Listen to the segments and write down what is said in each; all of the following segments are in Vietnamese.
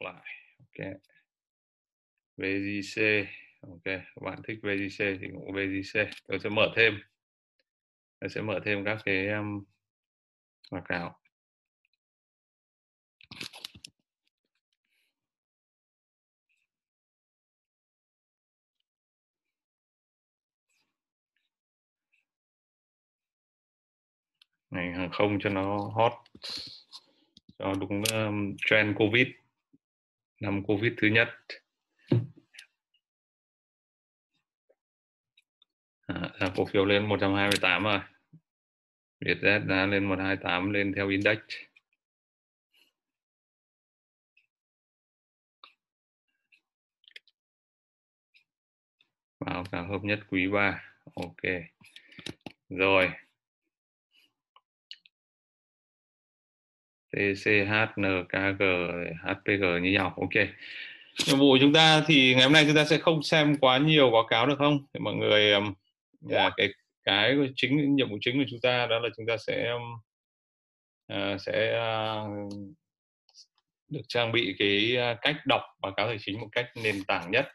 lại ok. VJC ok. Các bạn thích VJC thì cũng VJC tôi sẽ mở thêm. Tôi sẽ mở thêm các cái um, báo cáo. Ngành hàng không cho nó hot cho đúng um, trend covid năm covid thứ nhất. À, cổ phiếu lên 128 rồi. Vietjet đã lên 128 lên theo index. Báo cáo hợp nhất quý 3 ok. Rồi. TCH, NKG, HPG như nhau. Ok. Nhiệm vụ chúng ta thì ngày hôm nay chúng ta sẽ không xem quá nhiều báo cáo được không? Thì mọi người um, yeah, cái cái chính nhiệm vụ chính của chúng ta đó là chúng ta sẽ uh, sẽ uh, được trang bị cái cách đọc báo cáo tài chính một cách nền tảng nhất.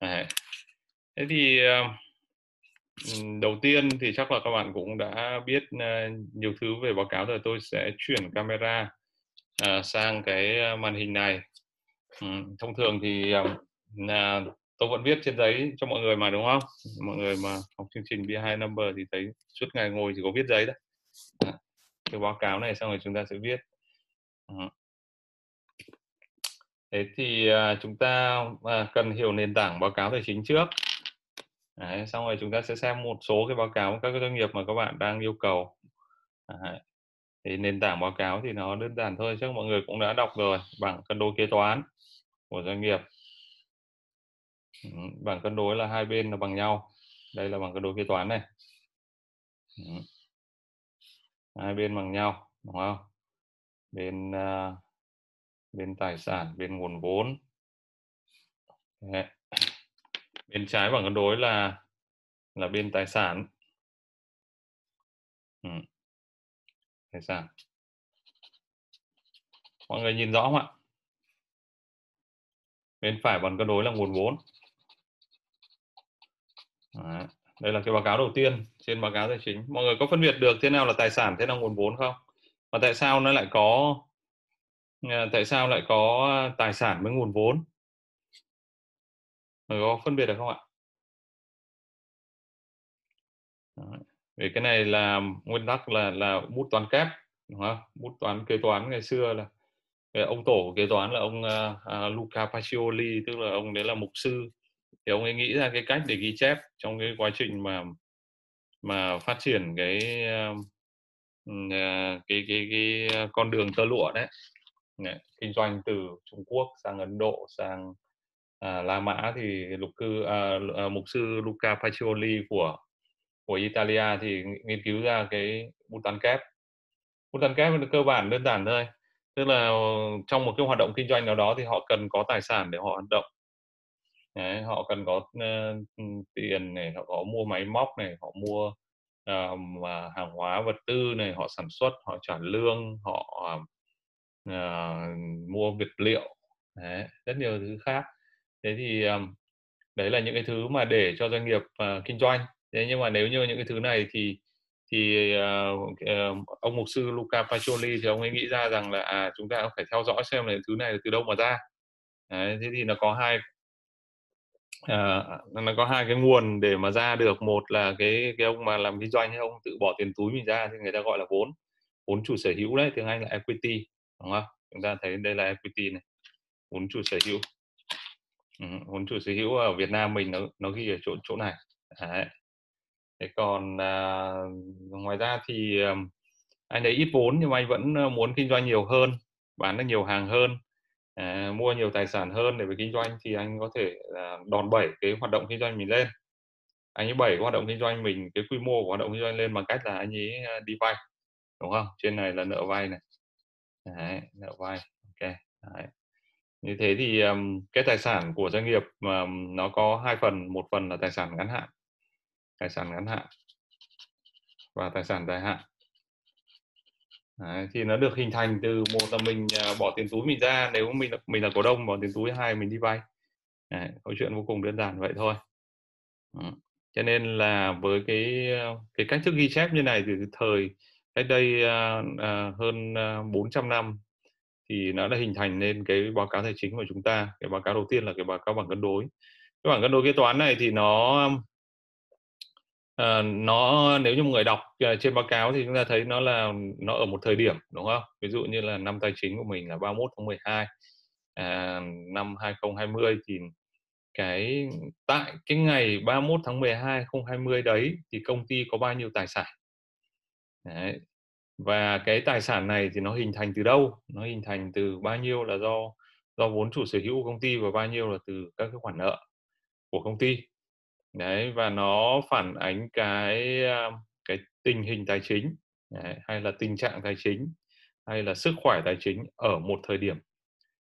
Đấy. Thế thì uh, Ừ, đầu tiên thì chắc là các bạn cũng đã biết ờ, nhiều thứ về báo cáo, rồi tôi sẽ chuyển camera ờ, sang cái ờ, màn hình này. Ừ, thông thường thì tôi vẫn viết trên giấy cho mọi người mà, đúng không? Mọi người mà học chương trình B2 number thì thấy suốt ngày ngồi chỉ có viết giấy đấy cái báo cáo này xong rồi chúng ta sẽ viết. Ừ. Thế thì chúng ta cần hiểu nền tảng báo cáo tài chính trước. Đấy, xong rồi chúng ta sẽ xem một số cái báo cáo các doanh nghiệp mà các bạn đang yêu cầu. Đấy. thì nền tảng báo cáo thì nó đơn giản thôi chắc mọi người cũng đã đọc rồi bảng cân đối kế toán của doanh nghiệp. Ừ, bảng cân đối là hai bên là bằng nhau. Đây là bảng cân đối kế toán này. Ừ. Hai bên bằng nhau đúng không? Bên uh, bên tài sản bên nguồn vốn. Đấy bên trái bảng cân đối là là bên tài sản. Ừ. tài sản. Mọi người nhìn rõ không ạ? Bên phải bằng cân đối là nguồn vốn. Đấy. đây là cái báo cáo đầu tiên trên báo cáo tài chính. Mọi người có phân biệt được thế nào là tài sản, thế nào nguồn vốn không? Và tại sao nó lại có ờ, tại sao lại có ờ, tài sản với nguồn vốn? Có phân biệt được không ạ? Vì cái này là nguyên tắc là là bút toán kép, đúng không? Bút toán kế toán ngày xưa là ông tổ kế toán là ông uh, Luca Pacioli, tức là ông đấy là mục sư. Thì ông ấy nghĩ ra cái cách để ghi chép trong cái quá trình mà mà phát triển cái uh, cái cái cái con đường tơ lụa đấy. kinh doanh từ Trung Quốc sang Ấn Độ sang à, La Mã thì lục cư à, à, mục sư Luca Pacioli của của Italia thì nghiên cứu ra cái bút tán kép bút tán kép cơ bản đơn giản thôi tức là ờ, trong một cái hoạt động kinh doanh nào đó thì họ cần có tài sản để họ hoạt động. Đấy, họ cần có uh, tiền này họ có mua máy móc này họ mua uh, hàng hóa vật tư này họ sản xuất họ trả lương họ uh, mua vật liệu. Đấy, rất nhiều thứ khác thế thì um, đấy là những cái thứ mà để cho doanh nghiệp uh, kinh doanh. Thế nhưng mà nếu như những cái thứ này thì thì uh, uh, ông mục sư Luca Pacioli thì ông ấy nghĩ ra rằng là à chúng ta phải theo dõi xem là thứ này là từ đâu mà ra. Đấy, thế thì nó có hai uh, nó có hai cái nguồn để mà ra được. Một là cái cái ông mà làm kinh doanh ông tự bỏ tiền túi mình ra thì người ta gọi là vốn vốn chủ sở hữu đấy tiếng anh là equity đúng không? Chúng ta thấy đây là equity này vốn chủ sở hữu. Ừ, vốn chủ sở hữu ở Việt Nam mình nó nó ghi ở chỗ chỗ này. Đấy. thế còn à, ngoài ra thì ờ, anh ấy ít vốn nhưng mà anh vẫn ờ, muốn kinh doanh nhiều hơn bán được nhiều hàng hơn à, mua nhiều tài sản hơn để về kinh doanh thì anh có thể à, đòn bẩy cái hoạt động kinh doanh mình lên. Anh ấy bẩy cái hoạt động kinh doanh mình cái quy mô của hoạt động kinh doanh lên bằng cách là anh ấy à, đi vay đúng không? Trên này là nợ vay này. Đấy, nợ vay ok Đấy như thế thì um, cái tài sản của doanh nghiệp um, nó có hai phần một phần là tài sản ngắn hạn tài sản ngắn hạn và tài sản dài hạn Đấy, thì nó được hình thành từ một là mình à, bỏ tiền túi mình ra nếu mình mình là cổ đông bỏ tiền túi hai mình đi vay Đấy, câu chuyện vô cùng đơn giản vậy thôi ừ. cho nên là với cái ờ, cái cách thức ghi chép như này từ thời cách đây uh, uh, hơn uh, 400 năm thì nó đã hình thành nên cái báo cáo tài chính của chúng ta cái báo cáo đầu tiên là cái báo cáo bảng cân đối cái bảng cân đối kế toán này thì nó uh, nó nếu như một người đọc uh, trên báo cáo thì chúng ta thấy nó là nó ở một thời điểm đúng không ví dụ như là năm tài chính của mình là 31 tháng 12 à, năm 2020 thì cái tại cái ngày 31 tháng 12 2020 đấy thì công ty có bao nhiêu tài sản đấy và cái tài sản này thì nó hình thành từ đâu? Nó hình thành từ bao nhiêu là do do vốn chủ sở hữu của công ty và bao nhiêu là từ các cái khoản nợ của công ty? Đấy và nó phản ánh cái à, cái tình hình tài chính đấy, hay là tình trạng tài chính hay là sức khỏe tài chính ở một thời điểm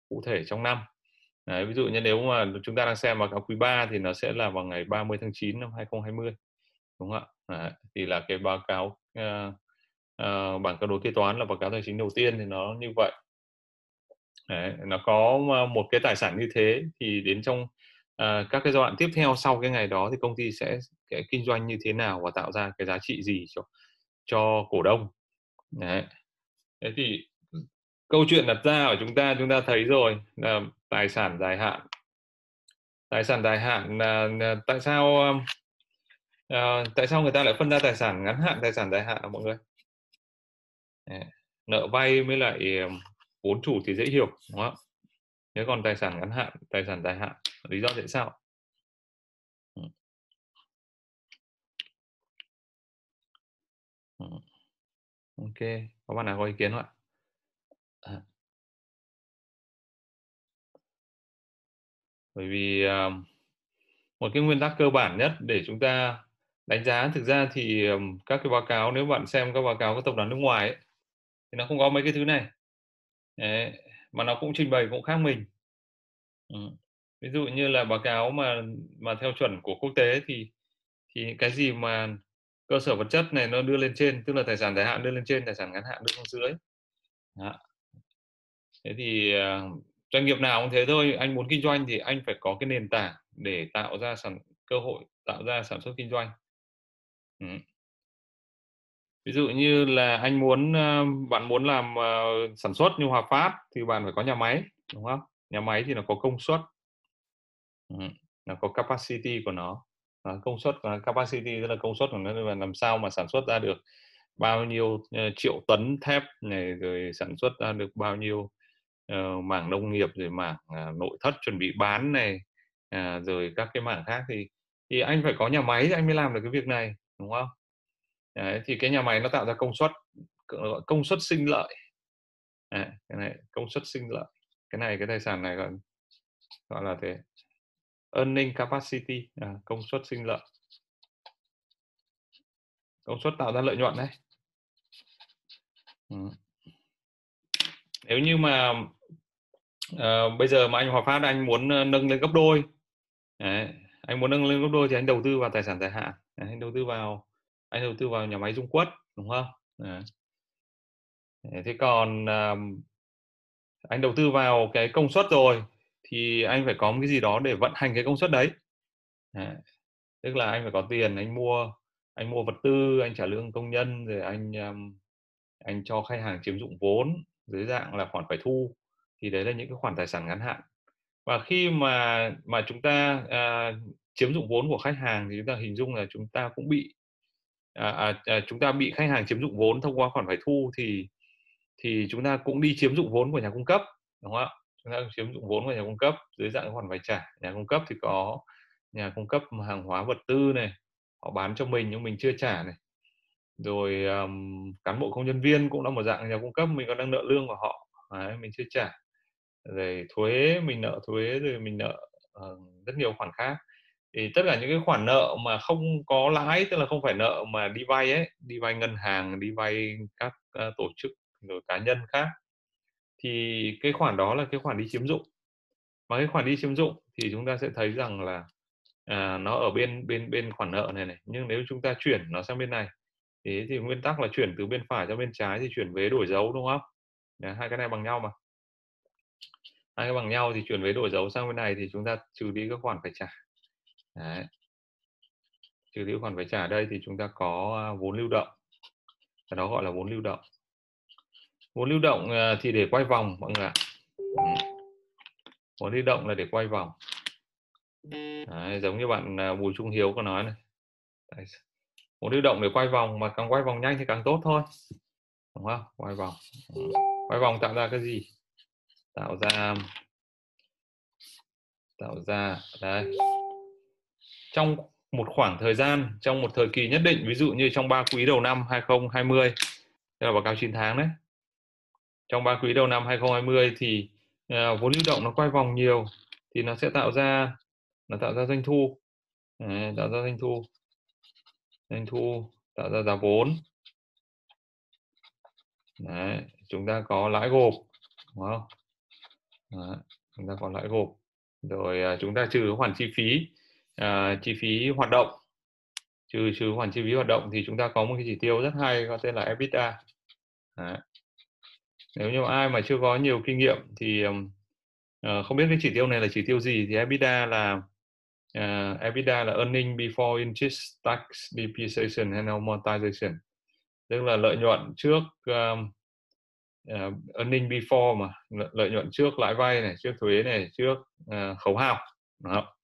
cụ thể trong năm. Đấy, ví dụ như nếu mà chúng ta đang xem vào quý 3 thì nó sẽ là vào ngày 30 tháng 9 năm 2020 đúng không ạ? Đấy, thì là cái báo cáo uh, uh, bảng cân đối kế toán là báo cáo tài chính đầu tiên thì nó như vậy. Đấy, nó có ờ, một cái tài sản như thế thì đến trong uh, các cái giai đoạn tiếp theo sau cái ngày đó thì công ty sẽ cái kinh doanh như thế nào và tạo ra cái giá trị gì cho cho cổ đông. Đấy. Thế thì ừ, câu chuyện đặt ra ở chúng ta chúng ta thấy rồi là tài sản dài hạn. Tài sản dài hạn là, là tại sao uh, tại sao người ta lại phân ra tài sản ngắn hạn tài sản dài hạn mọi người? Nợ vay với lại vốn chủ thì dễ hiểu đúng không ạ? thế còn tài sản ngắn hạn tài sản dài hạn lý do tại sao ok có bạn nào có ý kiến không ạ à. bởi vì một cái nguyên tắc cơ bản nhất để chúng ta đánh giá thực ra thì um, các cái báo cáo nếu bạn xem các báo cáo của tập đoàn nước ngoài ấy, thì nó không có mấy cái thứ này Đấy, mà nó cũng trình bày cũng khác mình ừ. ví dụ như là báo cáo mà mà theo chuẩn của quốc tế thì thì cái gì mà cơ sở vật chất này nó đưa lên trên tức là tài sản dài hạn đưa lên trên tài sản ngắn hạn đưa xuống dưới Đó. thế thì uh, doanh nghiệp nào cũng thế thôi anh muốn kinh doanh thì anh phải có cái nền tảng để tạo ra sản cơ hội tạo ra sản xuất kinh doanh ừ ví dụ như là anh muốn ờ, bạn muốn làm ờ, sản xuất như Hòa Phát thì bạn phải có nhà máy đúng không? Nhà máy thì nó có công suất. Ừ, nó có capacity của nó. Ờ, công suất capacity tức là công suất của nó là làm sao mà sản xuất ra được bao nhiêu triệu tấn thép này rồi sản xuất ra được bao nhiêu uh, mảng nông nghiệp rồi mảng uh, nội thất chuẩn bị bán này uh, rồi các cái mảng khác thì thì anh phải có nhà máy thì anh mới làm được cái việc này đúng không? Đấy, thì cái nhà máy nó tạo ra công suất công suất sinh lợi. À, cái này công suất sinh lợi. Cái này cái tài sản này gọi gọi là thế. Earning capacity à, công suất sinh lợi. Công suất tạo ra lợi nhuận đấy. Ừ. nếu như mà à, bây giờ mà anh Hòa Phát anh muốn ờ, nâng lên gấp đôi đấy, anh muốn nâng lên gấp đôi thì anh đầu tư vào tài sản dài hạn anh đầu tư vào anh đầu tư vào nhà máy dung quất đúng không? Thế còn à, anh đầu tư vào cái công suất rồi thì anh phải có một cái gì đó để vận hành cái công suất đấy. Tức là anh phải có tiền anh mua anh mua vật tư anh trả lương công nhân rồi anh um, anh cho khách hàng chiếm dụng vốn dưới dạng là khoản phải thu. Thì đấy là những cái khoản tài sản ngắn hạn. Và khi mà mà chúng ta à, chiếm dụng vốn của khách hàng thì chúng ta hình dung là chúng ta cũng bị à, à, à, chúng ta bị khách hàng chiếm dụng vốn thông qua khoản phải thu thì thì chúng ta cũng đi chiếm dụng vốn của nhà cung cấp đúng không ạ? Chúng ta chiếm dụng vốn của nhà cung cấp dưới dạng khoản phải trả. Nhà cung cấp thì có nhà cung cấp hàng hóa vật tư này họ bán cho mình nhưng mình chưa trả này. Rồi um, cán bộ công nhân viên cũng là một dạng nhà cung cấp mình còn đang nợ lương của họ. Đấy, mình chưa trả. Rồi thuế mình nợ thuế rồi mình nợ uh, rất nhiều khoản khác thì tất cả những cái khoản nợ mà không có lãi tức là không phải nợ mà đi vay ấy đi vay ngân hàng đi vay các uh, tổ chức rồi cá nhân khác thì cái khoản đó là cái khoản đi chiếm dụng. Và cái khoản đi chiếm dụng thì chúng ta sẽ thấy rằng là à, nó ở bên bên bên khoản nợ này này. Nhưng nếu chúng ta chuyển nó sang bên này thế thì nguyên tắc là chuyển từ bên phải sang bên trái thì chuyển vế đổi dấu đúng không? Đấy, hai cái này bằng nhau mà. Hai cái bằng nhau thì chuyển vế đổi dấu sang bên này thì chúng ta trừ đi các khoản phải trả. Đấy. trừ đi khoản phải trả đây thì chúng ta có à, vốn lưu động. Và đó gọi là vốn lưu động. Vốn lưu động à, thì để quay vòng mọi người ạ. Vốn lưu động là để quay vòng. Đấy, giống như bạn à, Bùi Trung Hiếu có nói này. Đấy. vốn lưu động để quay vòng mà càng quay vòng nhanh thì càng tốt thôi. Đúng không? Quay vòng. Quay vòng tạo ra cái gì? Tạo ra tạo ra đây trong một khoảng thời gian trong một thời kỳ nhất định ví dụ như trong 3 quý đầu năm 2020 đây là báo cáo 9 tháng đấy. Trong 3 quý đầu năm 2020 thì uh, vốn lưu động nó quay vòng nhiều thì nó sẽ tạo ra nó tạo ra doanh thu. Đấy, tạo ra doanh thu. Doanh thu tạo ra giá vốn. Đấy, chúng ta có lãi gộp đúng không? Đấy, chúng ta có lãi gộp. Rồi uh, chúng ta trừ khoản chi phí à, chi phí hoạt động. Trừ trừ khoản chi phí hoạt động thì chúng ta có một cái chỉ tiêu rất hay có tên là EBITDA. Đấy. nếu như ai mà chưa có nhiều kinh nghiệm thì uh, không biết cái chỉ tiêu này là chỉ tiêu gì thì EBITDA là uh, EBITDA là earning before interest tax depreciation and amortization. Tức là lợi nhuận trước um, uh, earning before mà lợi nhuận trước lãi vay này trước thuế này trước uh, khấu hao. Đó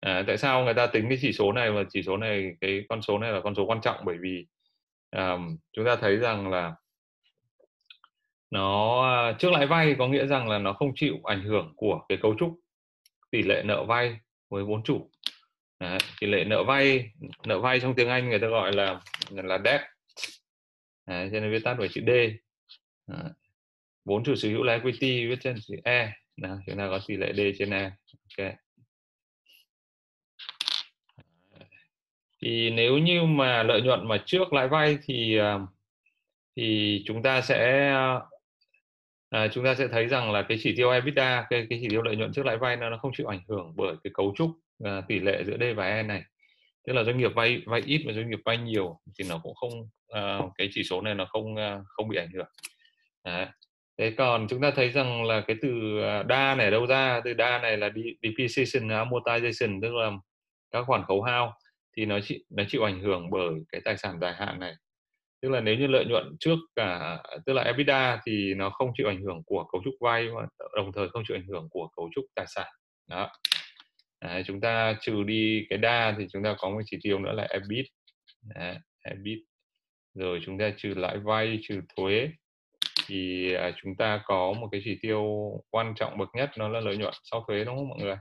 à, tại sao người ta tính cái chỉ số này và chỉ số này cái con số này là con số quan trọng? Bởi vì um, chúng ta thấy rằng là nó ờ, trước lãi vay có nghĩa rằng là nó không chịu ảnh hưởng của cái cấu trúc tỷ lệ nợ vay với vốn chủ. Đấy, tỷ lệ nợ vay nợ vay trong tiếng Anh người ta gọi là là debt. Đấy, cho nên viết tắt bởi chữ D. Đấy. vốn chủ sở hữu là equity viết trên chữ E. Nào chúng ta có tỷ lệ D trên E. Ok. Thì nếu như mà lợi nhuận mà trước lãi vay thì ờ, thì chúng ta sẽ ờ, à, chúng ta sẽ thấy rằng là cái chỉ tiêu EBITDA cái cái chỉ tiêu lợi nhuận trước lãi vay nó nó không chịu ảnh hưởng bởi cái cấu trúc à, tỷ lệ giữa D và E này. Tức là doanh nghiệp vay vay ít và doanh nghiệp vay nhiều thì nó cũng không à, cái chỉ số này nó không à, không bị ảnh hưởng. À, thế còn chúng ta thấy rằng là cái từ đa này đâu ra từ đa này là depreciation amortization tức là các khoản khấu hao thì nó chịu nó chịu ảnh hưởng bởi cái tài sản dài hạn này. Tức là nếu như lợi nhuận trước cả tức là EBITDA thì nó không chịu ảnh hưởng của cấu trúc vay và đồng thời không chịu ảnh hưởng của cấu trúc tài sản. Đó. Đấy, chúng ta trừ đi cái đa thì chúng ta có một chỉ tiêu nữa là EBIT. Đấy, EBIT. Rồi chúng ta trừ lãi vay trừ thuế thì à, chúng ta có một cái chỉ tiêu quan trọng bậc nhất nó là lợi nhuận sau thuế đúng không mọi người?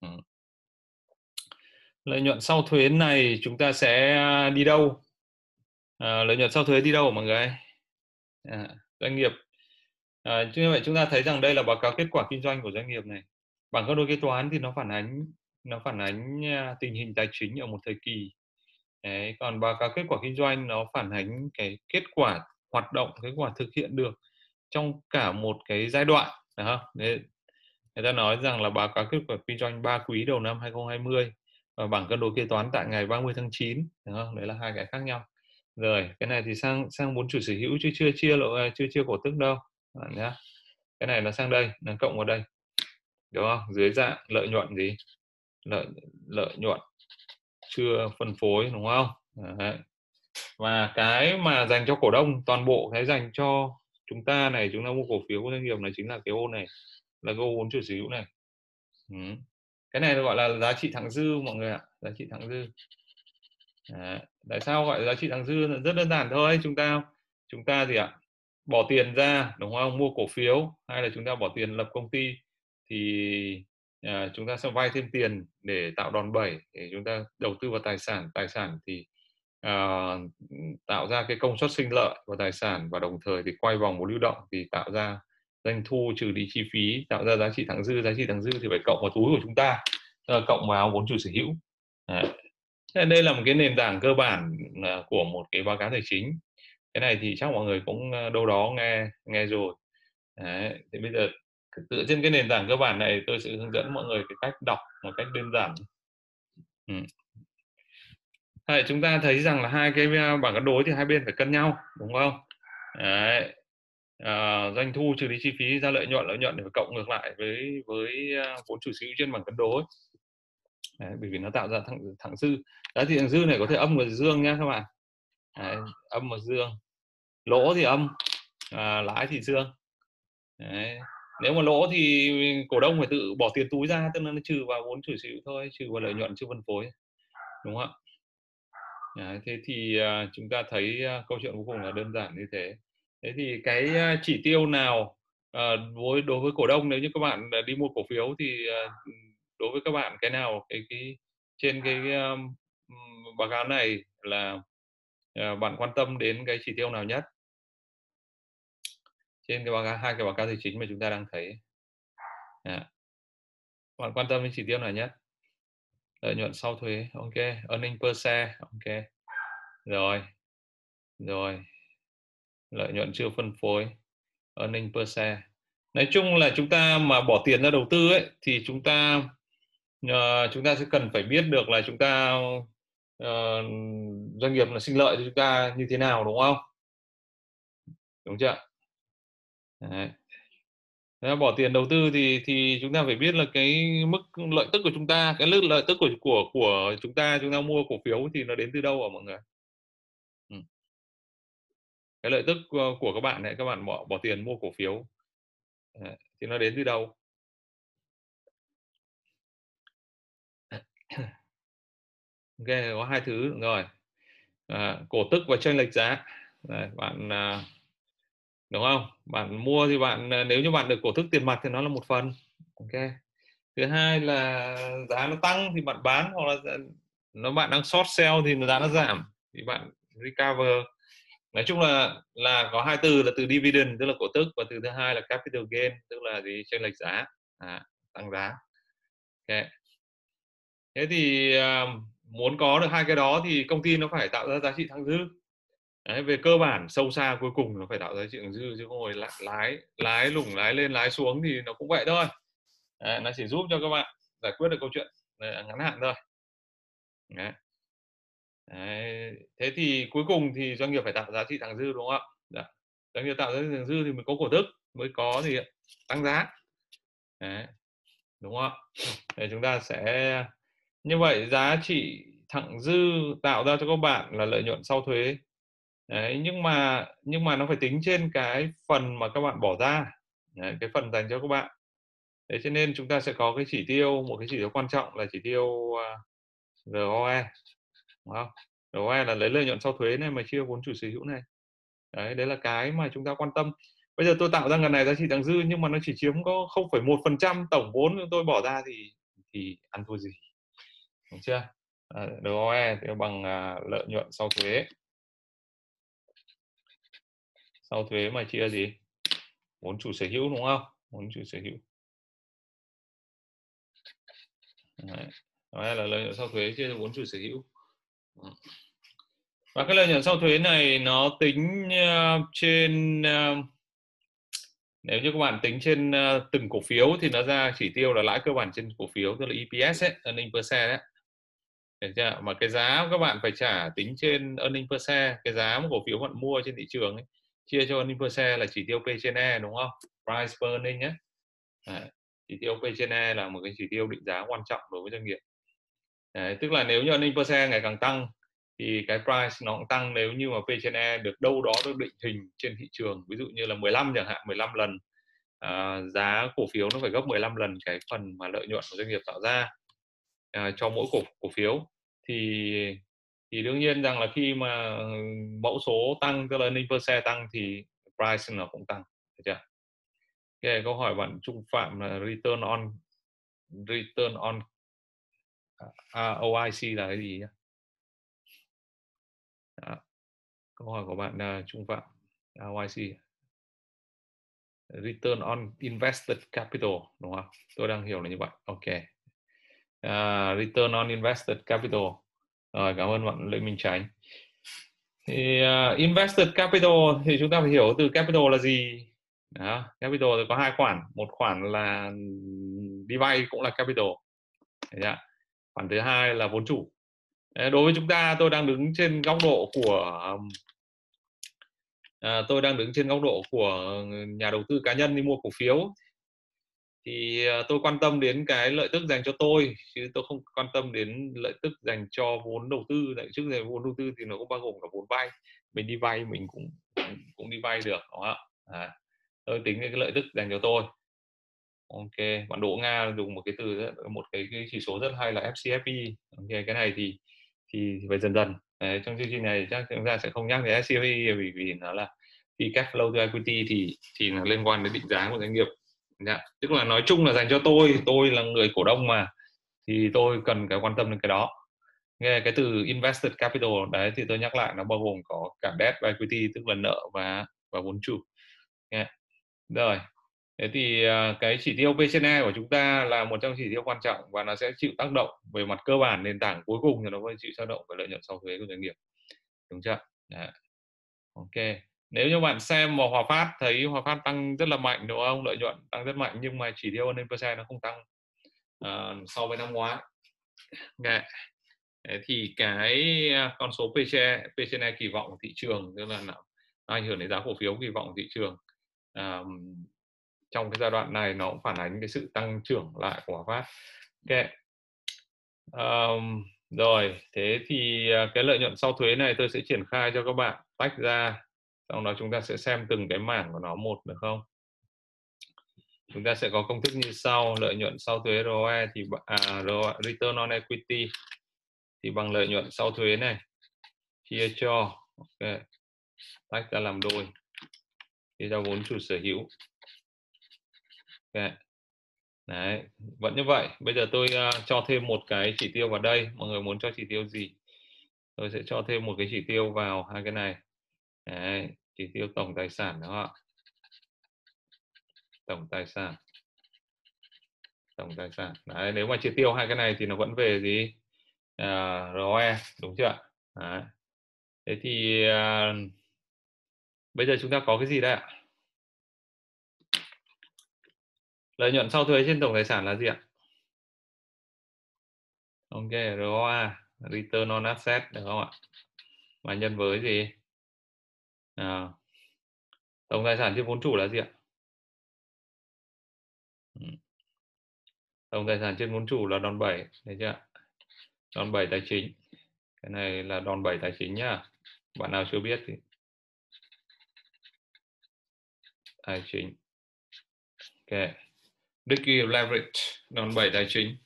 Ừ lợi nhuận sau thuế này chúng ta sẽ à, đi đâu? À, lợi nhuận sau thuế đi đâu mọi người? À, doanh nghiệp. À, như vậy chúng ta thấy rằng đây là báo cáo kết quả kinh doanh của doanh nghiệp này. Bảng cân đối kế toán thì nó phản ánh nó phản ánh à, tình hình tài chính ở một thời kỳ. Đấy, còn báo cáo kết quả kinh doanh nó phản ánh cái kết quả hoạt động kết quả thực hiện được trong cả một cái giai đoạn đó. Đấy, người ta nói rằng là báo cáo kết quả kinh doanh 3 quý đầu năm 2020 và bảng cân đối kế toán tại ngày 30 tháng 9 đúng không? đấy là hai cái khác nhau. Rồi cái này thì sang sang vốn chủ sở hữu chứ chưa chia lộ à, chưa chia cổ tức đâu à, nhá. Cái này nó sang đây nó cộng vào đây đúng không? Dưới dạng lợi nhuận gì? Lợi lợi nhuận chưa phân phối đúng không? Đấy. và cái mà dành cho cổ đông toàn bộ cái dành cho chúng ta này chúng ta mua cổ phiếu của doanh nghiệp này chính là cái ô này là cái ô vốn chủ sở hữu này. Ừ cái này gọi là giá trị thẳng dư mọi người ạ. Giá trị thẳng dư. Đấy. tại sao gọi là giá trị thẳng dư? Rất đơn giản thôi chúng ta chúng ta gì ạ? Bỏ tiền ra đúng không? Mua cổ phiếu hay là chúng ta bỏ tiền lập công ty thì à, chúng ta sẽ vay thêm tiền để tạo đòn bẩy để chúng ta đầu tư vào tài sản. Tài sản thì à, tạo ra cái công suất sinh lợi của tài sản và đồng thời thì quay vòng một lưu động thì tạo ra doanh thu trừ đi chi phí tạo ra giá trị thặng dư giá trị thặng dư thì phải cộng vào túi của chúng ta cộng vào vốn chủ sở hữu Đấy. đây là một cái nền tảng cơ bản à, của một cái báo cáo tài chính cái này thì chắc mọi người cũng à, đâu đó nghe nghe rồi Đấy. thì bây giờ dựa trên cái nền tảng cơ bản này tôi sẽ hướng dẫn mọi người cái cách đọc một cách đơn giản ừ. Đấy, chúng ta thấy rằng là hai cái à, bảng cân đối thì hai bên phải cân nhau đúng không Đấy. À, doanh thu trừ đi chi phí ra lợi nhuận lợi nhuận để phải cộng ngược lại với với à, vốn chủ sở hữu trên bằng cân đối. Đấy, bởi vì nó tạo ra thẳng thẳng dư. Giá trị thẳng dư này có thể âm và dương nhé các bạn. Đấy, âm và dương. Lỗ thì âm à, lãi thì dương. Đấy. nếu mà lỗ thì cổ đông phải tự bỏ tiền túi ra tức là nó trừ vào vốn chủ sở hữu thôi trừ vào lợi nhuận chưa phân phối đúng không ạ? Đấy, thế thì uh, chúng ta thấy uh, câu chuyện cuối cùng là đơn giản như thế thế thì cái uh, chỉ tiêu nào uh, với đối với cổ đông nếu như các bạn uh, đi mua cổ phiếu thì đối với các bạn cái nào cái cái trên cái um, báo cáo này là uh, bạn quan tâm đến cái chỉ tiêu nào nhất? Trên cái báo cáo hai cái báo cáo tài chính mà chúng ta đang thấy. À. bạn quan tâm đến chỉ tiêu nào nhất? Lợi nhuận sau thuế ok. Earning per share ok. Rồi rồi lợi nhuận chưa phân phối earning per share nói chung là chúng ta mà bỏ tiền ra đầu tư ấy thì chúng ta uh, chúng ta sẽ cần phải biết được là chúng ta uh, doanh nghiệp là sinh lợi cho chúng ta như thế nào đúng không đúng chưa Đấy. Nếu bỏ tiền đầu tư thì thì chúng ta phải biết là cái mức lợi tức của chúng ta cái mức lợi tức của của của chúng ta chúng ta mua cổ phiếu thì nó đến từ đâu ạ mọi người cái lợi tức ờ, của các bạn này các bạn bỏ bỏ tiền mua cổ phiếu. Ờ, thì nó đến từ đâu? Ok có hai thứ rồi. À, cổ tức và tranh lệch giá. Đấy, bạn à, đúng không? Bạn mua thì bạn à, nếu như bạn được cổ tức tiền mặt thì nó là một phần. Ok. Thứ hai là giá nó tăng thì bạn bán hoặc là à, nó bạn đang short sell thì giá nó giảm. Thì bạn recover nói chung là là có hai từ là từ dividend tức là cổ tức và từ thứ hai là capital gain tức là gì? Chênh lệch giá. À, tăng giá. Ok. Thế thì um, muốn có được hai cái đó thì công ty nó phải tạo ra giá trị thặng dư. Đấy, về cơ bản sâu xa cuối cùng nó phải tạo giá trị thặng dư chứ không ngồi lái lái lái lủng lái lên lái xuống thì nó cũng vậy thôi. Đấy, nó chỉ giúp cho các bạn giải quyết được câu chuyện à, ngắn hạn thôi. Đấy. Đấy. thế thì cuối cùng thì doanh nghiệp phải tạo giá trị thẳng dư đúng không ạ dạ. doanh nghiệp tạo giá trị thẳng dư thì mới có cổ tức mới có thì tăng giá Đấy. đúng không để chúng ta sẽ như vậy giá trị thẳng dư tạo ra cho các bạn là lợi nhuận sau thuế Đấy, nhưng mà nhưng mà nó phải tính trên cái phần mà các bạn bỏ ra Đấy, cái phần dành cho các bạn Thế cho nên chúng ta sẽ có cái chỉ tiêu một cái chỉ tiêu quan trọng là chỉ tiêu à, uh, ROE đúng không? ROE là lấy lợi nhuận sau thuế này mà chia vốn chủ sở hữu này. Đấy đấy là cái mà chúng ta quan tâm. Bây giờ tôi tạo ra ngân này giá trị thặng dư nhưng mà nó chỉ chiếm có 0,1 phần trăm tổng vốn tôi bỏ ra thì thì ăn thua gì? Đúng chưa? À, ROE thì bằng à, lợi nhuận sau thuế. Sau thuế mà chia gì? Vốn chủ sở hữu đúng không? Vốn chủ sở hữu. Đấy. Đó là lợi nhuận sau thuế chia vốn chủ sở hữu và cái lợi nhuận sau thuế này nó tính uh, trên uh, nếu như các bạn tính trên uh, từng cổ phiếu thì nó ra chỉ tiêu là lãi cơ bản trên cổ phiếu tức là EPS ấy, earning per share đấy. Được chưa? mà cái giá các bạn phải trả tính trên earning per share cái giá một cổ phiếu bạn mua trên thị trường ấy, chia cho earning per share là chỉ tiêu P trên E đúng không? Price per earning nhé à, chỉ tiêu P trên E là một cái chỉ tiêu định giá quan trọng đối với doanh nghiệp đấy, tức là nếu như earning per share ngày càng tăng thì cái price nó cũng tăng nếu như mà P trên E được đâu đó được định hình trên thị trường ví dụ như là 15 chẳng hạn 15 lần. À, giá cổ phiếu nó phải gấp 15 lần cái phần mà lợi nhuận của doanh nghiệp tạo ra à, cho mỗi cổ cổ phiếu. Thì thì đương nhiên rằng là khi mà mẫu số tăng tức là earning per share tăng thì price nó cũng tăng được chưa? Okay, câu hỏi bạn Trung Phạm là return on return on Ờ, ờ, ROIC là cái gì nhá câu hỏi của bạn uh, Trung Phạm ROIC Return on Invested Capital đúng không? Tôi đang hiểu là như vậy. Ok. Uh, return on Invested Capital. Rồi cảm ơn bạn Lê Minh Tránh Thì uh, Invested Capital thì chúng ta phải hiểu từ capital là gì. Đó, capital thì có hai khoản, một khoản là ừ, đi vay cũng là capital. Đấy khoản thứ hai là vốn chủ. Đối với chúng ta tôi đang đứng trên góc độ của à, tôi đang đứng trên góc độ của nhà đầu tư cá nhân đi mua cổ phiếu. Thì à, tôi quan tâm đến cái lợi tức dành cho tôi chứ tôi không quan tâm đến lợi tức dành cho vốn đầu tư. Lợi trước về vốn đầu tư thì nó cũng bao gồm cả vốn vay. Mình đi vay mình cũng cũng đi vay được đúng không ạ? À, tôi tính cái lợi tức dành cho tôi ok bạn Đỗ Nga dùng một cái từ một cái, cái chỉ số rất hay là FCFE ok cái này thì thì, thì phải dần dần. Đấy, trong chương trình này chắc chúng ta sẽ không nhắc đến FCFE vì vì nó là khi cash flow to equity thì thì nó liên quan đến định giá của doanh nghiệp. Dạ. tức là nói chung là dành cho tôi tôi là người cổ đông mà thì tôi cần cái quan tâm đến cái đó. Nghe cái từ invested capital đấy thì tôi nhắc lại nó bao gồm có cả debt và equity tức là nợ và và vốn chủ. Nghe rồi thế thì à, cái chỉ tiêu PCE của chúng ta là một trong chỉ tiêu quan trọng và nó sẽ chịu tác động về mặt cơ bản nền tảng cuối cùng thì chịu tác động về lợi nhuận sau thuế của doanh nghiệp. Đúng chưa? Đấy. ok. Nếu như bạn xem mà Hòa Phát thấy Hòa Phát tăng rất là mạnh đúng không? Lợi nhuận tăng rất mạnh nhưng mà chỉ tiêu earning per share nó không tăng uh, so với năm ngoái. Okay. thì cái à, con số PCE, PCE kỳ vọng của thị trường tức là nó ảnh hưởng đến giá cổ phiếu kỳ vọng của thị trường. Um, trong cái giai đoạn này nó cũng phản ánh cái sự tăng trưởng lại của Hòa Phát. Ok. Um, rồi, thế thì à, cái lợi nhuận sau thuế này tôi sẽ triển khai cho các bạn tách ra, sau đó chúng ta sẽ xem từng cái mảng của nó một được không? Chúng ta sẽ có công thức như sau, lợi nhuận sau thuế ROE thì à, ROE, return on equity thì bằng lợi nhuận sau thuế này chia cho ok tách ra làm đôi chia cho vốn chủ sở hữu okay. đấy vẫn như vậy. Bây giờ tôi uh, cho thêm một cái chỉ tiêu vào đây. Mọi người muốn cho chỉ tiêu gì? Tôi sẽ cho thêm một cái chỉ tiêu vào hai cái này. Đấy, chỉ tiêu tổng tài sản đúng không ạ. Tổng tài sản. Tổng tài sản. Đấy, nếu mà chỉ tiêu hai cái này thì nó vẫn về gì? À, ROE đúng chưa đấy. thế thì uh, bây giờ chúng ta có cái gì đây ạ? Lợi nhuận sau thuế trên tổng tài sản là gì ạ? Ok ROA return on asset được không ạ? Và nhân với gì? À, tổng tài sản trên vốn chủ là gì ạ? Ừ. Tổng tài sản trên vốn chủ là đòn bẩy thấy chưa đòn bẩy tài chính. Cái này là đòn bẩy tài chính nhá. Bạn nào chưa biết thì. Tài chính. Ok. Degree leverage đòn bẩy tài chính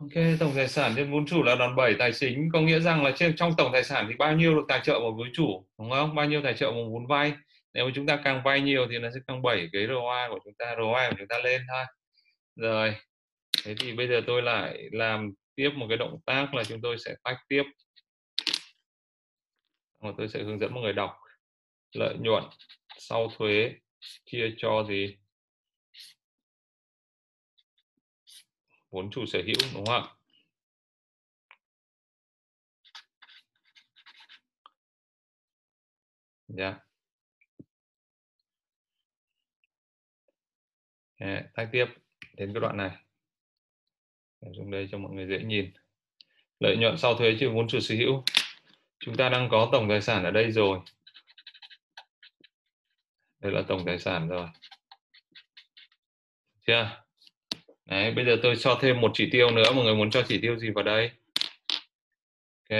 Ok, tổng tài sản trên vốn chủ là đòn bẩy tài chính có nghĩa rằng là trên trong tổng tài sản thì bao nhiêu được tài trợ một vốn chủ đúng không? Bao nhiêu tài trợ một vốn vay. Nếu mà chúng ta càng vay nhiều thì nó sẽ càng bẩy cái ROI của chúng ta, ROI của chúng ta lên thôi. Rồi. Thế thì bây giờ tôi lại làm tiếp một cái động tác là chúng tôi sẽ tách tiếp. Và tôi sẽ hướng dẫn mọi người đọc lợi nhuận sau thuế chia cho gì vốn chủ sở hữu, đúng không ạ? Dạ. Yeah. tách tiếp đến cái đoạn này. Để dùng đây cho mọi người dễ nhìn. Lợi nhuận sau thuế trừ vốn chủ sở hữu. Chúng ta đang có tổng tài sản ở đây rồi. Đây là tổng tài sản rồi. Chưa? Đấy, bây giờ tôi cho thêm một chỉ tiêu nữa mọi người muốn cho chỉ tiêu gì vào đây? Ok.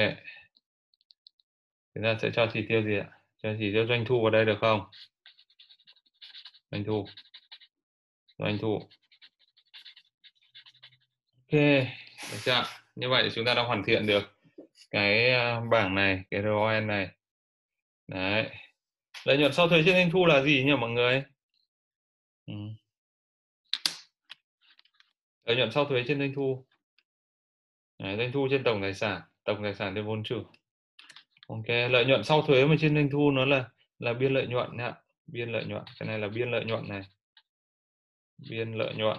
Chúng ta sẽ cho chỉ tiêu gì ạ? Cho chỉ tiêu doanh thu vào đây được không? Doanh thu. Doanh thu. Ok được chưa? Như vậy chúng ta đã hoàn thiện được cái à, bảng này cái RON này. Đấy. Lợi nhuận sau thuế trên doanh thu là gì nhỉ mọi người? Ừ lợi nhuận sau thuế trên doanh thu. Đấy, doanh thu trên tổng tài sản tổng tài sản trên vốn chủ. Ok lợi nhuận sau thuế mà trên doanh thu nó là là biên lợi nhuận nhá biên lợi nhuận cái này là biên lợi nhuận này. Biên lợi nhuận.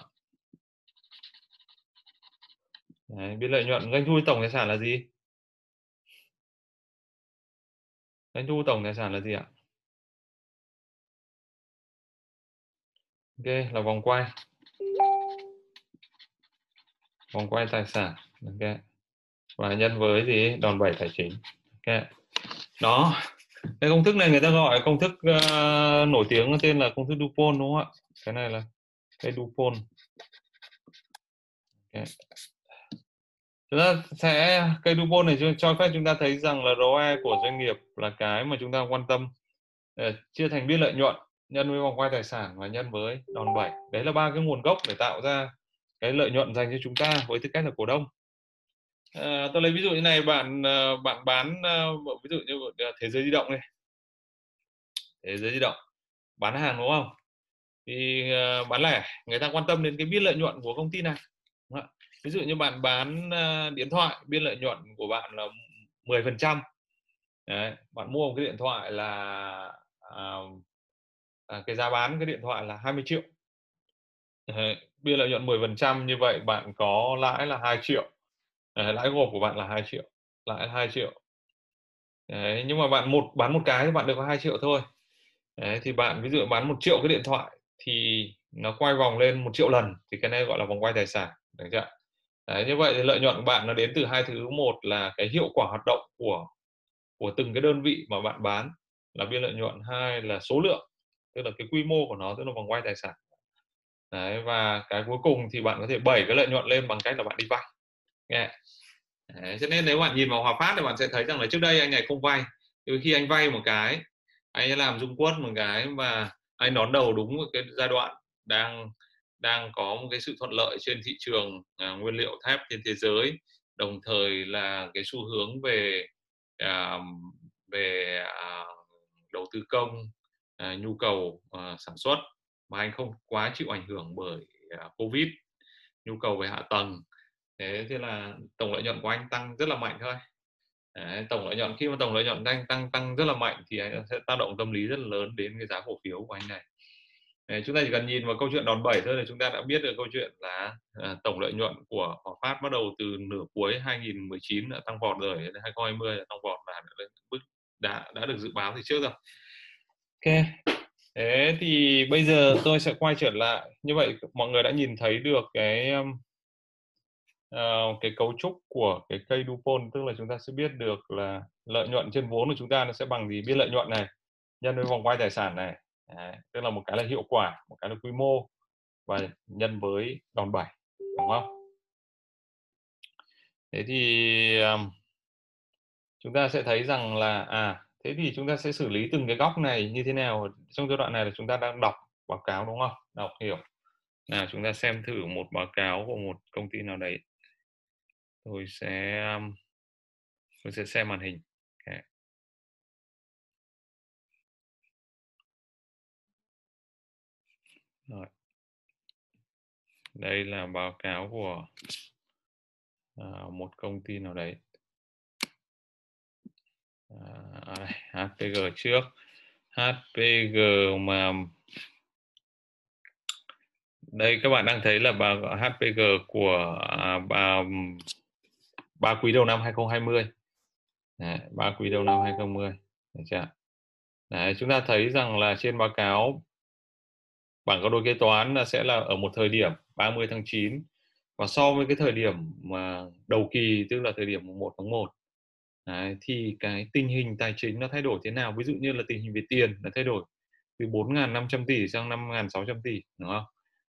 Đấy, biên lợi nhuận doanh thu tổng tài sản là gì? Doanh thu tổng tài sản là gì ạ? Ok là vòng quay vòng quay tài sản ok. Và nhân với gì đòn bẩy tài chính okay. đó cái công thức này người ta gọi công thức uh, nổi tiếng tên là công thức Dupont đúng không ạ? Cái này là cái Dupont. Okay. Chúng ta sẽ cây Dupont này cho phép chúng ta thấy rằng là ROE của doanh nghiệp là cái mà chúng ta quan tâm. Ờ, chia thành biên lợi nhuận nhân với vòng quay tài sản và nhân với đòn bẩy. Đấy là ba cái nguồn gốc để tạo ra cái lợi nhuận dành cho chúng ta với tư cách là cổ đông. À, tôi lấy ví dụ như này bạn ờ, bạn bán ờ, ví dụ như ờ, thế giới di động này thế giới di động bán hàng đúng không? Thì bán lẻ người ta quan tâm đến cái biên lợi nhuận của công ty này ví dụ như bạn bán điện thoại biên lợi nhuận của bạn là 10 phần trăm. Bạn mua một cái điện thoại là à, à, cái giá bán cái điện thoại là 20 triệu. Đấy, biên lợi nhuận 10 phần trăm như vậy bạn có lãi là 2 triệu. Đấy, lãi gộp của bạn là 2 triệu lãi 2 triệu. Đấy, nhưng mà bạn một bán một cái thì bạn được có 2 triệu thôi. Đấy, thì bạn ví dụ bán một triệu cái điện thoại thì nó quay vòng lên một triệu lần thì cái này gọi là vòng quay tài sản được chưa Đấy, như vậy thì lợi nhuận của bạn nó đến từ hai thứ. Một là cái hiệu quả hoạt động của của từng cái đơn vị mà bạn bán là biên lợi nhuận. Hai là số lượng tức là cái quy mô của nó tức là vòng quay tài sản. Đấy, và cái cuối cùng thì bạn có thể bẩy cái lợi nhuận lên bằng cách là bạn đi vay. Nghe Đấy, cho nên nếu bạn nhìn vào Hòa Phát thì bạn sẽ thấy rằng là trước đây anh này không vay. Từ khi anh vay một cái anh ấy làm dung quất một cái và anh đón đầu đúng một cái giai đoạn đang đang có một cái sự thuận lợi trên thị trường à, nguyên liệu thép trên thế giới. Đồng thời là cái xu hướng về à, về à, đầu tư công à, nhu cầu à, sản xuất mà anh không quá chịu ảnh hưởng bởi à, covid nhu cầu về hạ tầng thế thế là tổng lợi nhuận của anh tăng rất là mạnh thôi Đấy, tổng lợi nhuận khi mà tổng lợi nhuận anh tăng tăng rất là mạnh thì anh sẽ tác động tâm lý rất là lớn đến cái giá cổ phiếu của anh này Đấy, chúng ta chỉ cần nhìn vào câu chuyện đòn bẩy thôi là chúng ta đã biết được câu chuyện là à, tổng lợi nhuận của Hòa Phát bắt đầu từ nửa cuối 2019 đã tăng vọt rồi đến 2020 là tăng vọt và đã, đã đã được dự báo từ trước rồi. Ok. Thế thì bây giờ tôi sẽ quay trở lại. Như vậy mọi người đã nhìn thấy được cái uh, cái cấu trúc của cái cây Dupont tức là chúng ta sẽ biết được là lợi nhuận trên vốn của chúng ta nó sẽ bằng gì. Biết lợi nhuận này nhân với vòng quay tài sản này Đấy, tức là một cái là hiệu quả một cái là quy mô và nhân với đòn bẩy đúng không? Thế thì um, chúng ta sẽ thấy rằng là à thế thì chúng ta sẽ xử lý từng cái góc này như thế nào trong giai đoạn này là chúng ta đang đọc báo cáo đúng không đọc hiểu nào chúng ta xem thử một báo cáo của một công ty nào đấy tôi sẽ um, tôi sẽ xem màn hình okay. Rồi. Đây là báo cáo của à, một công ty nào đấy. À, đây, HPG trước. HPG mà đây các bạn đang thấy là bà HPG của à, ba ba quý đầu năm 2020. Ba quý đầu năm 2020. Được chưa? Đấy, chúng ta thấy rằng là trên báo cáo bảng cân đối kế toán là sẽ là ở một thời điểm 30 tháng 9 và so với cái thời điểm mà đầu kỳ tức là thời điểm 1 tháng 1 Đấy, thì cái tình hình tài chính nó thay đổi thế nào? Ví dụ như là tình hình về tiền nó thay đổi từ 4.500 tỷ sang 5.600 tỷ đúng không?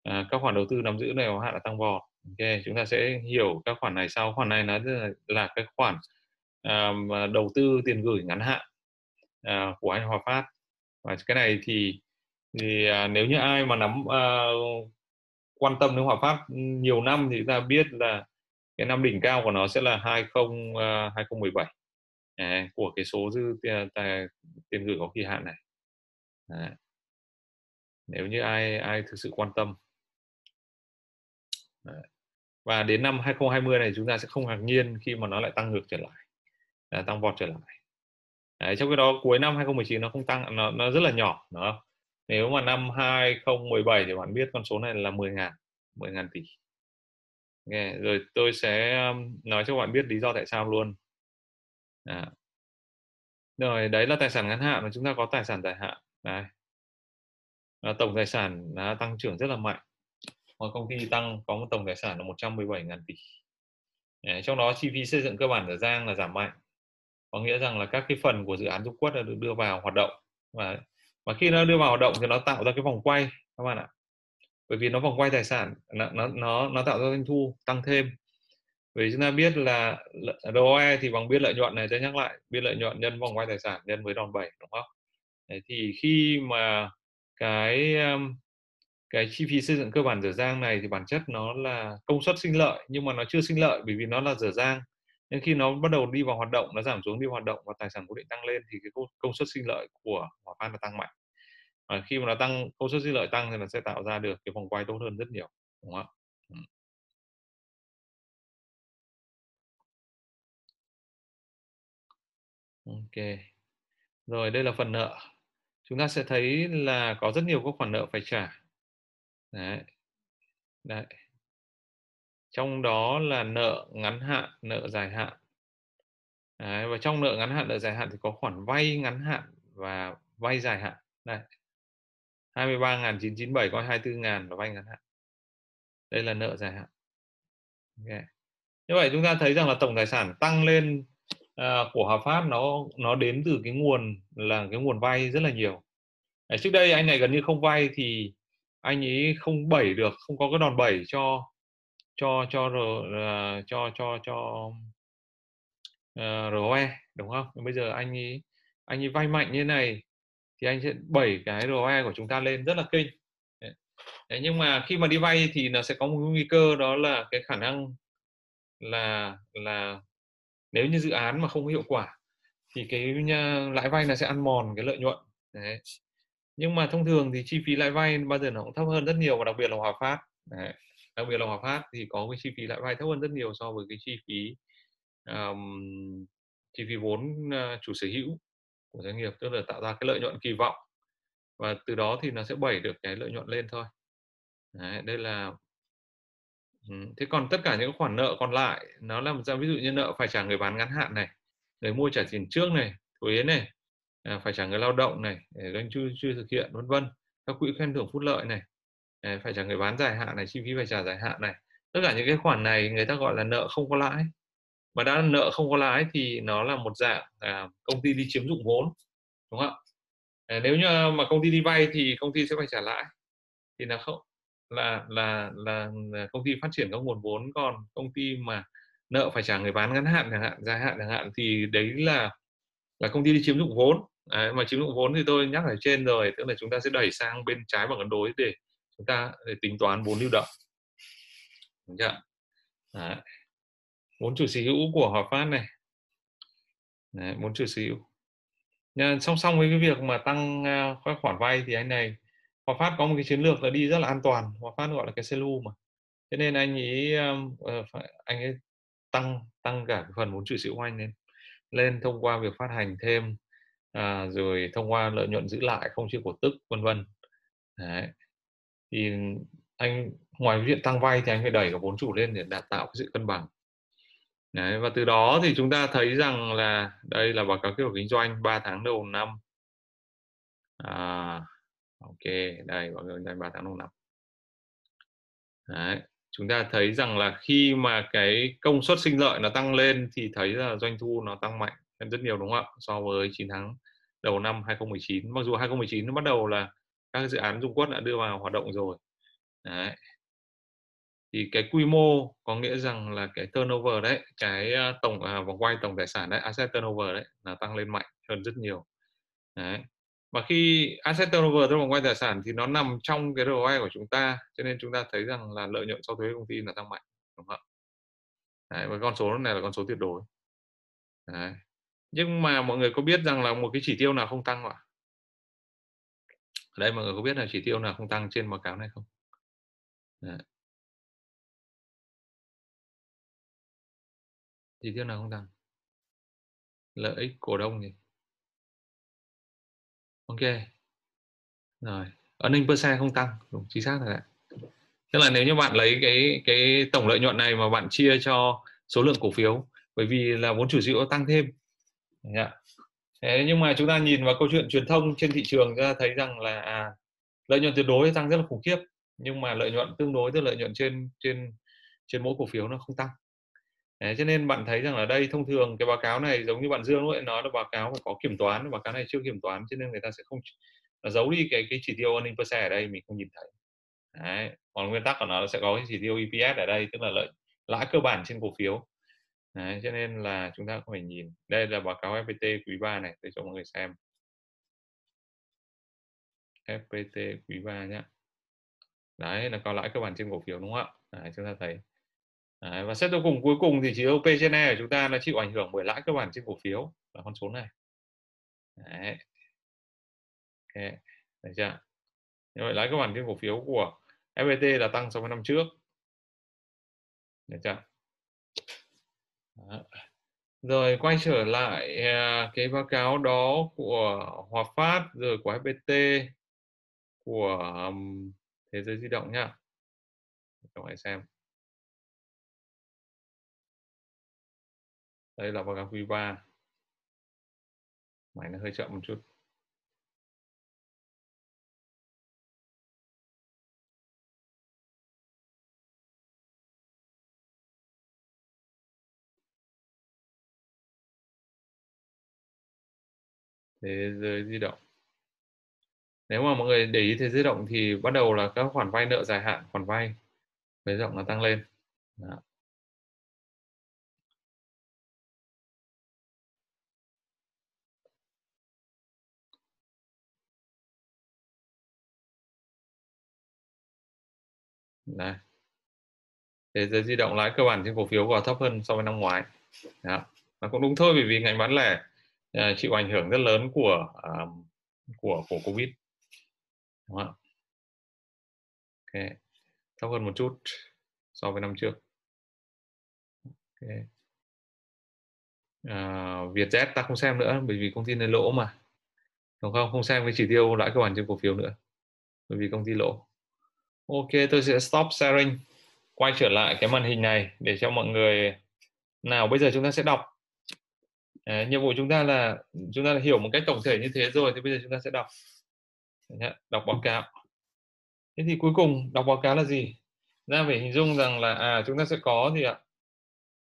À, các khoản đầu tư nắm giữ này có hạn là tăng vọt. Ok chúng ta sẽ hiểu các khoản này sau. Khoản này nó là, là cái khoản à, đầu tư tiền gửi ngắn hạn à, của anh Hòa Phát. Và cái này thì thì à, nếu như ai mà nắm à, quan tâm đến Hòa Phát nhiều năm thì ta biết là cái năm đỉnh cao của nó sẽ là 20 uh, 2017 Đấy, của cái số dư tiền, tiền gửi có kỳ hạn này. Đấy. nếu như ai ai thực sự quan tâm. Đấy. và đến năm 2020 này chúng ta sẽ không ngạc nhiên khi mà nó lại tăng ngược trở lại. À, tăng vọt trở lại. Đấy, trong cái đó cuối năm 2019 nó không tăng nó, nó rất là nhỏ đúng không? Nếu mà năm 2017 thì bạn biết con số này là 10 ngàn 10 ngàn tỷ. Nghe rồi tôi sẽ nói cho bạn biết lý do tại sao luôn à. rồi đấy là tài sản ngắn hạn mà chúng ta có tài sản dài hạn. Đấy à, tổng tài sản đã tăng trưởng rất là mạnh. Một công ty tăng có một tổng tài sản là 117 ngàn tỷ. Đấy, trong đó chi phí xây dựng cơ bản ở Giang là giảm mạnh. Có nghĩa rằng là các cái phần của dự án Dung Quất đã được đưa vào hoạt động. Và và khi nó đưa vào hoạt động thì nó tạo ra cái vòng quay các bạn ạ. Bởi vì nó vòng quay tài sản nó nó nó tạo ra doanh thu tăng thêm vì chúng ta biết là ROE à, thì bằng biên lợi nhuận này tôi nhắc lại biên lợi nhuận nhân vòng quay tài sản nhân với đòn bẩy đúng không? Đấy, thì khi mà cái cái chi phí xây dựng cơ bản dở dang này thì bản chất nó là công suất sinh lợi nhưng mà nó chưa sinh lợi bởi vì nó là dở dang. Nên khi nó bắt đầu đi vào hoạt động nó giảm xuống đi vào hoạt động và tài sản cố định tăng lên thì cái công suất sinh lợi của hòa phát là tăng mạnh. Và khi mà nó tăng công suất sinh lợi tăng thì nó sẽ tạo ra được cái vòng quay tốt hơn rất nhiều đúng không ạ? Ok. Rồi đây là phần nợ. Chúng ta sẽ thấy là có rất nhiều các khoản nợ phải trả. Đấy. Đấy. Trong đó là nợ ngắn hạn nợ dài hạn. Đấy, và trong nợ ngắn hạn nợ dài hạn thì có khoản vay ngắn hạn và vay dài hạn. Đây 23.997 có 24.000 là vay ngắn hạn. Đây là nợ dài hạn. Okay. như vậy chúng ta thấy rằng là tổng tài sản tăng lên Ờ, của Hòa Phát nó nó đến từ cái nguồn là cái nguồn vay rất là nhiều. À, trước đây anh này gần như không vay thì anh ấy không bẩy được không có cái đòn bẩy cho cho cho uh, cho cho cho ờ, uh, ROE đúng không? Bây giờ anh ấy anh ấy vay mạnh như này thì anh sẽ bẩy cái ROE của chúng ta lên rất là kinh. Đấy, nhưng mà khi mà đi vay thì nó sẽ có một nguy cơ đó là cái khả năng là là nếu như dự án mà không có hiệu quả thì cái lãi vay là sẽ ăn mòn cái lợi nhuận Đấy. nhưng mà thông thường thì chi phí lãi vay bao giờ nó cũng thấp hơn rất nhiều và đặc biệt là hòa phát Đấy. đặc biệt là hòa phát thì có cái chi phí lãi vay thấp hơn rất nhiều so với cái chi phí um, chi phí vốn uh, chủ sở hữu của doanh nghiệp tức là tạo ra cái lợi nhuận kỳ vọng và từ đó thì nó sẽ đẩy được cái lợi nhuận lên thôi Đấy, đây là Ừ, thế còn tất cả những khoản nợ còn lại nó làm ra ví dụ như nợ phải trả người bán ngắn hạn này người mua trả tiền trước này thuế này à, phải trả người lao động này để doanh chưa chưa thực hiện vân vân. Các quỹ khen thưởng phúc lợi này à, phải trả người bán dài hạn này chi phí phải trả dài hạn này. Tất cả những cái khoản này người ta gọi là nợ không có lãi. Mà đã nợ không có lãi thì nó là một dạng à, công ty đi chiếm dụng vốn đúng không ạ? À, nếu như mà công ty đi vay thì công ty sẽ phải trả lãi thì là không là là là, ừ, công ty phát triển các nguồn vốn còn công ty mà nợ phải trả người bán ngắn hạn chẳng hạn dài hạn chẳng hạn thì đấy là là công ty đi chiếm dụng vốn. Đấy, mà chiếm dụng vốn thì tôi nhắc ở trên rồi tức là chúng ta sẽ đẩy sang bên trái bằng cân đối để chúng ta để tính toán vốn lưu động. Đúng chưa đấy. Vốn chủ sở hữu của Hòa Phát này. Đấy, vốn chủ sở hữu. Nha, song song với cái việc mà tăng uh, các khoản vay thì anh này Hòa Phát có một cái chiến lược là đi rất là an toàn Hòa Phát gọi là cái Celu mà. Thế nên anh ấy ờ, phải, anh ấy tăng tăng cả cái phần vốn chủ sở hữu anh lên lên thông qua việc phát hành thêm à, rồi thông qua lợi nhuận giữ lại không chia cổ tức vân vân. Đấy. thì anh ngoài việc tăng vay thì anh phải đẩy cả vốn chủ lên để đạt tạo cái sự cân bằng. Đấy, và từ đó thì chúng ta thấy rằng là đây là báo cáo kết quả kinh doanh 3 tháng đầu năm. À, ok đây mọi người kinh 3 tháng đầu năm Đấy, chúng ta thấy rằng là khi mà cái công suất sinh lợi nó tăng lên thì thấy là doanh thu nó tăng mạnh hơn rất nhiều đúng không ạ? So với 9 tháng đầu năm 2019 mặc dù 2019 nó bắt đầu là các dự án Dung Quất đã đưa vào hoạt động rồi. Đấy. Thì cái quy mô có nghĩa rằng là cái turnover đấy cái à, tổng à, vòng quay tổng tài sản đấy asset turnover đấy là tăng lên mạnh hơn rất nhiều. Đấy mà khi asset turnover tức là vòng quay tài sản thì nó nằm trong cái ROI của chúng ta cho nên chúng ta thấy rằng là lợi nhuận sau thuế công ty là tăng mạnh đúng không đấy, và con số này là con số tuyệt đối. Đấy. nhưng mà mọi người có biết rằng là một cái chỉ tiêu nào không tăng không ạ? Đây mọi người có biết là chỉ tiêu nào không tăng trên báo cáo này không? Đấy. chỉ tiêu nào không tăng? Lợi ích cổ đông gì ok. Rồi. Earning per share không tăng. Đúng chính xác rồi ạ. Tức là nếu như bạn lấy cái cái tổng lợi nhuận này mà bạn chia cho số lượng cổ phiếu bởi vì là vốn chủ sở hữu tăng thêm. Thế nhưng mà chúng ta nhìn vào câu chuyện truyền thông trên thị trường ra thấy rằng là à, lợi nhuận tuyệt đối tăng rất là khủng khiếp nhưng mà lợi nhuận tương đối tức lợi nhuận trên trên trên mỗi cổ phiếu nó không tăng. Đấy, cho nên bạn thấy rằng ở đây thông thường cái báo cáo này giống như bạn Dương lúc nói là báo cáo phải có kiểm toán báo cáo này chưa kiểm toán cho nên người ta sẽ không nó giấu đi cái cái chỉ tiêu earning per share ở đây mình không nhìn thấy. Đấy. còn nguyên tắc của nó sẽ có cái chỉ tiêu EPS ở đây tức là lợi lãi cơ bản trên cổ phiếu. Đấy, cho nên là chúng ta không phải nhìn. Đây là báo cáo FPT quý 3 này để cho mọi người xem. FPT quý 3 nhé đấy là có lãi cơ bản trên cổ phiếu đúng không ạ? Đấy, chúng ta thấy đấy, và xét cho cùng cuối cùng thì chỉ tiêu trên E của chúng ta nó chịu ảnh hưởng bởi lãi cơ bản trên cổ phiếu là con số này. Đấy. ok được chưa? Như vậy lãi cơ bản trên cổ phiếu của FPT là tăng so với năm trước. Được chưa? Đó. rồi quay trở lại à, cái báo cáo đó của Hòa Phát rồi của FPT của thế giới di động nhá các bạn xem. Đây là báo cáo quý 3 máy nó hơi chậm một chút. Thế giới di động. Nếu mà mọi người để ý thế giới động thì bắt đầu là các khoản vay nợ dài hạn, khoản vay thế giới rộng nó tăng lên. Đó. Đây. Thế giới di động lãi cơ bản trên cổ phiếu còn thấp hơn so với năm ngoái. Đó. Nó cũng đúng thôi bởi vì ngành bán lẻ uh, chịu ảnh hưởng rất lớn của uh, của của Covid. Đúng không? Ok. Thấp hơn một chút so với năm trước. Ok. Uh, Vietjet ta không xem nữa bởi vì công ty này lỗ mà. Đúng không? Không xem với chỉ tiêu lãi cơ bản trên cổ phiếu nữa. Bởi vì công ty lỗ. Ok, tôi sẽ stop sharing. Quay trở lại cái màn hình này để cho mọi người nào bây giờ chúng ta sẽ đọc. À, nhiệm vụ chúng ta là chúng ta hiểu một cách tổng thể như thế rồi thì bây giờ chúng ta sẽ đọc. Đọc báo cáo. Thế thì cuối cùng đọc báo cáo là gì? ra phải hình dung rằng là à chúng ta sẽ có gì ạ?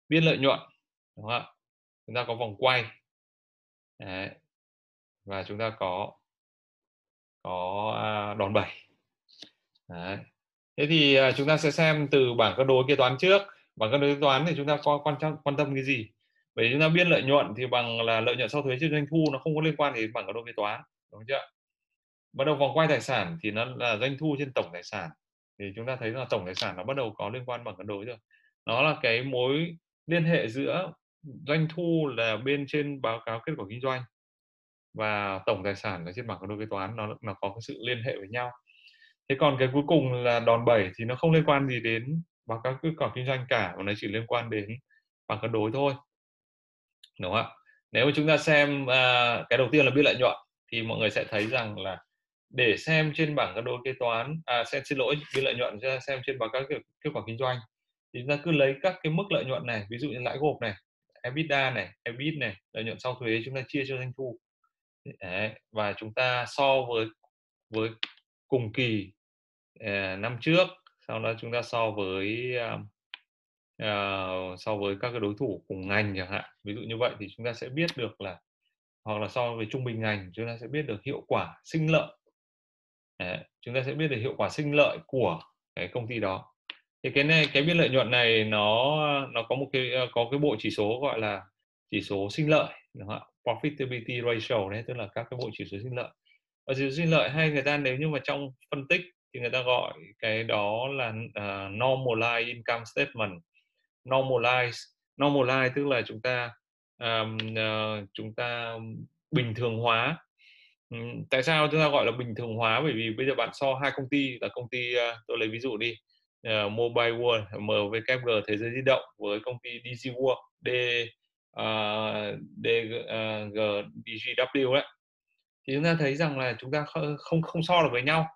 Biên lợi nhuận, đúng không ạ? Chúng ta có vòng quay. Đấy. Và chúng ta có có à, đòn bẩy Đấy. Thế thì à, chúng ta sẽ xem từ bảng cân đối kế toán trước. Bảng cân đối kế toán thì chúng ta có quan trọng quan tâm cái gì? Bởi chúng ta biên lợi nhuận thì bằng là lợi nhuận sau thuế trên doanh thu nó không có liên quan đến bảng cân đối kế toán, đúng chưa? Bắt đầu vòng quay tài sản thì nó là doanh thu trên tổng tài sản. Thì chúng ta thấy là tổng tài sản nó bắt đầu có liên quan bảng cân đối rồi. Nó là cái mối liên hệ giữa doanh thu là bên trên báo cáo kết quả kinh doanh và tổng tài sản là trên bảng cân đối kế toán nó nó có cái sự liên hệ với nhau thế còn cái cuối cùng là đòn bẩy thì nó không liên quan gì đến báo cáo kết quả kinh doanh cả mà nó chỉ liên quan đến bảng cân đối thôi. Đúng không ạ? Nếu mà chúng ta xem uh, cái đầu tiên là biên lợi nhuận thì mọi người sẽ thấy rằng là để xem trên bảng cân đối kế toán à xem xin lỗi biên lợi nhuận ra xem trên báo cáo kết, kết quả kinh doanh thì chúng ta cứ lấy các cái mức lợi nhuận này ví dụ như lãi gộp này EBITDA này EBIT này lợi nhuận sau thuế chúng ta chia cho doanh thu. Đấy, và chúng ta so với với cùng kỳ Ờ, năm trước sau đó chúng ta so với uh, so với các cái đối thủ cùng ngành chẳng hạn. Ví dụ như vậy thì chúng ta sẽ biết được là hoặc là so với trung bình ngành chúng ta sẽ biết được hiệu quả sinh lợi. Đấy, chúng ta sẽ biết được hiệu quả sinh lợi của cái công ty đó. Thì cái này cái biên lợi nhuận này nó nó có một cái có cái bộ chỉ số gọi là chỉ số sinh lợi đúng không? profitability ratio đấy tức là các cái bộ chỉ số sinh lợi. Và chỉ số sinh lợi hay người ta nếu như mà trong phân tích thì người ta gọi cái đó là uh, normalized income statement. Normalize normalize tức là chúng ta um, uh, chúng ta bình thường hóa. Um, tại sao chúng ta gọi là bình thường hóa? Bởi vì bây giờ bạn so hai công ty là công ty uh, tôi lấy ví dụ đi uh, Mobile World MWG thế giới di động với công ty DG World D uh, DG uh, DGW đấy thì chúng ta thấy rằng là chúng ta không không so được với nhau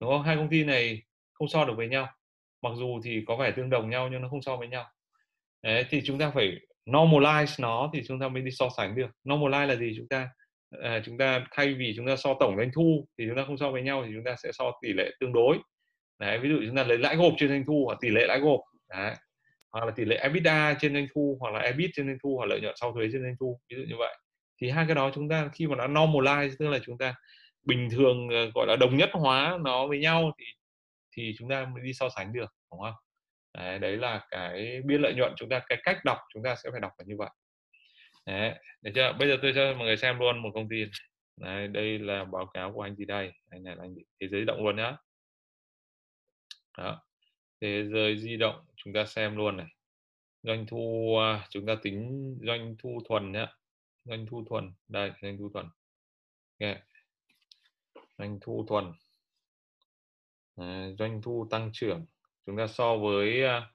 đúng không? Hai công ty này không so được với nhau. Mặc dù thì có vẻ tương đồng nhau nhưng nó không so với nhau. Đấy, thì chúng ta phải normalize nó thì chúng ta mới đi so sánh được. Normalize là gì? Chúng ta à, chúng ta thay vì chúng ta so tổng doanh thu thì chúng ta không so với nhau thì chúng ta sẽ so tỷ lệ tương đối. Đấy, ví dụ chúng ta lấy lãi gộp trên doanh thu hoặc tỷ lệ lãi gộp. Đấy. hoặc là tỷ lệ EBITDA trên doanh thu hoặc là EBIT trên doanh thu hoặc lợi nhuận sau thuế trên doanh thu ví dụ như vậy. Thì hai cái đó chúng ta khi mà đã normalize tức là chúng ta bình thường ờ, gọi là đồng nhất hóa nó với nhau thì thì chúng ta mới đi so sánh được đúng không? Đấy, đấy là cái biên lợi nhuận chúng ta cái cách đọc chúng ta sẽ phải đọc là như vậy. Đấy, được chưa? Bây giờ tôi cho mọi người xem luôn một công ty. Này đây là báo cáo của anh gì đây? Anh này là anh thế giới động luôn nhá. Đó thế giới di động chúng ta xem luôn này. Doanh thu à, chúng ta tính doanh thu thuần nhá. Doanh thu thuần đây doanh thu thuần. Okay doanh thu thuần à, ờ, doanh thu tăng trưởng. Chúng ta so với à,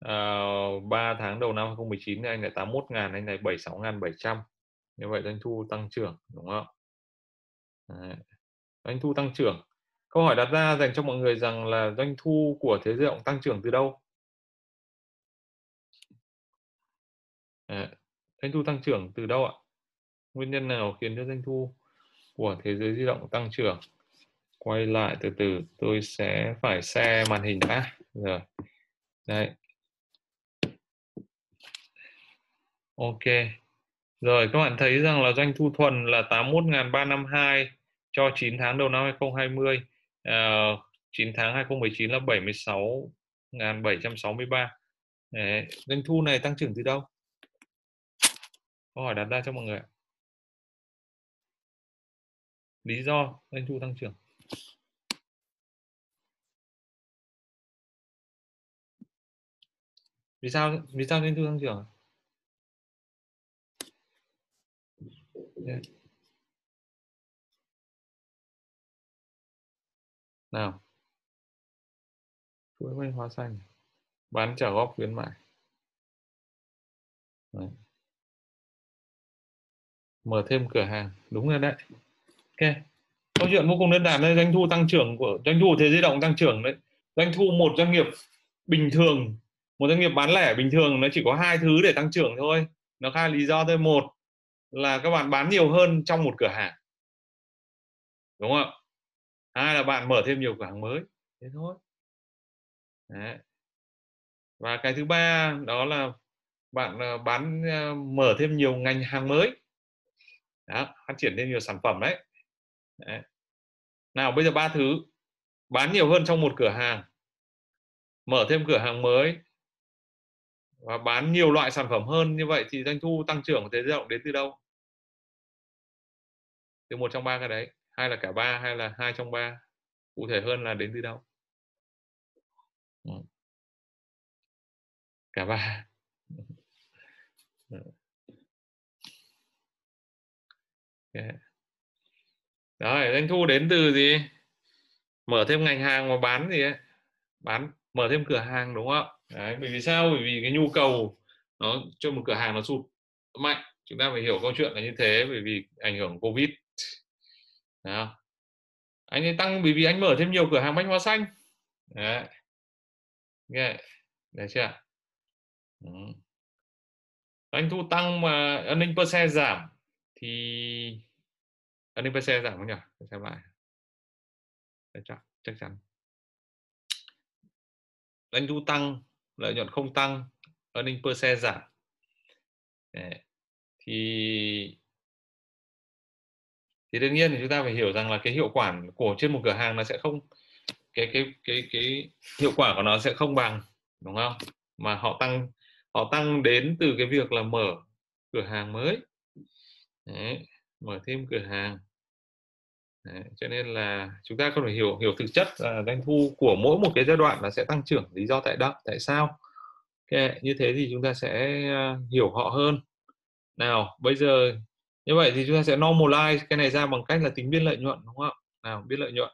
à, uh, 3 tháng đầu năm 2019 anh là 81 ngàn anh này 76 ngàn 700 như vậy doanh thu tăng trưởng đúng không? Doanh thu tăng trưởng. Câu hỏi đặt ra dành cho mọi người rằng là doanh thu của thế giới tăng trưởng từ đâu? À, doanh thu tăng trưởng từ đâu ạ? Nguyên nhân nào khiến cho doanh thu của thế giới di động tăng trưởng. Quay lại từ từ tôi sẽ phải xe màn hình đã. Rồi. Đây ok. Rồi các bạn thấy rằng là doanh thu thuần là 81.352 cho 9 tháng đầu năm 2020 à, 9 tháng 2019 là 76.763 Đấy, doanh thu này tăng trưởng từ đâu? Câu hỏi đặt ra cho mọi người ạ lý do doanh thu tăng trưởng. Vì sao vì sao doanh thu tăng trưởng? Yeah. nào. Chuỗi bánh hoa xanh. Bán trả góp khuyến mại. Đấy. mở thêm cửa hàng. Đúng rồi đấy ok. Câu chuyện vô cùng đơn giản đây doanh thu tăng trưởng của doanh thu thế giới động tăng trưởng đấy. Doanh thu một doanh nghiệp bình thường một doanh nghiệp bán lẻ bình thường nó chỉ có hai thứ để tăng trưởng thôi. Nó hai lý do thôi. Một là các bạn bán nhiều hơn trong một cửa hàng. Đúng không hai là bạn mở thêm nhiều cửa hàng mới. Thế thôi. Đấy. và cái thứ ba đó là bạn ờ, bán ờ, mở thêm nhiều ngành hàng mới. Đó, phát triển thêm nhiều sản phẩm đấy đấy. Nào, bây giờ ba thứ. Bán nhiều hơn trong một cửa hàng. Mở thêm cửa hàng mới. Và bán nhiều loại sản phẩm hơn. Như vậy thì doanh thu tăng trưởng của thế giới động đến từ đâu? Từ một trong ba cái đấy. Hay là cả ba, hay là hai trong ba? Cụ thể hơn là đến từ đâu? Ừ. Cả ba. Yeah. Đấy, doanh thu đến từ gì? Mở thêm ngành hàng mà bán gì ấy? Bán mở thêm cửa hàng đúng không Đấy, bởi vì sao? Bởi vì cái nhu cầu nó cho một cửa hàng nó sụt mạnh. Chúng ta phải hiểu câu chuyện là như thế bởi vì ảnh hưởng covid. Đó. anh ấy tăng bởi vì anh mở thêm nhiều cửa hàng bánh hoa xanh. Đấy. Nghe Đấy chưa ừ. anh thu tăng mà an ninh per xe giảm thì xe giảm không nhỉ? Xem lại. Chắc chắc chắn. Doanh thu tăng lợi nhuận không tăng earning per share giảm. Thì thì đương nhiên thì chúng ta phải hiểu rằng là cái hiệu quả của trên một cửa hàng nó sẽ không cái cái cái cái hiệu quả của nó sẽ không bằng đúng không? Mà họ tăng họ tăng đến từ cái việc là mở cửa hàng mới. Đấy, mở thêm cửa hàng. Đấy, cho nên là chúng ta cần phải hiểu hiểu thực chất là doanh thu của mỗi một cái giai đoạn là sẽ tăng trưởng lý do tại đó tại sao? Okay, như thế thì chúng ta sẽ à, hiểu họ hơn. Nào bây giờ như vậy thì chúng ta sẽ normalize cái này ra bằng cách là tính biên lợi nhuận đúng không nào biên lợi nhuận.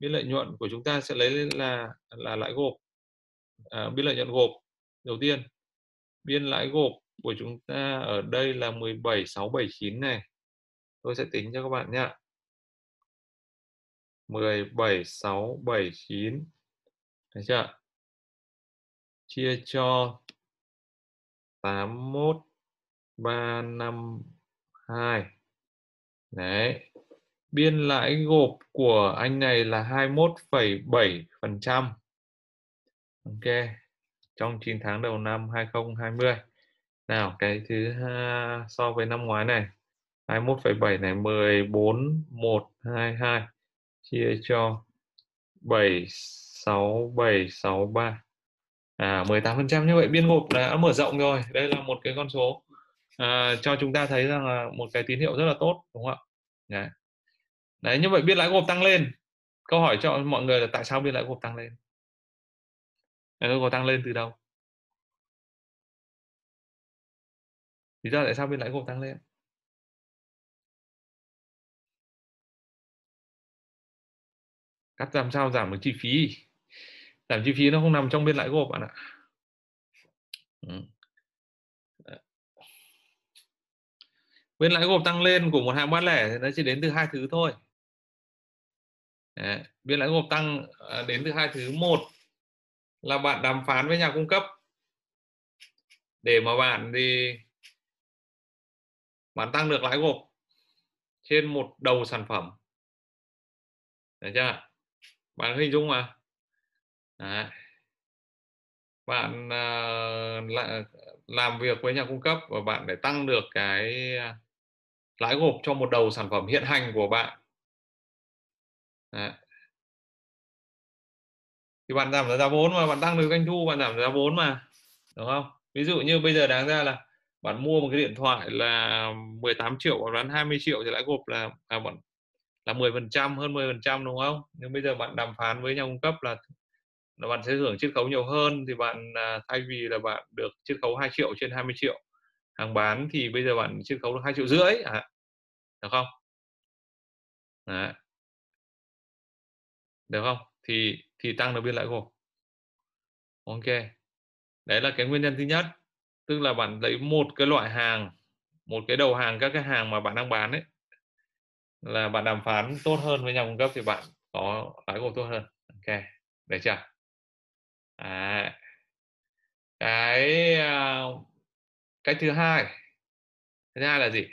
Biên lợi nhuận của chúng ta sẽ lấy là là lãi gộp. À, biên lợi nhuận gộp. Đầu tiên biên lãi gộp của chúng ta ở đây là 17679 này tôi sẽ tính cho các bạn nhé 17679 Thấy chưa chia cho 81 352 đấy. Biên lãi gộp của anh này là 21,7% ok. Trong 9 tháng đầu năm 2020 nào cái thứ so với năm ngoái này. 21,7 này 14 122 chia cho 76763 à 18 phần trăm như vậy biên gộp đã mở rộng rồi. Đây là một cái con số à, cho chúng ta thấy rằng là một cái tín hiệu rất là tốt đúng không ạ? Đấy, đấy như vậy biên lãi gộp tăng lên. Câu hỏi cho mọi người là tại sao biên lãi gộp tăng lên? Nó có tăng lên từ đâu? Lý do tại sao biên lãi gộp tăng lên? Cắt làm sao giảm được chi phí? Giảm chi phí nó không nằm trong biên lãi gộp bạn ạ. Ừ. biên lãi gộp tăng lên của một hàng bán lẻ thì nó chỉ đến từ hai thứ thôi. Đấy. biên lãi gộp tăng à, đến từ hai thứ. Một là bạn đàm phán với nhà cung cấp. Để mà bạn thì bạn tăng được lãi gộp trên một đầu sản phẩm. Được chưa? Bạn hình dung mà Đấy. bạn uh, làm việc với nhà cung cấp và bạn để tăng được cái à, lãi gộp cho một đầu sản phẩm hiện hành của bạn Đấy. thì bạn giảm giá vốn mà bạn tăng được doanh thu bạn giảm giá vốn mà đúng không ví dụ như bây giờ đáng ra là bạn mua một cái điện thoại là 18 triệu bạn bán 20 triệu thì lãi gộp là à, bạn là 10 phần trăm hơn 10 phần trăm đúng không? Nhưng bây giờ bạn đàm phán với nhà cung cấp là là bạn sẽ hưởng chiết khấu nhiều hơn thì bạn à, thay vì là bạn được chiết khấu 2 triệu trên 20 triệu hàng bán thì bây giờ bạn chiết khấu được 2 triệu rưỡi à, được không? Đấy. được không? Thì thì tăng được biên lãi gộp ok. Đấy là cái nguyên nhân thứ nhất. Tức là bạn lấy một cái loại hàng một cái đầu hàng các cái hàng mà bạn đang bán ấy là bạn đàm phán tốt hơn với nhà cung cấp thì bạn có lãi gộp tốt hơn. Ok được chưa? À, cái à, cái thứ hai cái thứ hai là gì?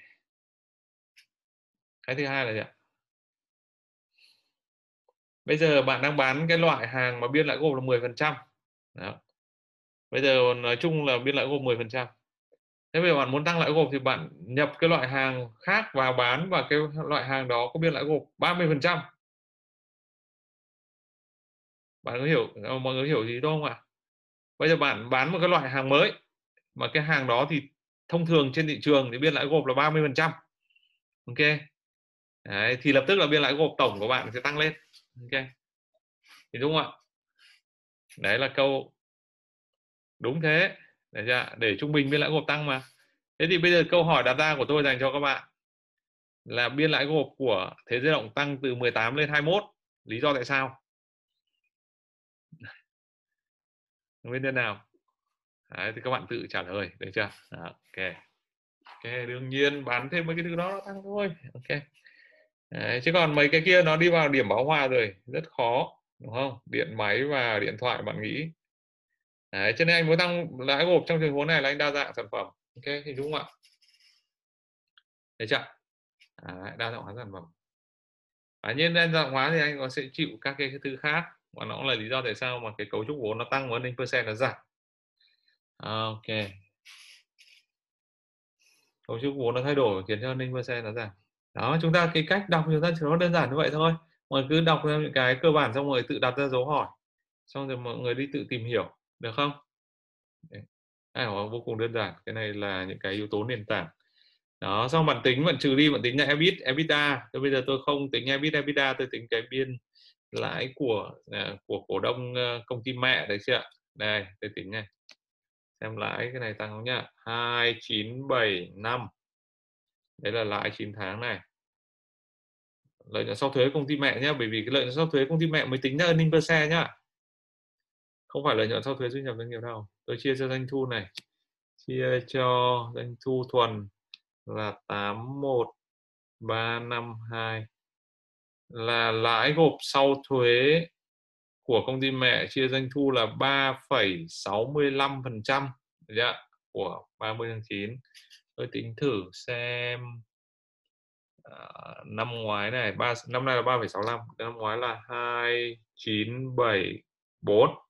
Cái thứ hai là gì ạ? Bây giờ bạn đang bán cái loại hàng mà biên lãi gộp là 10 phần trăm. Bây giờ nói chung là biên lãi gộp 10 phần trăm thế bây giờ bạn muốn tăng lãi gộp thì bạn nhập cái loại hàng khác vào bán và cái loại hàng đó có biên lãi gộp 30 phần trăm. Bạn có hiểu mọi người hiểu gì không ạ? Bây giờ bạn bán một cái loại hàng mới mà cái hàng đó thì thông thường trên thị trường thì biên lãi gộp là 30 phần trăm. Ok? Đấy, thì lập tức là biên lãi gộp tổng của bạn sẽ tăng lên. Ok? Thì đúng không ạ? Đấy là câu đúng thế để chưa? để trung bình biên lãi gộp tăng mà. Thế thì bây giờ câu hỏi đặt ra của tôi dành cho các bạn là biên lãi gộp của thế giới động tăng từ 18 lên 21 lý do tại sao? Nguyên nhân nào? Đấy, thì các bạn tự trả lời được chưa? Đó, ok. Ok đương nhiên bán thêm mấy cái thứ đó nó tăng thôi ok. Đấy, chứ còn mấy cái kia nó đi vào điểm báo hòa rồi rất khó đúng không? Điện máy và điện thoại bạn nghĩ. Đấy, cho nên anh muốn tăng lãi gộp trong trường huống này là anh đa dạng sản phẩm ok thì đúng không ạ? Thấy chưa? À, đa dạng hóa sản phẩm. Và nhiên đa dạng hóa thì anh có sẽ chịu các cái thứ khác và nó cũng là lý do tại sao mà cái cấu trúc vốn nó tăng và percent nó giảm. Ok. Cấu trúc vốn nó thay đổi khiến cho ninh percent nó giảm. Đó chúng ta cái cách đọc chúng ta chỉ nó đơn giản như vậy thôi. Mọi người cứ đọc ra những cái cơ bản xong rồi tự đặt ra dấu hỏi. Xong rồi mọi người đi tự tìm hiểu được không? À, vô cùng đơn giản. Cái này là những cái yếu tố nền tảng. Đó xong bạn tính bạn trừ đi bạn tính là EBIT EBITDA. Tôi bây giờ tôi không tính EBIT EBITDA tôi tính cái biên lãi của à, của cổ đông ờ, công ty mẹ đấy chưa ạ. Đây tôi tính này xem lãi cái này tăng không nhá. Hai chín bảy năm. Đấy là lãi 9 tháng này. Lợi nhuận sau thuế công ty mẹ nhá bởi vì cái lợi nhuận sau thuế công ty mẹ mới tính ra earning per share nhá không phải lợi nhuận sau thuế thu nhập doanh nghiệp đâu tôi chia cho doanh thu này. Chia cho doanh thu thuần là 81352 là lãi gộp sau thuế của công ty mẹ chia doanh thu là 3,65 phần trăm. Của 30 tháng 9 tôi tính thử xem à, năm ngoái này 3 năm nay là 3,65 năm ngoái là 2974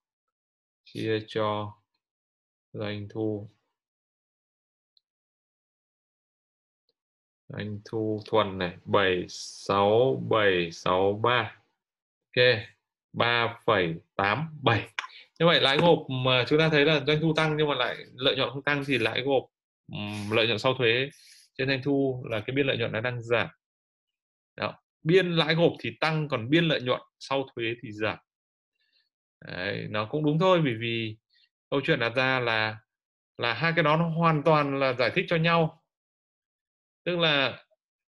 chia cho doanh thu. Doanh thu thuần này 76763 ok 3,87 như vậy lãi gộp mà chúng ta thấy là doanh thu tăng nhưng mà lại lợi nhuận không tăng thì lãi gộp lợi nhuận sau thuế trên doanh thu là cái biên lợi nhuận nó đang giảm. Đó. biên lãi gộp thì tăng còn biên lợi nhuận sau thuế thì giảm. Đấy, nó cũng đúng thôi bởi vì câu chuyện đặt ra là là hai cái đó nó hoàn toàn là giải thích cho nhau. Tức là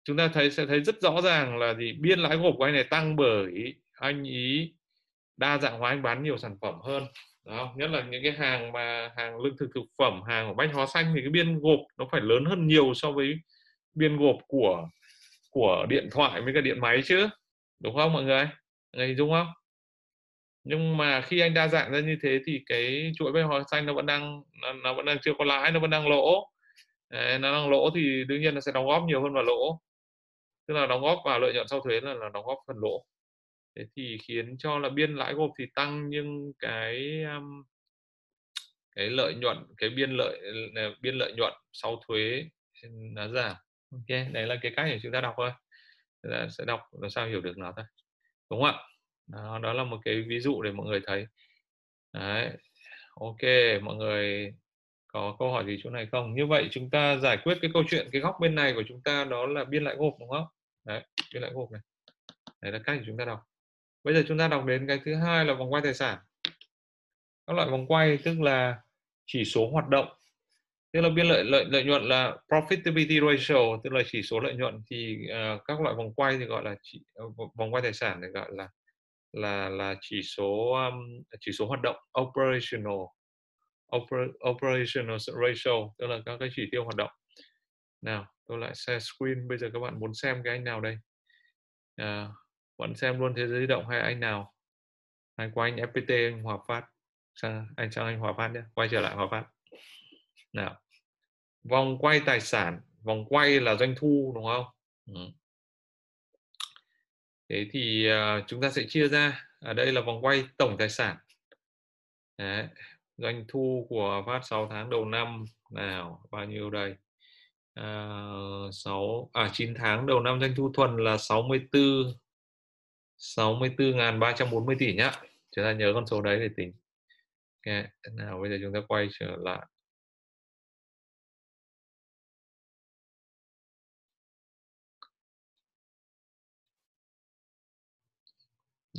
chúng ta thấy sẽ thấy rất rõ ràng là gì? Biên lãi gộp của anh này tăng bởi anh ý đa dạng hóa anh bán nhiều sản phẩm hơn đó. Nhất là những cái hàng mà hàng lương thực thực phẩm hàng của bách hóa xanh thì cái biên gộp nó phải lớn hơn nhiều so với biên gộp của của điện thoại với cả điện máy chứ đúng không mọi người? Người hình dung không? Nhưng mà khi anh đa dạng ra như thế thì cái chuỗi bách hóa xanh nó vẫn đang nó, nó vẫn đang chưa có lãi nó vẫn đang lỗ. Đấy, nó đang lỗ thì đương nhiên nó sẽ đóng góp nhiều hơn vào lỗ. Tức là đóng góp vào lợi nhuận sau thuế là, là đóng góp phần lỗ. Thế thì khiến cho là biên lãi gộp thì tăng nhưng cái um, cái lợi nhuận cái biên lợi biên lợi nhuận sau thuế nó giảm. Ok đấy là cái cách để chúng ta đọc thôi. Là sẽ đọc làm sao hiểu được nó thôi. Đúng không ạ? Đó, đó là một cái ví dụ để mọi người thấy. Đấy ok mọi người có câu hỏi gì chỗ này không? Như vậy chúng ta giải quyết cái câu chuyện cái góc bên này của chúng ta đó là biên lại gộp đúng không? Đấy biên lại gộp này. Đấy là cách chúng ta đọc. Bây giờ chúng ta đọc đến cái thứ hai là vòng quay tài sản. Các loại vòng quay tức là chỉ số hoạt động. Tức là biên lợi lợi lợi nhuận là profitability ratio tức là chỉ số lợi nhuận thì uh, các loại vòng quay thì gọi là chỉ, uh, vòng quay tài sản thì gọi là là là chỉ số um, chỉ số hoạt động operational. Oper, operational ratio tức là các cái chỉ tiêu hoạt động. Nào tôi lại share screen bây giờ các bạn muốn xem cái anh nào đây? À, bạn xem luôn thế giới di động hay anh nào? Anh qua anh FPT anh Hòa Phát? Sang anh sang anh Hòa Phát nhé quay trở lại Hòa Phát. Nào vòng quay tài sản vòng quay là doanh thu đúng không? Ừ thế thì uh, chúng ta sẽ chia ra ở đây là vòng quay tổng tài sản Đấy. doanh thu của phát 6 tháng đầu năm nào bao nhiêu đây à, 6 à 9 tháng đầu năm doanh thu thuần là 64 64.340 tỷ nhá chúng ta nhớ con số đấy để tính okay. nào bây giờ chúng ta quay trở lại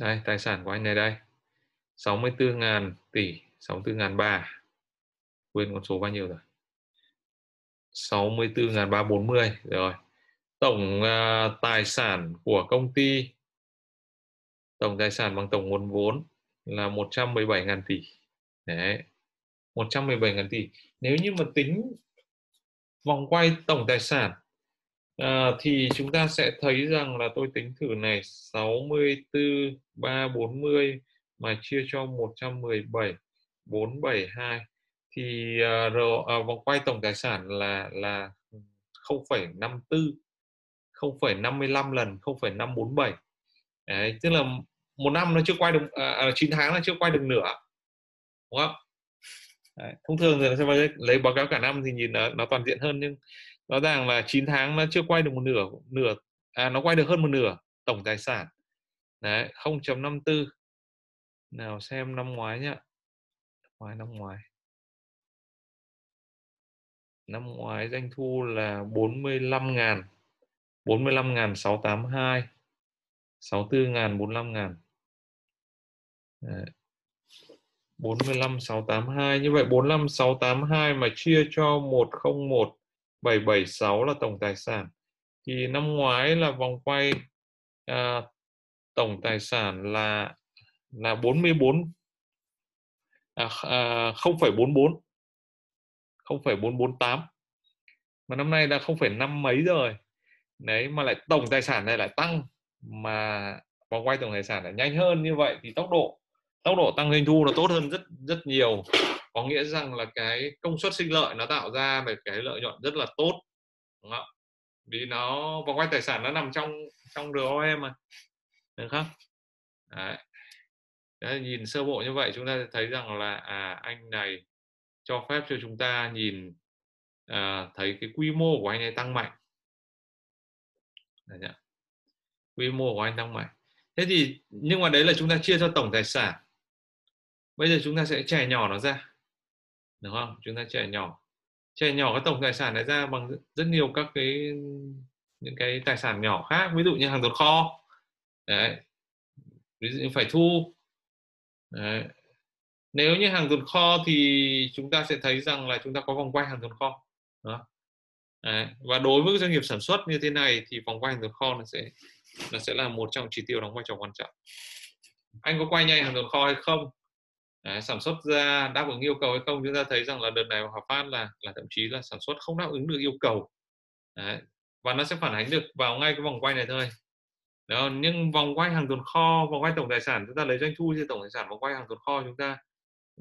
đây tài sản của anh này đây. 64.000 tỷ 64.300 quên con số bao nhiêu rồi. 64.340 rồi. Tổng uh, tài sản của công ty. Tổng tài sản bằng tổng nguồn vốn là 117.000 tỷ. Đấy 117.000 tỷ. Nếu như mà tính vòng quay tổng tài sản à, thì chúng ta sẽ thấy rằng là tôi tính thử này 64 340 mà chia cho 117 472 thì uh, rồi, uh, vòng quay tổng tài sản là là 0,54 0,55 lần 0,547 Đấy, tức là một năm nó chưa quay được à, à, 9 tháng nó chưa quay được nửa đúng không? Đấy, thông thường thì sẽ lấy báo cáo cả năm thì nhìn nó, nó toàn diện hơn nhưng rõ ràng là 9 tháng nó chưa quay được một nửa nửa à nó quay được hơn một nửa tổng tài sản. Đấy 0.54 nào xem năm ngoái nhá. Ngoái, năm ngoái. Năm ngoái doanh thu là 45 ngàn 45 ngàn 682 64 ngàn 45 ngàn. Đấy. 45 682 như vậy 45 682 mà chia cho 101 776 là tổng tài sản. Thì năm ngoái là vòng quay à, tổng tài sản là là 44 à, à, 0,44 0,448 mà năm nay là 0,5 mấy rồi. Đấy mà lại tổng tài sản này lại tăng mà vòng quay tổng tài sản lại nhanh hơn như vậy thì tốc độ tốc độ tăng doanh thu nó tốt hơn rất rất nhiều có nghĩa rằng là cái công suất sinh lợi nó tạo ra về cái lợi nhuận rất là tốt đúng không vì nó vòng quay tài sản nó nằm trong trong ROE mà được không? Đấy. Đấy, nhìn sơ bộ như vậy chúng ta thấy rằng là à anh này cho phép cho chúng ta nhìn à, thấy cái quy mô của anh ấy tăng mạnh. Đấy quy mô của anh tăng mạnh. Thế thì nhưng mà đấy là chúng ta chia cho tổng tài sản. Bây giờ chúng ta sẽ trẻ nhỏ nó ra đúng không? Chúng ta trẻ nhỏ. Trẻ nhỏ cái tổng tài sản này ra bằng rất nhiều các cái, những cái tài sản nhỏ khác, ví dụ như hàng tồn kho. Đấy. Ví dụ như phải thu. Đấy. nếu như hàng tồn kho thì chúng ta sẽ thấy rằng là chúng ta có vòng quay hàng tồn kho. Đó. Đấy. và đối với doanh nghiệp sản xuất như thế này thì vòng quay hàng tồn kho nó sẽ nó sẽ là một trong chỉ tiêu đóng vai trò quan trọng. Anh có quay nhanh hàng tồn kho hay không? Đấy, sản xuất ra đáp ứng yêu cầu hay không chúng ta thấy rằng là đợt này Hòa Phát là là thậm chí là sản xuất không đáp ứng được yêu cầu Đấy. và nó sẽ phản ánh được vào ngay cái vòng quay này thôi đó nhưng vòng quay hàng tồn kho vòng quay tổng tài sản chúng ta lấy doanh thu trên tổng tài sản vòng quay hàng tồn kho chúng ta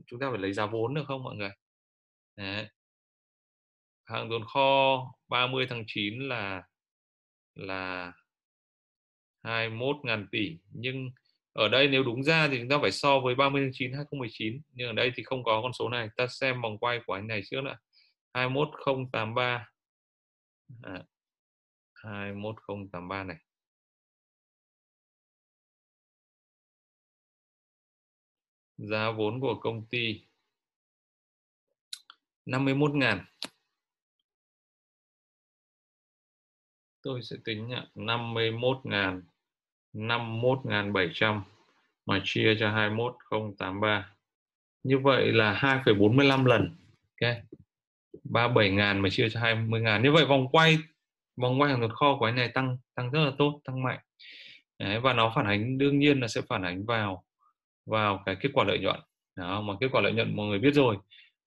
chúng ta phải lấy giá vốn được không mọi người Đấy. hàng tồn kho 30 tháng 9 là là 21.000 tỷ nhưng ở đây nếu đúng ra thì chúng ta phải so với 30 tháng 9 2019 nhưng ở đây thì không có con số này. Ta xem vòng quay của anh này trước nữa 21083 à, 21083 này. Giá vốn của công ty 51 ngàn. Tôi sẽ tính 51 ngàn. 51.700 mà chia cho 21083 như vậy là 2,45 lần ok? 37 ngàn mà chia cho 20 ngàn như vậy vòng quay vòng quay hàng tồn kho của anh này tăng tăng rất là tốt tăng mạnh. Đấy, và nó phản ánh đương nhiên là sẽ phản ánh vào vào cái kết quả lợi nhuận. Đó mà kết quả lợi nhuận mọi người biết rồi.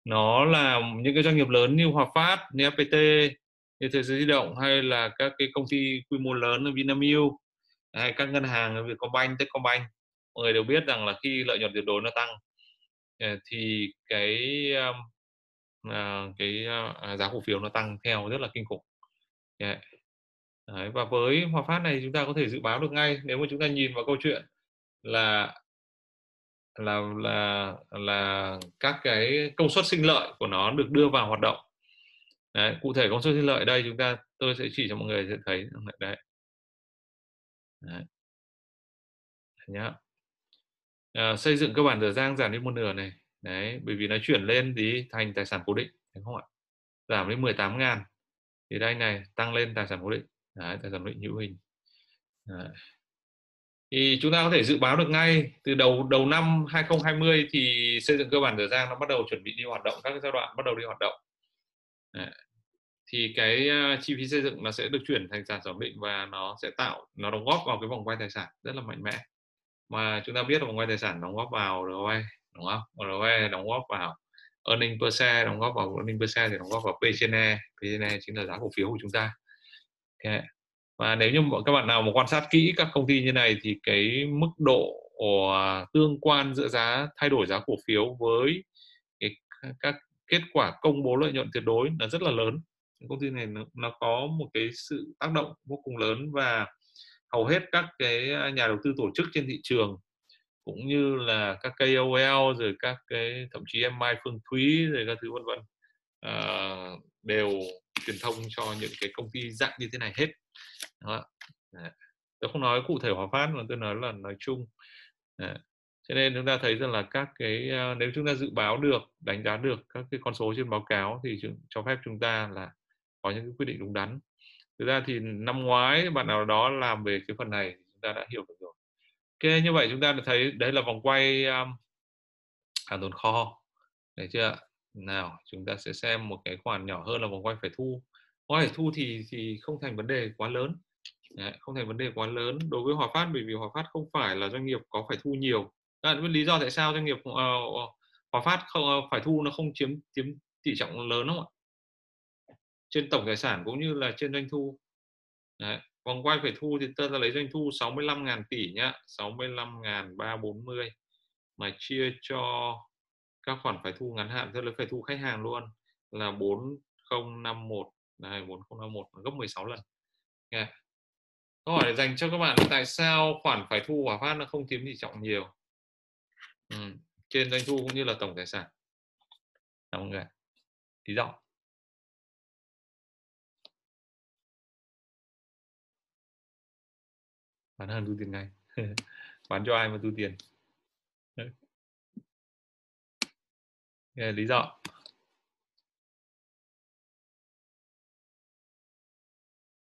Nó là những cái doanh nghiệp lớn như Hòa Phát như FPT như Thế giới di động hay là các cái công ty quy mô lớn như Vinamilk hay các ngân hàng Vietcombank, Techcombank mọi người đều biết rằng là khi lợi nhuận tuyệt đối nó tăng ờ, thì cái ờ, cái ờ, giá cổ phiếu nó tăng theo rất là kinh khủng. Yeah. Đấy, và với Hòa Phát này chúng ta có thể dự báo được ngay nếu mà chúng ta nhìn vào câu chuyện là là là là các cái công suất sinh lợi của nó được đưa vào hoạt động. Đấy, cụ thể công suất sinh lợi đây chúng ta tôi sẽ chỉ cho mọi người sẽ thấy. Đấy. Đấy. Nhá. À, xây dựng cơ bản dở dang giảm đi một nửa này đấy bởi vì nó chuyển lên thì thành tài sản cố định đúng không ạ giảm đến 18 ngàn thì đây này tăng lên tài sản cố định đấy, tài sản cố định hữu hình đấy. thì chúng ta có thể dự báo được ngay từ đầu đầu năm 2020 thì xây dựng cơ bản dở dang nó bắt đầu chuẩn bị đi hoạt động các giai đoạn bắt đầu đi hoạt động đấy thì cái à, chi phí xây dựng nó sẽ được chuyển thành sản phẩm định và nó sẽ tạo nó đóng góp vào cái vòng quay tài sản rất là mạnh mẽ. Mà chúng ta biết là vòng quay tài sản đóng góp vào ROE đúng không? ROE đóng góp vào earning per share đóng góp vào earning per share thì đóng góp vào P trên E. P trên E chính là giá cổ phiếu của chúng ta. Okay. và nếu như các bạn nào mà quan sát kỹ các công ty như này thì cái mức độ ờ, tương quan giữa giá thay đổi giá cổ phiếu với cái, các kết quả công bố lợi nhuận tuyệt đối là rất là lớn công ty này nó, nó có một cái sự tác động vô cùng lớn và hầu hết các cái à, nhà đầu tư tổ chức trên thị trường cũng như là các KOL rồi các cái thậm chí em Mai Phương Thúy rồi các thứ vân vân à, đều truyền thông cho những cái công ty dạng như thế này hết. Đó. Dạ. tôi không nói cụ thể Hòa Phát mà tôi nói là nói chung. À, cho nên chúng ta thấy rằng là các cái à, nếu chúng ta dự báo được đánh giá được các cái con số trên báo cáo thì cho phép chúng ta là có những cái quyết định đúng đắn. Thực ra thì năm ngoái bạn nào đó làm về cái phần này chúng ta đã hiểu được rồi. Ok như vậy chúng ta đã thấy đấy là vòng quay um, hàng tồn kho. Đấy chưa nào chúng ta sẽ xem một cái khoản nhỏ hơn là vòng quay phải thu. Vòng phải thu thì thì không thành vấn đề quá lớn. Đấy, không thành vấn đề quá lớn đối với Hòa Phát bởi vì Hòa Phát không phải là doanh nghiệp có phải thu nhiều. Bạn biết lý do tại sao doanh nghiệp uh, Hòa Phát không uh, phải thu nó không chiếm chiếm tỷ trọng lớn không ạ? Trên tổng tài sản cũng như là trên doanh thu Đấy. vòng quay phải thu thì ta lấy doanh thu 65.000 tỷ nhá 65.340 mà chia cho các khoản phải thu ngắn hạn, tức là phải thu khách hàng luôn, là 4051 này 4051 gấp 16 lần yeah. câu hỏi dành cho các bạn tại sao khoản phải thu Hòa Phát nó không chiếm tỷ trọng nhiều ừ. trên doanh thu cũng như là tổng tài sản mọi người lý do bán hơn thu tiền ngay. Bán cho ai mà thu tiền? Đây lý do.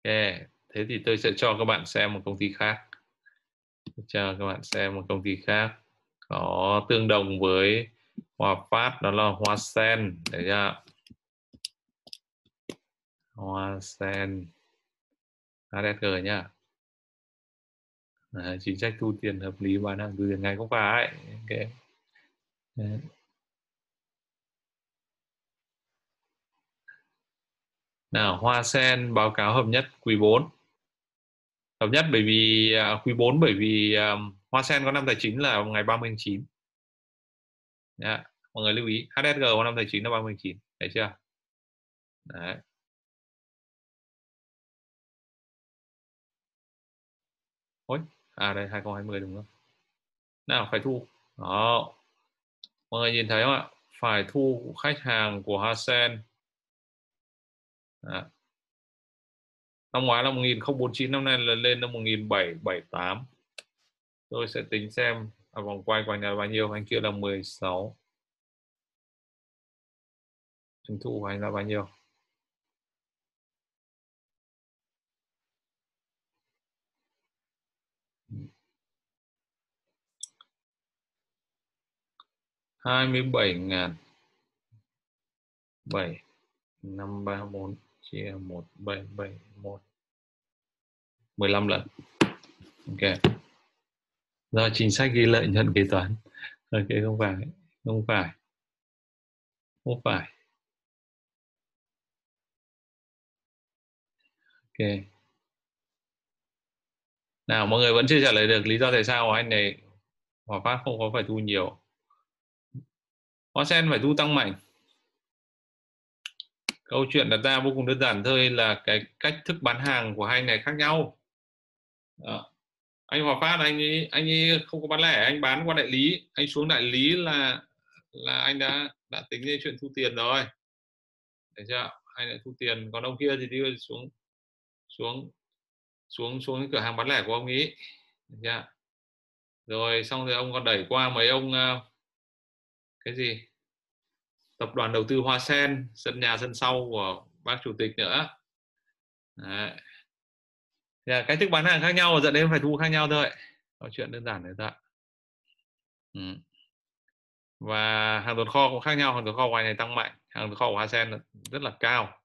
Ok, thế thì tôi sẽ cho các bạn xem một công ty khác. Cho các bạn xem một công ty khác. Có tương đồng với Hòa Phát đó là Hoa Sen, để chưa? Hoa Sen. HSG nhá. À, chính sách thu tiền hợp lý bán hàng từ tiền ngày không phải. okay. Đấy. Nào, Hoa Sen báo cáo hợp nhất quý 4. Hợp nhất bởi vì uh, quý 4 bởi vì um, Hoa Sen có năm tài chính là ngày 30 tháng 9. Dạ, mọi người lưu ý, HSG có năm tài chính là 30 tháng 9, thấy chưa? Đấy. À đây 2020 đúng không? Nào, phải thu. Đó. Mọi người nhìn thấy không ạ? Phải thu khách hàng của Hasen đó. năm ngoái là 1049 năm nay là lên là 1778 tôi sẽ tính xem à, vòng quay của là bao nhiêu anh kia là 16 doanh thu của anh là bao nhiêu hai mươi bảy ngàn. bảy. năm, ba, bốn, chia 1771 15 lần. Ok. Do chính sách ghi lợi nhuận kế toán. Ok, không phải không phải. Không phải. Ok. Nào, mọi người vẫn chưa trả lời được lý do tại sao anh này Hòa Phát không có phải thu nhiều. Hoa Sen phải thu tăng mạnh. Câu chuyện đặt ra vô cùng đơn giản thôi là cái cách thức bán hàng của hai này khác nhau. Đó. anh Hòa Phát, anh ấy anh ấy không có bán lẻ, anh bán qua đại lý. Anh xuống đại lý là là anh đã đã tính đến chuyện thu tiền rồi. Thấy chưa? Anh lại thu tiền? Còn ông kia thì đi xuống xuống xuống xuống cái cửa hàng bán lẻ của ông ấy. Chưa? Rồi xong rồi ông còn đẩy qua mấy ông ờ, cái gì? Tập đoàn đầu tư Hoa Sen sân nhà sân sau của bác chủ tịch nữa. Đấy. Là cách thức bán hàng khác nhau dẫn đến phải thu khác nhau thôi. Có chuyện đơn giản đấy thôi ừ. và hàng tồn kho cũng khác nhau hàng tồn kho của anh này tăng mạnh hàng tồn kho của Hoa Sen rất là cao.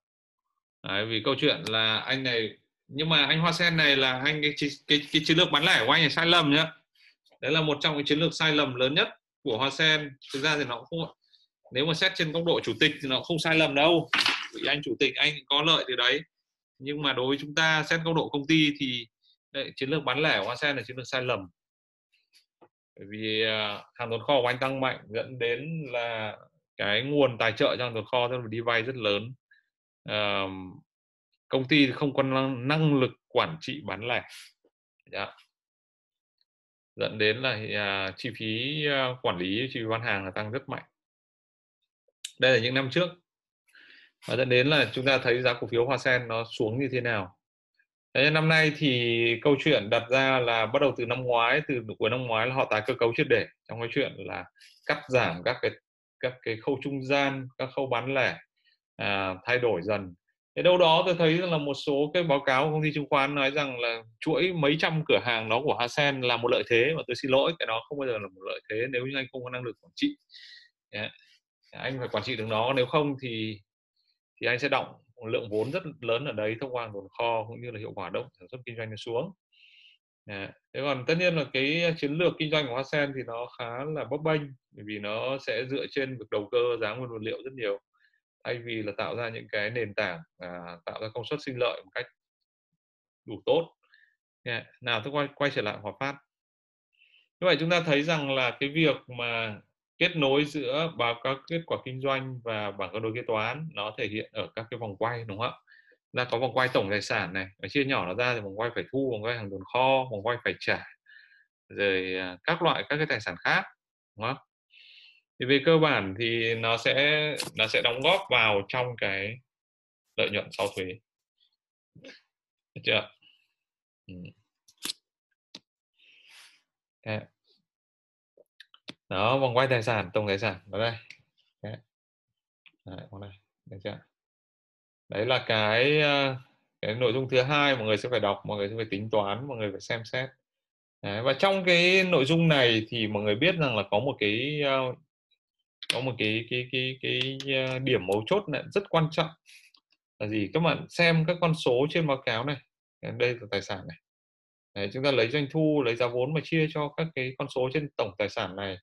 Đấy, vì câu chuyện là anh này nhưng mà anh Hoa Sen này là anh cái, cái, cái chiến lược bán lẻ của anh này sai lầm nhá. Đấy là một trong những chiến lược sai lầm lớn nhất của Hoa Sen thực ra thì nó cũng không nếu mà xét trên góc độ chủ tịch thì nó không sai lầm đâu. Vì anh chủ tịch anh có lợi từ đấy. Nhưng mà đối với chúng ta xét góc độ công ty thì đấy, chiến lược bán lẻ của Hoa Sen là chiến lược sai lầm. Bởi vì à, hàng tồn kho của anh tăng mạnh dẫn đến là cái nguồn tài trợ trong tồn kho rất là đi vay rất lớn. À, công ty không có năng, năng lực quản trị bán lẻ. Yeah. Dẫn đến là uh, chi phí uh, quản lý chi phí bán hàng là tăng rất mạnh. Đây là những năm trước. Và dẫn đến là chúng ta thấy giá cổ phiếu hoa sen nó xuống như thế nào. Thế năm nay thì câu chuyện đặt ra là bắt đầu từ năm ngoái từ cuối năm ngoái là họ tái cơ cấu triệt để. Trong cái chuyện là cắt giảm các cái các cái khâu trung gian các khâu bán lẻ à, thay đổi dần thế đâu đó tôi thấy là một số cái báo cáo của công ty chứng khoán nói rằng là chuỗi mấy trăm cửa hàng đó của Hasen là một lợi thế và tôi xin lỗi, cái đó không bao giờ là một lợi thế nếu như anh không có năng lực quản trị. Yeah anh phải quản trị được nó, nếu không thì thì anh sẽ động một lượng vốn rất lớn ở đấy thông qua tồn kho cũng như là hiệu quả động sản xuất kinh doanh nó xuống. Yeah. thế còn tất nhiên là cái chiến lược kinh doanh của Hasen thì nó khá là bấp bênh, bởi vì nó sẽ dựa trên việc đầu cơ giá nguyên vật liệu rất nhiều thay vì là tạo ra những cái nền tảng à, tạo ra công suất sinh lợi một cách đủ tốt. Yeah. nào tôi quay quay trở lại Hòa Phát. Như vậy chúng ta thấy rằng là cái việc mà kết nối giữa báo cáo kết quả kinh doanh và bảng cân đối kế toán nó thể hiện ở các cái vòng quay đúng không ạ? Là có vòng quay tổng tài sản này và chia nhỏ nó ra thì vòng quay phải thu vòng quay hàng tồn kho vòng quay phải trả rồi à, các loại các cái tài sản khác đúng không thì về cơ bản thì nó sẽ nó sẽ đóng góp vào trong cái lợi nhuận sau thuế. Được chưa ừ. đó vòng quay tài sản tổng tài sản ở đây. Đấy, đấy, đây được chưa đấy là cái ờ, cái nội dung thứ hai mọi người sẽ phải đọc mọi người sẽ phải tính toán mọi người phải xem xét. Đấy, và trong cái nội dung này thì mọi người biết rằng là có một cái ờ, có một cái cái cái cái, ờ, điểm mấu chốt này rất quan trọng là gì? Các bạn xem các con số trên báo cáo này. Ờ, đây là tài sản này. Đấy, chúng ta lấy doanh thu lấy giá vốn mà chia cho các cái con số trên tổng tài sản này.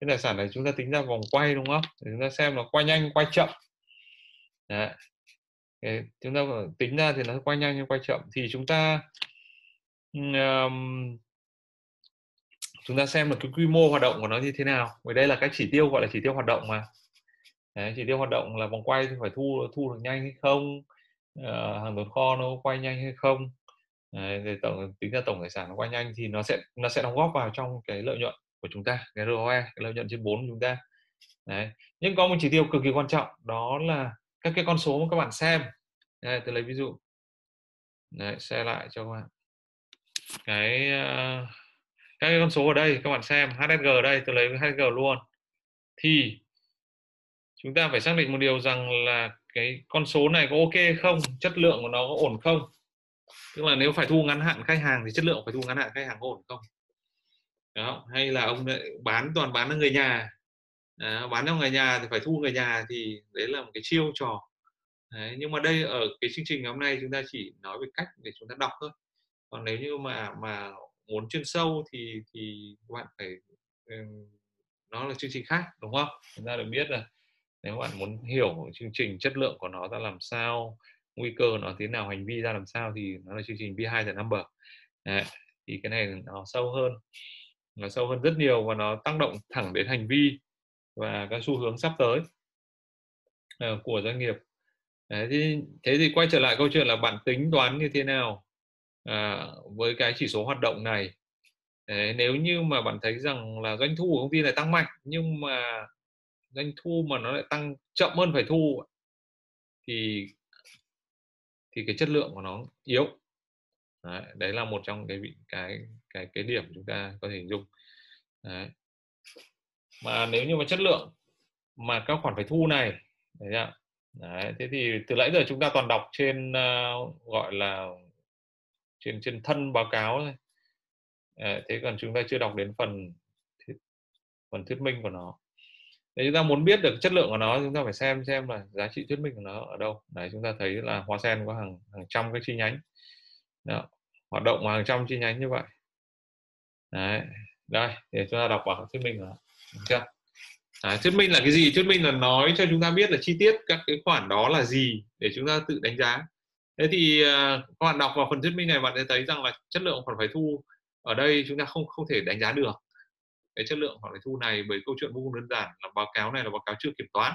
Cái tài sản này chúng ta tính ra vòng quay đúng không? Để chúng ta xem là quay nhanh quay chậm. Đấy. Đấy, chúng ta ờ, tính ra thì nó quay nhanh hay quay chậm thì chúng ta um, chúng ta xem là cái quy mô hoạt động của nó như thế nào. Bởi đây là cái chỉ tiêu gọi là chỉ tiêu hoạt động mà. Đấy, chỉ tiêu hoạt động là vòng quay thì phải thu thu được nhanh hay không? À, hàng tồn kho nó quay nhanh hay không? Đấy, tổng tính ra tổng tài sản nó quay nhanh thì nó sẽ nó sẽ đóng góp vào trong cái lợi nhuận của chúng ta cái ROE cái lợi nhuận trên vốn của chúng ta. Đấy. nhưng có một chỉ tiêu cực kỳ quan trọng đó là các cái con số mà các bạn xem. Đây, tôi lấy ví dụ. Đấy, xe lại cho các bạn. Cái uh, các cái con số ở đây các bạn xem HSG ở đây tôi lấy HSG luôn. Thì chúng ta phải xác định một điều rằng là cái con số này có ok không chất lượng của nó có ổn không? Tức là nếu phải thu ngắn hạn khách hàng thì chất lượng phải thu ngắn hạn khách hàng có ổn không? Đó hay là ông lại bán toàn bán cho người nhà? À, bán cho người nhà thì phải thu người nhà thì đấy là một cái chiêu trò. Đấy, nhưng mà đây ở cái chương trình ngày hôm nay chúng ta chỉ nói về cách để chúng ta đọc thôi. Còn nếu như mà mà muốn chuyên sâu thì thì bạn phải nó là chương trình khác đúng không? Chúng ta được biết là nếu bạn muốn hiểu chương trình chất lượng của nó ra làm sao nguy cơ nó thế nào hành vi ra làm sao thì nó là chương trình B2 the number. Đấy, thì cái này nó sâu hơn nó sâu hơn rất nhiều và nó tác động thẳng đến hành vi và các xu hướng sắp tới ờ, của doanh nghiệp. Đấy, thì, thế thì quay trở lại câu chuyện là bạn tính toán như thế nào? À, với cái chỉ số hoạt động này Đấy, nếu như mà bạn thấy rằng là doanh thu của công ty này tăng mạnh nhưng mà doanh thu mà nó lại tăng chậm hơn phải thu thì thì cái chất lượng của nó yếu. Đấy, đấy là một trong cái cái cái cái điểm chúng ta có thể hình dung. Đấy. mà nếu như mà chất lượng mà các khoản phải thu này đấy, đấy thế thì từ nãy giờ chúng ta toàn đọc trên uh, gọi là trên trên thân báo cáo thôi. À, thế còn chúng ta chưa đọc đến phần phần thuyết minh của nó. Nếu chúng ta muốn biết được chất lượng của nó chúng ta phải xem xem là giá trị thuyết minh của nó ở đâu. Đấy chúng ta thấy là hoa sen có hàng hàng trăm cái chi nhánh. Đó. hoạt động hàng trăm chi nhánh như vậy. Đấy đây để chúng ta đọc vào thuyết minh đó chưa? À, thuyết minh là cái gì? Thuyết minh là nói cho chúng ta biết là chi tiết các cái khoản đó là gì để chúng ta tự đánh giá thế thì uh, các bạn đọc vào phần thuyết minh này bạn sẽ thấy rằng là chất lượng khoản phải thu ở đây chúng ta không không thể đánh giá được cái chất lượng khoản phải thu này bởi câu chuyện vô cùng đơn giản là báo cáo này là báo cáo chưa kiểm toán.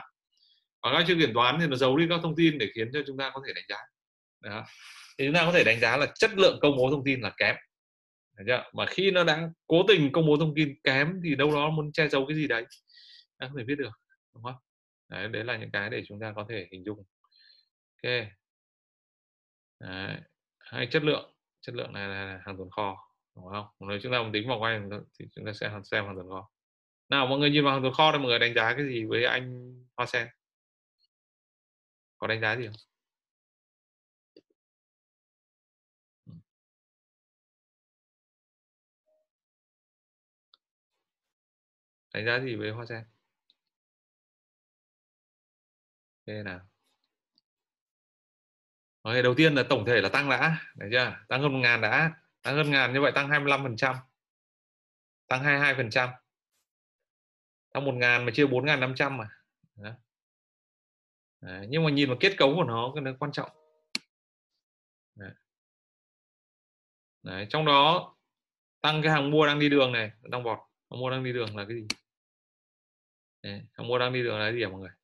Báo cáo chưa kiểm toán thì nó giấu đi các thông tin để khiến cho chúng ta có thể đánh giá. Đó. thì chúng ta có thể đánh giá là chất lượng công bố thông tin là kém. Chưa? mà khi nó đã cố tình công bố thông tin kém thì đâu đó muốn che giấu cái gì đấy ta không thể biết được đúng không? Đấy, đấy là những cái để chúng ta có thể hình dung. Ok đấy. hay chất lượng chất lượng này là hàng tồn kho, đúng không? Nếu chúng ta tính vòng quay thì chúng ta sẽ xem hàng tồn kho. Nào, mọi người nhìn vào hàng tồn kho thì mọi người đánh giá cái gì với anh hoa sen? Có đánh giá gì không? Ừ. Đánh giá gì với hoa sen? Thế nào? Ok, đầu tiên là tổng thể là tăng đã, đấy chưa? Tăng hơn một ngàn đã, tăng hơn ngàn như vậy tăng 25 phần trăm, tăng 22 phần trăm, tăng một ngàn mà chia bốn ngàn năm trăm mà. Đấy. nhưng mà nhìn vào kết cấu của nó cái nó quan trọng. Đấy. Đấy. Trong đó tăng cái hàng mua đang đi đường này, tăng bọt, hàng mua đang đi đường là cái gì? Đấy. hàng mua đang đi đường là cái gì hả mọi người?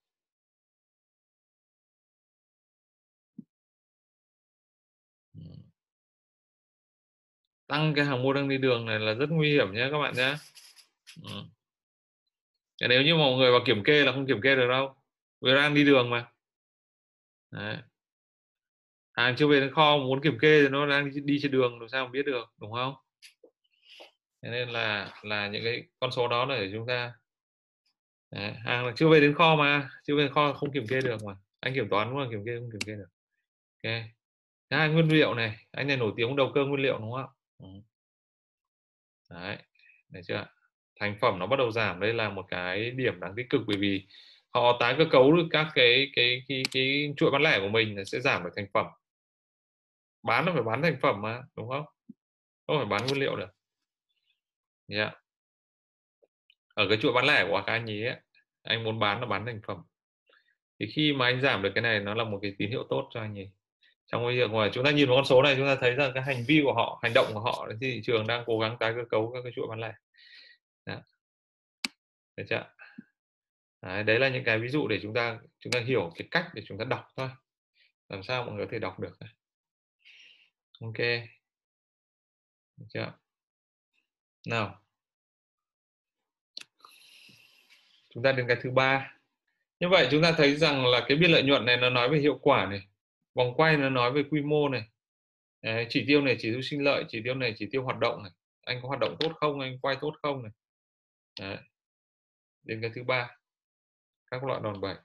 Tăng cái hàng mua đang đi đường này là rất nguy hiểm nhé các bạn nhé ừ. nếu như mọi người vào kiểm kê là không kiểm kê được đâu. Vì đang đi đường mà. Đấy. hàng chưa về đến kho muốn kiểm kê thì nó đang đi, đi trên đường làm sao mà biết được đúng không? Thế nên là là những cái con số đó là để chúng ta. Đấy, hàng là chưa về đến kho mà chưa về đến kho không kiểm kê được mà. Anh kiểm toán muốn kiểm kê không kiểm kê được. Ok. Hai nguyên liệu này anh này nổi tiếng đầu cơ nguyên liệu đúng không ừ. đấy được chưa? Thành phẩm nó bắt đầu giảm đây là một cái điểm đáng tích cực bởi vì họ tái cơ cấu được các cái cái cái, cái chuỗi bán lẻ của mình sẽ giảm được thành phẩm. Bán nó phải bán thành phẩm mà đúng không? Không phải bán nguyên liệu được. Yeah. ở cái chuỗi bán lẻ của các anh ấy anh muốn bán là bán thành phẩm. Thì khi mà anh giảm được cái này nó là một cái tín hiệu tốt cho anh ấy trong cái việc mà chúng ta nhìn vào con số này chúng ta thấy rằng cái hành vi của họ hành động của họ thì thị trường đang cố gắng tái cơ cấu các cái chuỗi bán lẻ. Đó. được chưa đấy, đấy là những cái ví dụ để chúng ta chúng ta hiểu cái cách để chúng ta đọc thôi. Làm sao mọi người có thể đọc được ok. Được chưa nào. Chúng ta đến cái thứ ba. Như vậy chúng ta thấy rằng là cái biên lợi nhuận này nó nói về hiệu quả này vòng quay nó nói về quy mô này. Đấy, chỉ tiêu này chỉ tiêu sinh lợi chỉ tiêu này chỉ tiêu hoạt động này. Anh có hoạt động tốt không anh quay tốt không này. Đấy. đến cái thứ ba các loại đòn bẩy.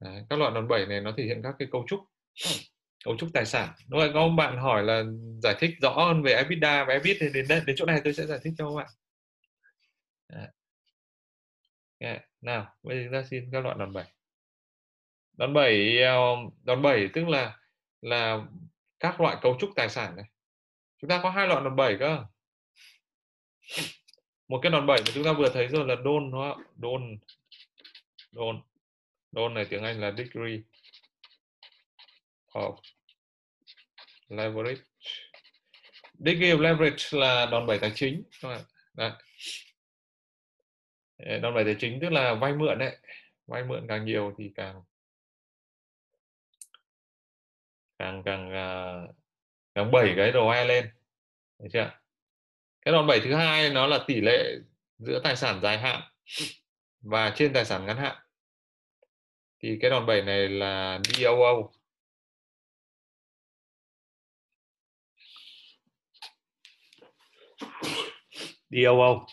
Đấy, các loại đòn bẩy này nó thể hiện các cái cấu trúc cấu trúc tài sản. Đúng rồi có bạn hỏi là giải thích rõ hơn về EBITDA và EBIT thì đến đây đến chỗ này tôi sẽ giải thích cho các bạn Đấy. Yeah. nào bây giờ chúng ta xin các loại đòn bẩy đòn bẩy đòn bẩy tức là là các loại cấu trúc tài sản này. Chúng ta có hai loại đòn bẩy cơ. Một cái đòn bẩy mà chúng ta vừa thấy rồi là đôn nó đôn. Đôn. Đôn này tiếng anh là degree of leverage. Degree of leverage là đòn bẩy tài chính Đấy. đòn bẩy tài chính tức là vay mượn đấy. Vay mượn càng nhiều thì càng càng càng uh, càng bảy cái đầu e lên. Được chưa? Cái đòn bẩy thứ hai nó là tỷ lệ giữa tài sản dài hạn và trên tài sản ngắn hạn. Thì cái đòn bẩy này là DOO DOO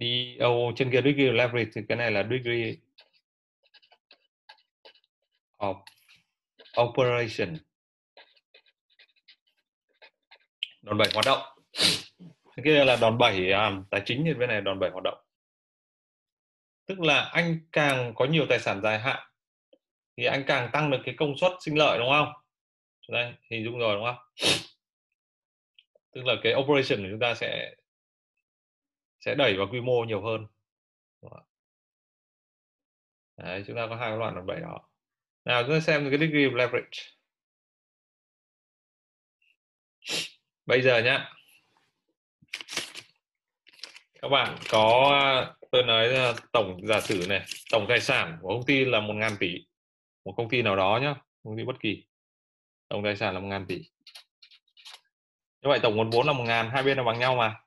DOO trên kia degree leverage thì cái này là degree of operation. Đòn bẩy hoạt động. Cái kia là đòn bẩy um, tài chính thì bên này đòn bẩy hoạt động. Tức là anh càng có nhiều tài sản dài hạn thì anh càng tăng được cái công suất sinh lợi đúng không? Đây hình dung rồi đúng không? Tức là cái operation của chúng ta sẽ sẽ đẩy vào quy mô nhiều hơn. Đấy, chúng ta có hai loại đòn bẩy đó nào chúng ta xem cái degree of leverage. Bây giờ nhá. Các bạn có, tôi nói là tổng giả sử này, tổng tài sản của công ty là một ngàn tỷ. Một công ty nào đó nhá, công ty bất kỳ. Tổng tài sản là một ngàn tỷ. Như vậy tổng nguồn vốn là một ngàn, hai bên là bằng nhau mà.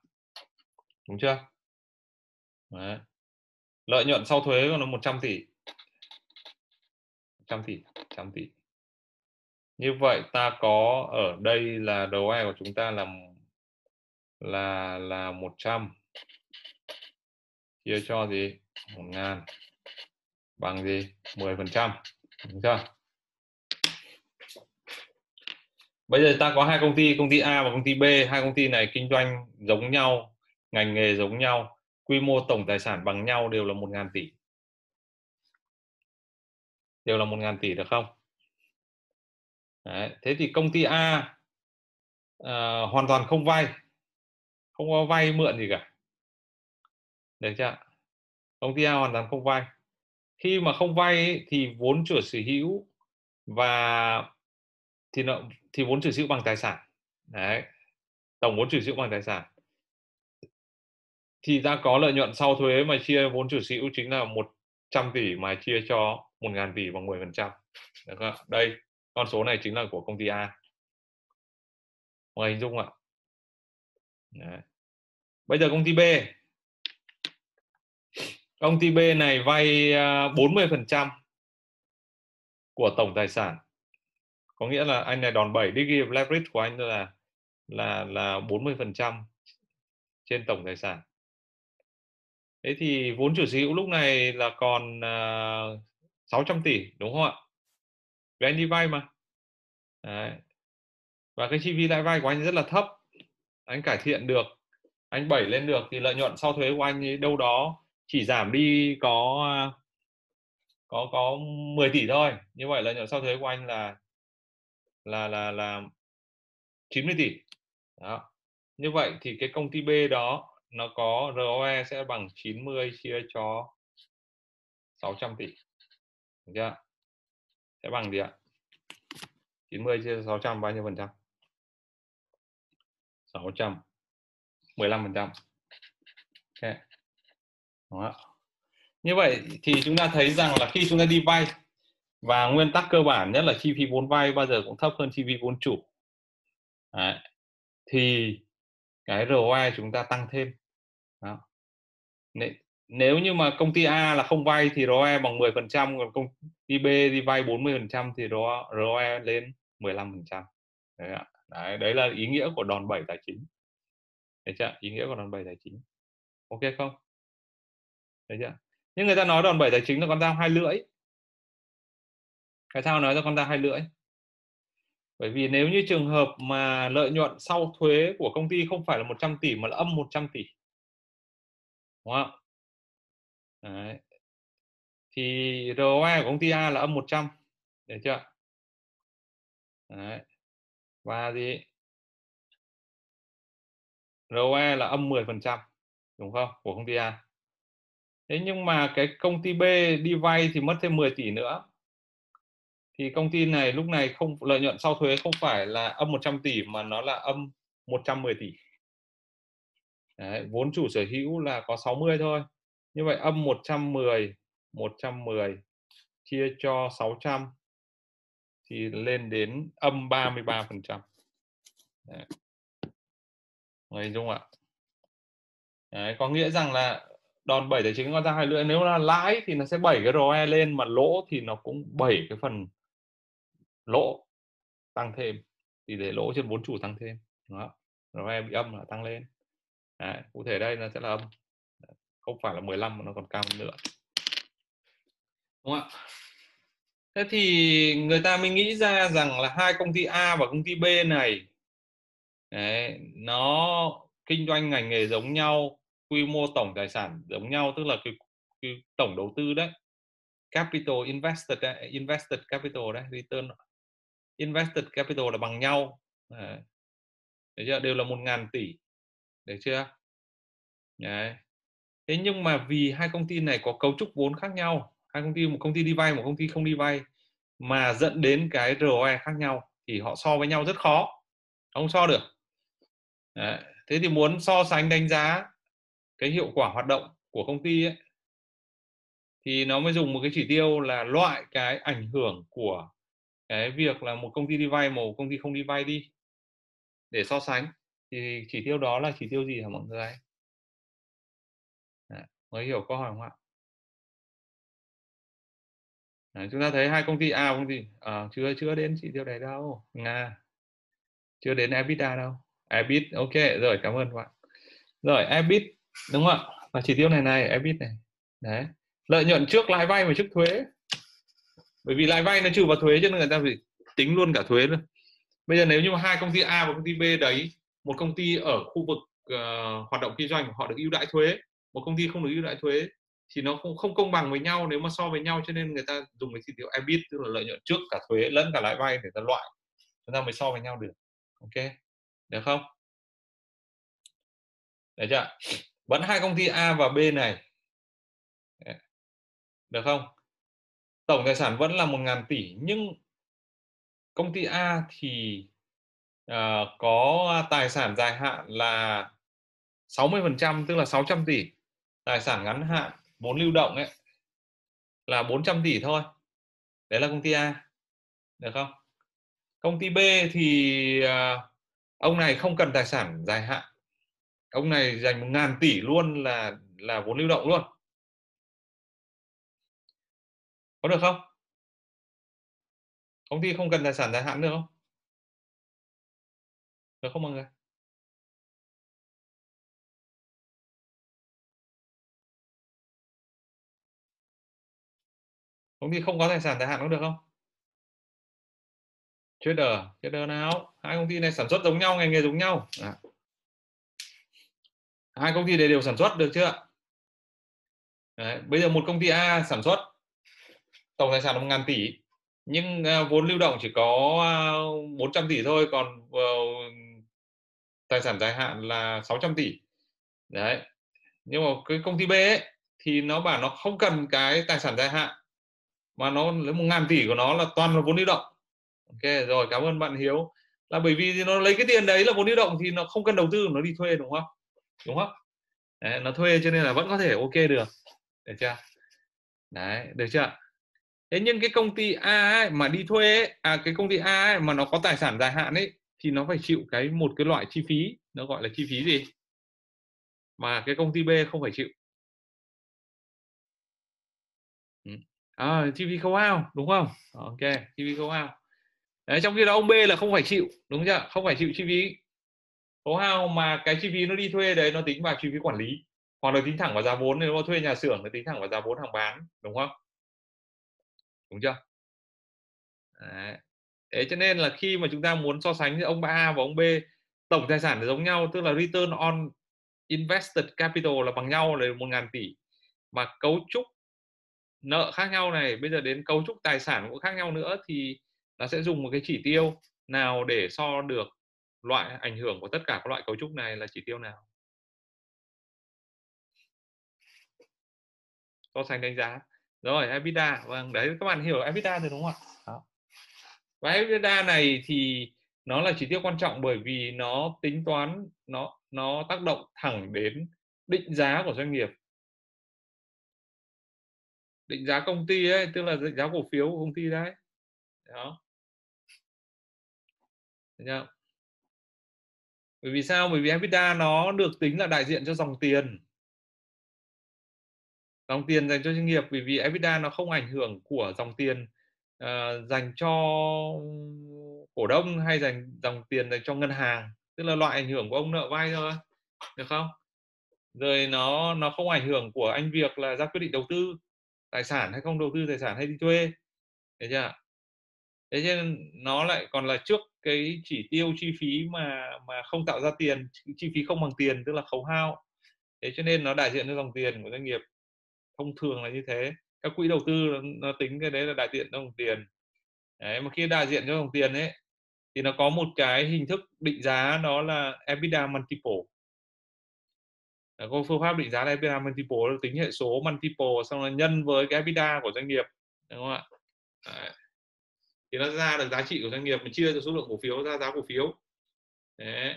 Đúng chưa? Đấy. lợi nhuận sau thuế còn là 100 tỷ. 100 tỷ 100 tỷ như vậy ta có ở đây là đầu ai của chúng ta là là là 100 chia cho gì? 1 ngàn. Bằng gì? 10 phần trăm. Đúng chưa? Bây giờ ta có hai công ty công ty A và công ty B. Hai công ty này kinh doanh giống nhau, ngành nghề giống nhau, quy mô tổng tài sản bằng nhau đều là 1.000 tỷ đều là 1.000 tỷ được không? Đấy. thế thì công ty A à, hoàn toàn không vay không có vay mượn gì cả. Được chưa công ty A hoàn toàn không vay. Khi mà không vay thì vốn chủ sở hữu và thì nó thì vốn chủ sở hữu bằng tài sản. Đấy tổng vốn chủ sở hữu bằng tài sản. Thì ra có lợi nhuận sau thuế mà chia vốn chủ sở hữu chính là 100 tỷ mà chia cho 1.000 tỷ bằng 10 phần trăm. Đây con số này chính là của công ty A. Mọi hình dung ạ? Đấy. bây giờ công ty B. Công ty B này vay à, 40% trăm của tổng tài sản. Có nghĩa là anh này đòn bẩy degree of leverage của anh là là là 40% trên tổng tài sản. Thế thì vốn chủ sở hữu lúc này là còn uh, 600 tỷ, đúng không ạ? Vì anh đi vay mà. Đấy. và cái chi phí lãi vay của anh rất là thấp. Anh cải thiện được, anh bảy lên được thì lợi nhuận sau thuế của anh ấy đâu đó chỉ giảm đi có à, có có 10 tỷ thôi. Như vậy lợi nhuận sau thuế của anh là là là là 90 tỷ. Đó. Như vậy thì cái công ty B đó, nó có ROE sẽ bằng 90 chia cho 600 tỷ được chưa sẽ bằng gì ạ 90 chia 600 bao nhiêu phần trăm 600 15 phần trăm okay. Đó. như vậy thì chúng ta thấy rằng là khi chúng ta đi vay, và nguyên tắc cơ bản nhất là chi phí vốn vay bao giờ cũng thấp hơn chi phí vốn chủ Đấy. thì cái ROI chúng ta tăng thêm Đó nếu như mà công ty A là không vay thì ROE bằng 10% còn công ty B đi vay 40% thì ROE lên 15% đấy, ạ. đấy đấy là ý nghĩa của đòn bẩy tài chính. Đấy chưa? Ý nghĩa của đòn bẩy tài chính. Ok không? Đấy chưa? Nhưng người ta nói đòn bẩy tài chính là con dao hai lưỡi. Tại sao nói ra con dao hai lưỡi? Bởi vì nếu như trường hợp mà lợi nhuận sau thuế của công ty không phải là 100 tỷ mà là âm 100 tỷ. Đúng không? Đấy. thì ROE của công ty A là âm 100 được chưa? Đấy. và gì? ROE là âm 10% đúng không? Của công ty A. Thế nhưng mà cái công ty B đi vay thì mất thêm 10 tỷ nữa. Thì công ty này lúc này không lợi nhuận sau thuế không phải là âm 100 tỷ mà nó là âm 110 tỷ. Đấy, vốn chủ sở hữu là có 60 thôi như vậy âm 110 110 chia cho 600 thì lên đến âm 33 phần trăm. Hình dung ạ? Đấy, có nghĩa rằng là đòn 7 tài chính con ra hai lưỡi. Nếu là lãi thì nó sẽ 7 cái ROE lên mà lỗ thì nó cũng 7 cái phần lỗ tăng thêm. Thì để lỗ trên vốn chủ tăng thêm. Đó ROE bị âm là tăng lên. Đấy, cụ thể đây nó sẽ là âm không phải là 15 mà nó còn cao hơn nữa đúng không ạ thế thì người ta mới nghĩ ra rằng là hai công ty A và công ty B này đấy, nó kinh doanh ngành nghề giống nhau quy mô tổng tài sản giống nhau tức là cái, cái tổng đầu tư đấy capital invested invested capital đấy return invested capital là bằng nhau đấy. Chưa? đều là một ngàn tỷ được chưa đấy thế nhưng mà vì hai công ty này có cấu trúc vốn khác nhau hai công ty một công ty đi vay một công ty không đi vay mà dẫn đến cái ROE khác nhau thì họ so với nhau rất khó. Không so được. Đấy. thế thì muốn so sánh đánh giá cái hiệu quả hoạt động của công ty ấy, thì nó mới dùng một cái chỉ tiêu là loại cái ảnh hưởng của cái việc là một công ty đi vay một công ty không đi vay đi để so sánh. Thì chỉ tiêu đó là chỉ tiêu gì hả mọi người? Mới hiểu câu hỏi không ạ? Đấy, chúng ta thấy hai công ty A à, công ty à, chưa chưa đến chỉ tiêu này đâu nga. Chưa đến EBITDA đâu. EBIT ok rồi cảm ơn các bạn. Rồi EBIT đúng không ạ? Và chỉ tiêu này này EBIT này. Đấy. Lợi nhuận trước lãi vay và trước thuế. Bởi vì lãi vay nó trừ vào thuế cho nên người ta phải tính luôn cả thuế luôn. Bây giờ nếu như hai công ty A và công ty B đấy một công ty ở khu vực uh, hoạt động kinh doanh họ được ưu đãi thuế một công ty không được ưu đãi thuế thì nó không không công bằng với nhau nếu mà so với nhau cho nên người ta dùng cái chỉ tiêu EBIT tức là lợi nhuận trước cả thuế lẫn cả lãi vay để ta loại. Chúng ta mới so với nhau được ok? Được không? Được chưa vẫn hai công ty A và B này. Được không? Tổng tài sản vẫn là một ngàn tỷ nhưng công ty A thì uh, có tài sản dài hạn là 60% tức là 600 tỷ tài sản ngắn hạn vốn lưu động ấy là 400 tỷ thôi. Đấy là công ty A được không? Công ty B thì uh, ông này không cần tài sản dài hạn. Ông này dành một ngàn tỷ luôn là là vốn lưu động luôn. Có được không? Công ty không cần tài sản dài hạn được không? Được không mọi người? Công ty không có tài sản dài hạn có được không? Trader trader nào? Hai công ty này sản xuất giống nhau ngành nghề giống nhau. À. hai công ty này đều sản xuất được chưa? Đấy. bây giờ một công ty A sản xuất tổng tài sản là một ngàn tỷ nhưng uh, vốn lưu động chỉ có à, uh, 400 tỷ thôi còn uh, tài sản dài hạn là 600 tỷ. Đấy nhưng mà cái công ty B ấy, thì nó bảo nó không cần cái tài sản dài hạn mà nó lấy một ngàn tỷ của nó là toàn là vốn lưu động. Ok rồi cảm ơn bạn hiếu. Là bởi vì nó lấy cái tiền đấy là vốn lưu động thì nó không cần đầu tư nó đi thuê đúng không? Đúng không? Đấy, nó thuê cho nên là vẫn có thể ok được. Được chưa? Đấy được chưa? Thế nhưng cái công ty A ấy, mà đi thuê ấy, à cái công ty A ấy, mà nó có tài sản dài hạn ấy thì nó phải chịu cái một cái loại chi phí nó gọi là chi phí gì? Mà cái công ty B không phải chịu. Ờ, à, chi phí khấu hao đúng không? Ok chi phí khấu hao Đấy, trong khi đó ông B là không phải chịu đúng chưa? Không phải chịu chi phí khấu hao mà cái chi phí nó đi thuê đấy nó tính vào chi phí quản lý. Hoặc là tính thẳng vào giá vốn nếu mà thuê nhà xưởng nó tính thẳng vào giá vốn hàng bán đúng không? Đúng chưa? Đấy. thế cho nên là khi mà chúng ta muốn so sánh giữa ông A và ông B tổng tài sản là giống nhau tức là return on invested capital là bằng nhau là một ngàn tỷ. Mà cấu trúc nợ khác nhau này, bây giờ đến cấu trúc tài sản cũng khác nhau nữa thì nó sẽ dùng một cái chỉ tiêu nào để so được loại ảnh hưởng của tất cả các loại cấu trúc này là chỉ tiêu nào? So sánh đánh giá. Rồi EBITDA vâng đấy, các bạn hiểu EBITDA rồi đúng không ạ? Đó. và EBITDA này thì nó là chỉ tiêu quan trọng bởi vì nó tính toán, nó nó tác động thẳng đến định giá của doanh nghiệp định giá công ty ấy tức là định giá cổ phiếu của công ty đấy. Đó. Nhá bởi vì sao? Bởi vì EBITDA nó được tính là đại diện cho dòng tiền. Dòng tiền dành cho doanh nghiệp bởi vì EBITDA nó không ảnh hưởng của dòng tiền uh, dành cho cổ đông hay dành dòng tiền dành cho ngân hàng. Tức là loại ảnh hưởng của ông nợ vay thôi được không? Rồi nó nó không ảnh hưởng của anh việc là ra quyết định đầu tư tài sản hay không đầu tư tài sản hay đi thuê thấy chưa thế nên nó lại còn là trước cái chỉ tiêu chi phí mà mà không tạo ra tiền chi phí không bằng tiền tức là khấu hao. Thế cho nên nó đại diện cho dòng tiền của doanh nghiệp. Thông thường là như thế. Các quỹ đầu tư nó tính cái đấy là đại diện cho dòng tiền. Đấy, mà khi đại diện cho dòng tiền ấy thì nó có một cái hình thức định giá đó là EBITDA multiple. Ờ, có phương pháp định giá này EBITDA multiple là tính hệ số multiple xong là nhân với cái EBITDA của doanh nghiệp đúng không ạ đấy. thì nó ra được giá trị của doanh nghiệp mình chia cho số lượng cổ phiếu ra giá cổ phiếu đấy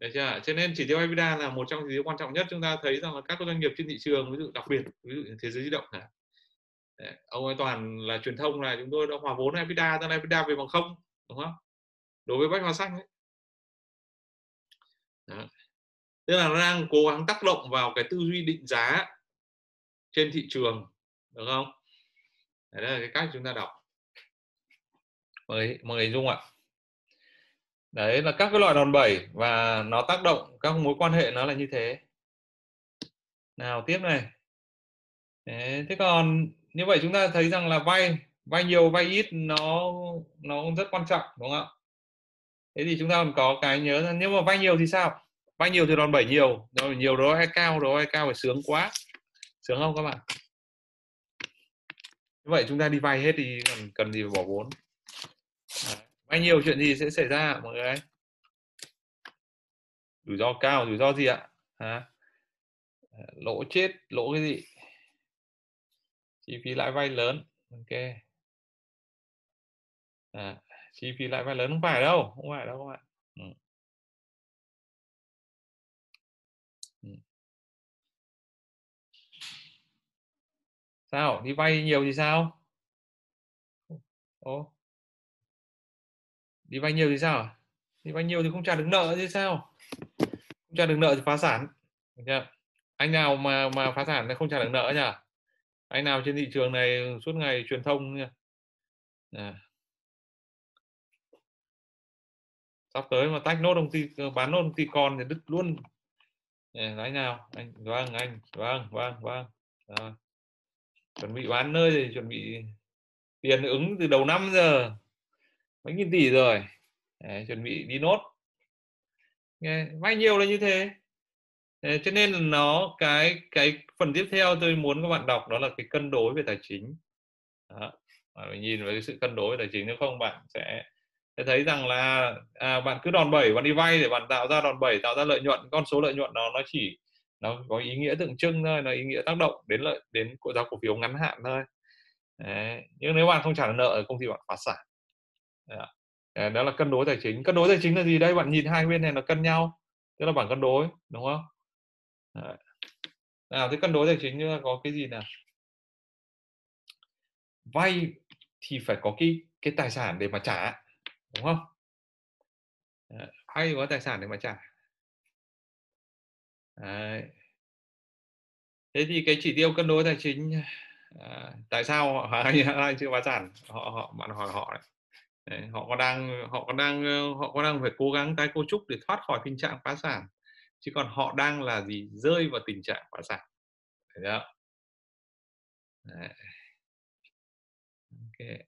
Đấy chưa? Cho nên chỉ tiêu EBITDA là một trong những tiêu quan trọng nhất chúng ta thấy rằng là các doanh nghiệp trên thị trường ví dụ đặc biệt ví dụ thế giới di động này Đấy, ông ấy toàn là truyền thông là chúng tôi đã hòa vốn EBITDA ra EBITDA về bằng không đúng không đối với bách hóa xanh ấy. Đó tức là nó đang cố gắng tác động vào cái tư duy định giá trên thị trường được không? Đấy là cái cách chúng ta đọc. Mời mời dung ạ. Đấy là các cái loại đòn bẩy và nó tác động các mối quan hệ nó là như thế. Nào tiếp này. Đấy, thế còn như vậy chúng ta thấy rằng là vay vay nhiều vay ít nó nó cũng rất quan trọng đúng không ạ? Thế thì chúng ta còn có cái nhớ nhưng mà vay nhiều thì sao? Vay nhiều thì đòn bẩy nhiều. Rồi nhiều đó hay cao đó hay cao phải sướng quá. Sướng không các bạn? Như vậy chúng ta đi vay hết thì cần cần gì phải bỏ vốn. Vay nhiều chuyện gì sẽ xảy ra mọi người? Rủi ro cao rủi ro gì ạ? Hả? Lỗ chết lỗ cái gì? Chi phí lãi vay lớn. Ok. À, chi phí lãi vay lớn không phải đâu không phải đâu các bạn. Sao? Đi vay nhiều thì sao? Ồ, đi vay nhiều thì sao? Đi vay nhiều thì không trả được nợ thì sao? Không trả được nợ thì phá sản. Được chưa? anh nào mà mà phá sản thì không trả được nợ nhỉ? Anh nào trên thị trường này suốt ngày truyền thông nha à. sắp tới mà tách nốt công ty ờ, bán nốt công ty con thì đứt luôn. Đấy nào? Anh vâng anh. Vâng vâng vâng. À chuẩn bị bán nơi thì chuẩn bị tiền ứng từ đầu năm giờ mấy nghìn tỷ rồi. Đấy, chuẩn bị đi nốt. Nghe vay nhiều là như thế. Đấy, cho nên là nó cái cái phần tiếp theo tôi muốn các bạn đọc đó là cái cân đối về tài chính. Đó. Bạn nhìn vào cái sự cân đối về tài chính nếu không bạn sẽ sẽ thấy rằng là à, bạn cứ đòn bẩy bạn đi vay để bạn tạo ra đòn bẩy tạo ra lợi nhuận con số lợi nhuận đó nó chỉ nó có ý nghĩa tượng trưng thôi, nó ý nghĩa tác động đến lợi, đến cổ giá cổ phiếu ngắn hạn thôi. Đấy. nhưng nếu bạn không trả được nợ công ty bạn phá sản. Đó. đó là cân đối tài chính. Cân đối tài chính là gì đây? Bạn nhìn hai bên này nó cân nhau, tức là bảng cân đối, đúng không? Đấy. nào, thế cân đối tài chính có cái gì nào? Vay thì phải có cái cái tài sản để mà trả, đúng không? Hay có tài sản để mà trả. Đấy. thế thì cái chỉ tiêu cân đối tài chính à, tại sao họ anh chưa phá sản họ họ bạn hỏi họ đấy. đấy họ có đang họ có đang ờ, họ có đang phải cố gắng tái cấu trúc để thoát khỏi tình trạng phá sản chứ còn họ đang là gì rơi vào tình trạng phá sản đấy đó đấy. Okay.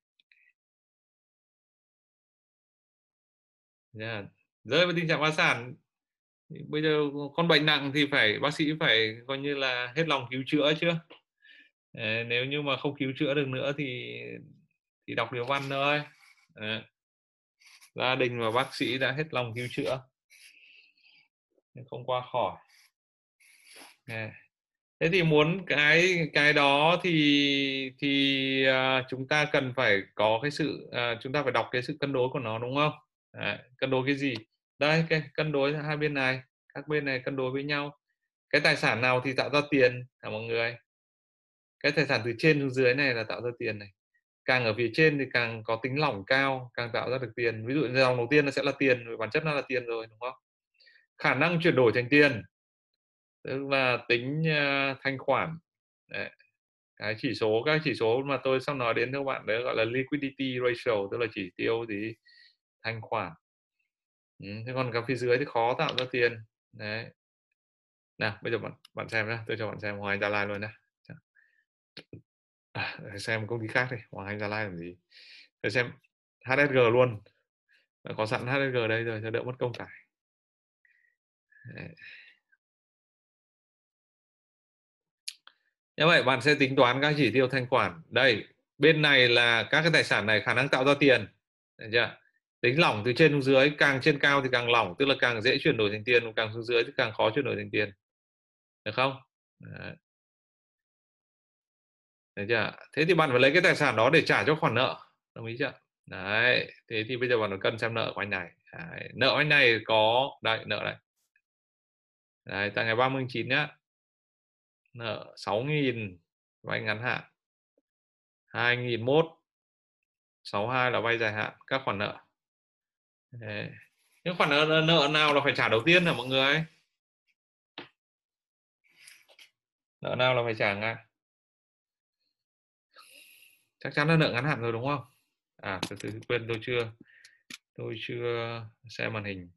yeah. rơi vào tình trạng phá sản bây giờ con bệnh nặng thì phải bác sĩ phải coi như là hết lòng cứu chữa chưa ờ, nếu như mà không cứu chữa được nữa thì thì đọc điều văn thôi Đấy. Ờ, gia đình và bác sĩ đã hết lòng cứu chữa. Không qua khỏi. Ờ, thế thì muốn cái cái đó thì thì uh, chúng ta cần phải có cái sự uh, chúng ta phải đọc cái sự cân đối của nó đúng không? Cân đối cái gì? Đây cái cân đối hai bên này các bên này cân đối với nhau. Cái tài sản nào thì tạo ra tiền cả mọi người. Cái tài sản từ trên xuống dưới này là tạo ra tiền này. Càng ở phía trên thì càng có tính lỏng cao càng tạo ra được tiền. Ví dụ dòng đầu tiên nó sẽ là tiền bản chất nó là tiền rồi đúng không? Khả năng chuyển đổi thành tiền tức là tính uh, thanh khoản. Đấy. cái chỉ số các chỉ số mà tôi sắp nói đến các bạn đấy gọi là liquidity ratio tức là chỉ tiêu gì? Thanh khoản ừ, thế còn cả phía dưới thì khó tạo ra tiền. Đấy. Nào bây giờ bạn bạn xem nhé tôi cho bạn xem ngoài gia lai luôn nè à, xem công ty khác đi hoàng anh gia lai làm gì. Để xem hsg luôn. Có sẵn hsg đây rồi cho đỡ mất công tải. Như vậy bạn sẽ tính toán các chỉ tiêu thanh khoản. Đây bên này là các cái tài sản này khả năng tạo ra tiền. Được chưa? Tính lỏng từ trên xuống dưới càng trên cao thì càng lỏng tức là càng dễ chuyển đổi thành tiền càng xuống dưới thì càng khó chuyển đổi thành tiền được không Đấy. Đấy chưa? Thế thì bạn phải lấy cái tài sản đó để trả cho khoản nợ. Đồng ý chưa? Đấy. Thế thì bây giờ bạn cần xem nợ của anh này. Đấy. Nợ anh này có đây nợ này. Đấy, tại ngày 39 nhá. Nợ 6.000 vay ngắn hạn. 2.001 62 là vay dài hạn các khoản nợ. Đấy. Những khoản nợ, nợ nào là phải trả đầu tiên hả mọi người? Nợ nào là phải trả ngay? chắc chắn là nợ ngắn hạn rồi đúng không à từ từ quên tôi chưa tôi chưa xem màn hình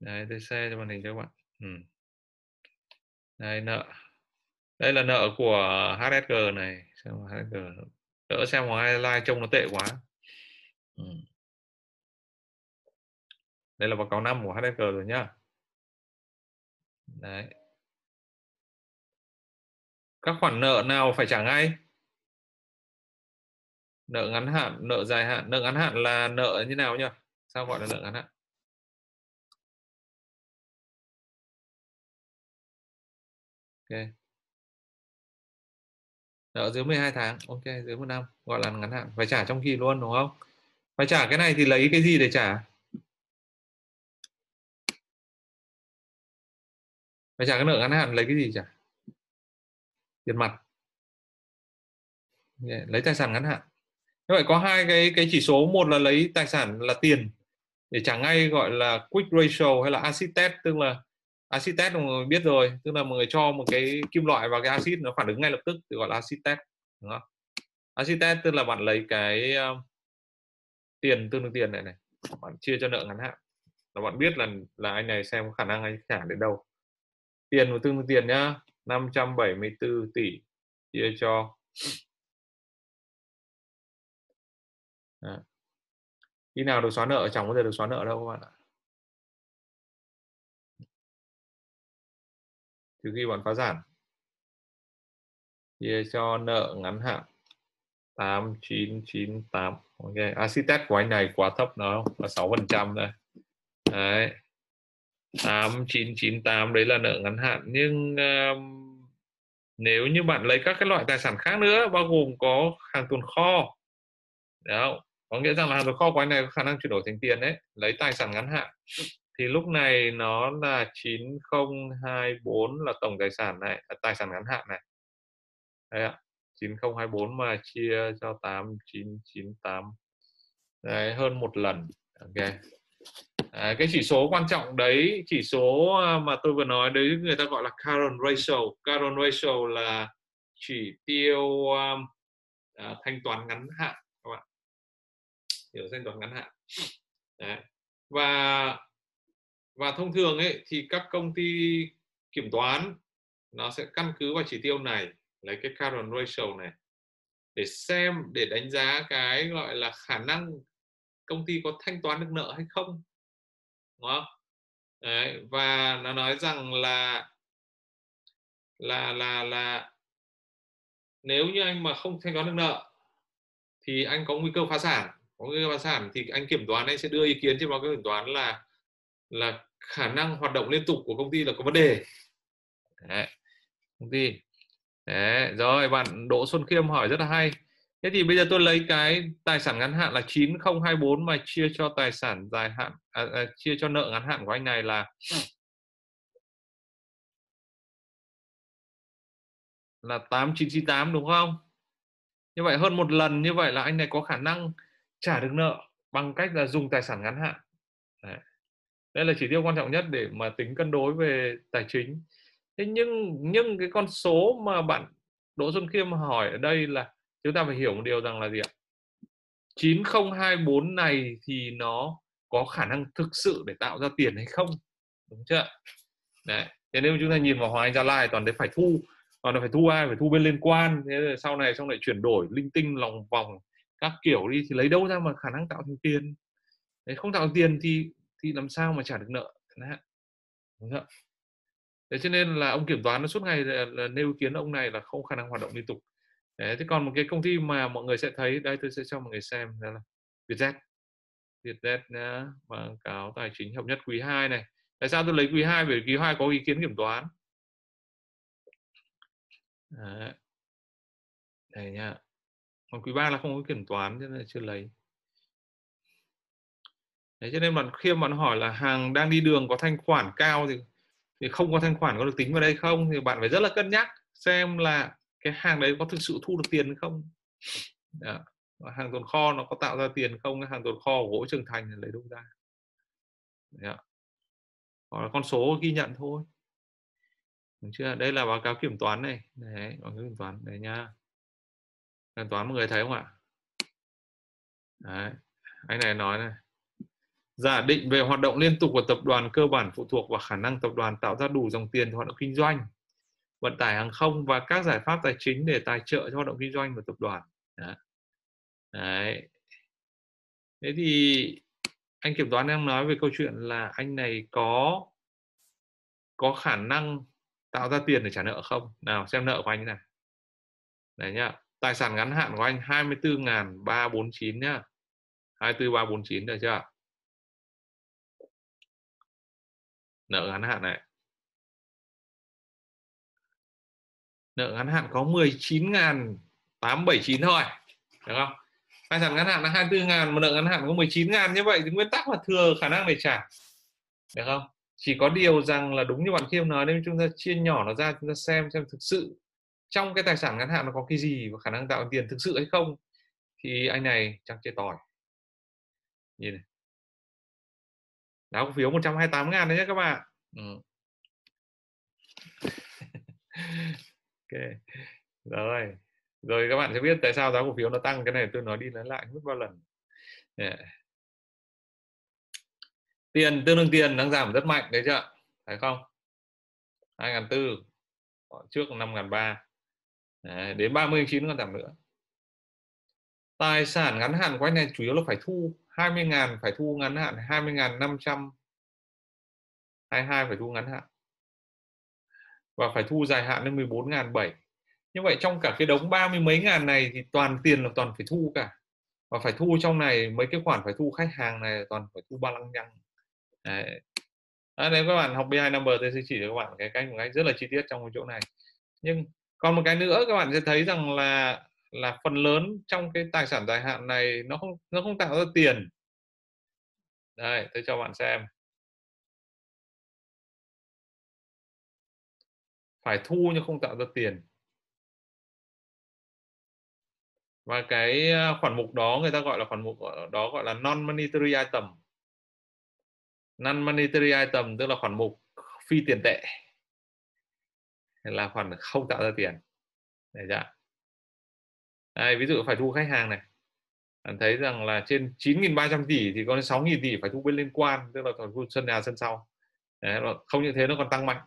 đấy tôi share cho màn hình cho các bạn ừ. đây nợ đây là nợ của HSG này xem HSG đỡ xem ngoài live trông nó tệ quá ừ đây là báo cáo năm của HSG rồi nhá. Đấy. Các khoản nợ nào phải trả ngay? Nợ ngắn hạn, nợ dài hạn. Nợ ngắn hạn là nợ như nào nhỉ sao gọi là nợ ngắn hạn? Ok. Nợ dưới 12 tháng. Ok, dưới một năm. Gọi là ngắn hạn. Phải trả trong kỳ luôn, đúng không? Phải trả cái này thì lấy cái gì để trả? Mà trả cái nợ ngắn hạn lấy cái gì trả tiền mặt. Lấy tài sản ngắn hạn. Như vậy có hai cái cái chỉ số một là lấy tài sản là tiền để trả ngay gọi là quick ratio hay là acid test tức là acid test mọi người biết rồi tức là mọi người cho một cái kim loại vào cái acid nó phản ứng ngay lập tức thì gọi là acid test đúng không? Acid test tức là bạn lấy cái uh, tiền tương đương tiền này này bạn chia cho nợ ngắn hạn. Là bạn biết là là anh này xem khả năng anh trả đến đâu tiền của tương tiền nhá 574 tỷ chia cho. Khi nào được xóa nợ? Chẳng bao giờ được xóa nợ đâu các bạn ạ. Trừ khi bạn phá sản. Chia cho nợ ngắn hạn. 8998 ok. Acid test của anh này quá thấp nó là 6 phần trăm đây đấy. 8998 đấy là nợ ngắn hạn. Nhưng um, nếu như bạn lấy các cái loại tài sản khác nữa bao gồm có hàng tồn kho đó có nghĩa rằng là hàng tồn kho của anh này có khả năng chuyển đổi thành tiền đấy lấy tài sản ngắn hạn. Thì lúc này nó là 9024 là tổng tài sản này à, tài sản ngắn hạn này. Đấy ạ 9024 mà chia cho 8998 đấy, hơn một lần. Ok à, cái chỉ số quan trọng đấy chỉ số à, mà tôi vừa nói đấy người ta gọi là current ratio. Current ratio là chỉ tiêu um, à, thanh toán ngắn hạn các bạn. Hiểu thanh toán ngắn hạn. Đấy. và và thông thường ấy thì các công ty kiểm toán nó sẽ căn cứ vào chỉ tiêu này lấy cái current ratio này để xem để đánh giá cái gọi là khả năng công ty có thanh toán được nợ hay không đúng không Đấy, và nó nói rằng là là là là nếu như anh mà không thanh toán được nợ thì anh có nguy cơ phá sản có nguy cơ phá sản thì anh kiểm toán anh sẽ đưa ý kiến trên báo cáo kiểm toán là là khả năng hoạt động liên tục của công ty là có vấn đề Đấy. công ty Đấy. rồi bạn Đỗ Xuân Khiêm hỏi rất là hay thế thì bây giờ tôi lấy cái tài sản ngắn hạn là 9024 mà chia cho tài sản dài hạn à, à, chia cho nợ ngắn hạn của anh này là là 8998 đúng không? Như vậy hơn một lần như vậy là anh này có khả năng trả được nợ bằng cách là dùng tài sản ngắn hạn. Đấy. Đây là chỉ tiêu quan trọng nhất để mà tính cân đối về tài chính. Thế nhưng nhưng cái con số mà bạn Đỗ Xuân Khiêm hỏi ở đây là chúng ta phải hiểu một điều rằng là gì ạ? 9024 này thì nó có khả năng thực sự để tạo ra tiền hay không? Đúng chưa đấy thế nếu chúng ta nhìn vào Hoàng Anh Gia Lai toàn đấy phải thu còn là phải thu ai? Phải thu bên liên quan. Thế rồi sau này xong lại chuyển đổi linh tinh lòng vòng các kiểu đi thì lấy đâu ra mà khả năng tạo thành tiền? Đấy không tạo tiền thì thì làm sao mà trả được nợ? Đúng không? Thế cho nên là ông kiểm toán nó suốt ngày là, là nêu ý kiến ông này là không khả năng hoạt động liên tục. Đấy, thế còn một cái công ty mà mọi người sẽ thấy đây tôi sẽ cho mọi người xem đó là Vietjet. Vietjet nhá, báo cáo tài chính hợp nhất quý 2 này. Tại sao tôi lấy quý 2 bởi quý 2 có ý kiến kiểm toán. Đấy. Đây nha. Còn quý 3 là không có kiểm toán cho nên chưa lấy. Đấy, cho nên bạn khi mà bạn hỏi là hàng đang đi đường có thanh khoản cao thì thì không có thanh khoản có được tính vào đây không thì bạn phải rất là cân nhắc xem là cái hàng đấy có thực sự thu được tiền không? Đó. hàng tồn kho nó có tạo ra tiền không? Cái hàng tồn kho của gỗ trưởng thành là lấy đâu ra? Đó. hoặc là con số ghi nhận thôi. Đúng chưa? Đây là báo cáo kiểm toán này. Đấy, báo cáo kiểm toán. Đấy nha. Kiểm toán mọi người thấy không ạ? Đấy, anh này nói này. Giả định về hoạt động liên tục của tập đoàn cơ bản phụ thuộc vào khả năng tập đoàn tạo ra đủ dòng tiền cho hoạt động kinh doanh vận tải hàng không và các giải pháp tài chính để tài trợ cho hoạt động kinh doanh của tập đoàn. Đấy. Đấy. thế thì anh kiểm toán đang nói về câu chuyện là anh này có có khả năng tạo ra tiền để trả nợ không? Nào, xem nợ của anh này đấy nhá. Tài sản ngắn hạn của anh 24.349 nhá. 24349 được chưa nợ ngắn hạn này. Nợ ngắn hạn có 19.879 thôi, được không? Tài sản ngắn hạn là 24 ngàn mà nợ ngắn hạn có 19 ngàn như vậy thì nguyên tắc là thừa khả năng để trả, được không? Chỉ có điều rằng là đúng như bạn Khiêm nói nên chúng ta chia nhỏ nó ra, chúng ta xem xem thực sự trong cái tài sản ngắn hạn nó có cái gì và khả năng tạo tiền thực sự hay không, thì anh này chắc chơi tỏi. Nhìn này. Giá cổ phiếu 128 ngàn đấy nhé các bạn. Ừ. ok. Rồi. Rồi các bạn sẽ biết tại sao giá cổ phiếu nó tăng. Cái này tôi nói đi nói lại mất bao lần. Yeah. tiền, tương đương tiền đang giảm rất mạnh đấy chưa phải không? 2004 trước năm ngàn ba. Đến 39 còn giảm nữa. Tài sản ngắn hạn quanh này chủ yếu là phải thu 20 ngàn, phải thu ngắn hạn 20 ngàn 500 22 phải thu ngắn hạn và phải thu dài hạn lên 14 ngàn 7 như vậy trong cả cái đống ba mươi mấy ngàn này thì toàn tiền là toàn phải thu cả. Và phải thu trong này mấy cái khoản phải thu khách hàng này toàn phải thu ba lăng nhăng Đấy. À, nếu các bạn học B2 number tôi sẽ chỉ cho các bạn cái cách một cách rất là chi tiết trong cái chỗ này. Nhưng còn một cái nữa các bạn sẽ thấy rằng là là phần lớn trong cái tài sản dài hạn này nó không nó không tạo ra tiền. Đây tôi cho bạn xem. Phải thu nhưng không tạo ra tiền. Và cái ờ, khoản mục đó người ta gọi là khoản mục đó gọi là non monetary item. Non monetary item tức là khoản mục phi tiền tệ. Là khoản không tạo ra tiền. Để chưa đây, ví dụ phải thu khách hàng này. Bạn thấy rằng là trên 9.300 tỷ thì có 6.000 tỷ phải thu bên liên quan tức là còn thu sân nhà sân sau. Đấy, không như thế nó còn tăng mạnh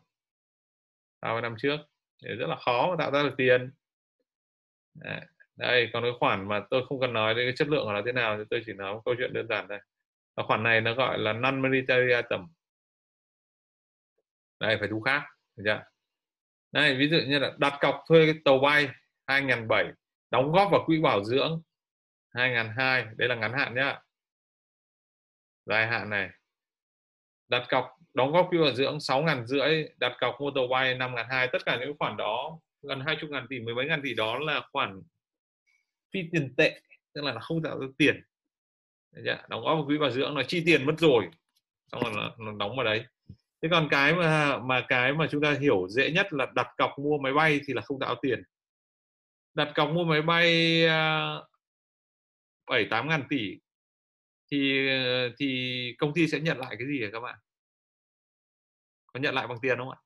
vào năm trước để rất là khó mà tạo ra được tiền. Đấy. đây, còn cái khoản mà tôi không cần nói đến cái chất lượng của nó thế nào thì tôi chỉ nói một câu chuyện đơn giản đây và khoản này nó gọi là non monetary item. Đây, phải thu khác, được chưa? Đây, ví dụ như là đặt cọc thuê cái tàu bay 2007 đóng góp vào quỹ bảo dưỡng 2002 đây là ngắn hạn nhá. Dài hạn này. Đặt cọc đóng góp quỹ bảo dưỡng sáu ngàn rưỡi đặt cọc mua tàu bay năm ngàn hai tất cả những khoản đó gần 20 ngàn tỷ mười mấy ngàn tỷ đó là khoản phi tiền tệ tức là nó không tạo ra tiền. Đóng góp vào quỹ bảo dưỡng là chi tiền mất rồi xong rồi nó, nó đóng vào đấy. Thế còn cái mà mà cái mà chúng ta hiểu dễ nhất là đặt cọc mua máy bay thì là không tạo tiền. Đặt cọc mua máy bay à, bảy tám ngàn tỷ thì thì công ty sẽ nhận lại cái gì hả các bạn? Có nhận lại bằng tiền không ạ?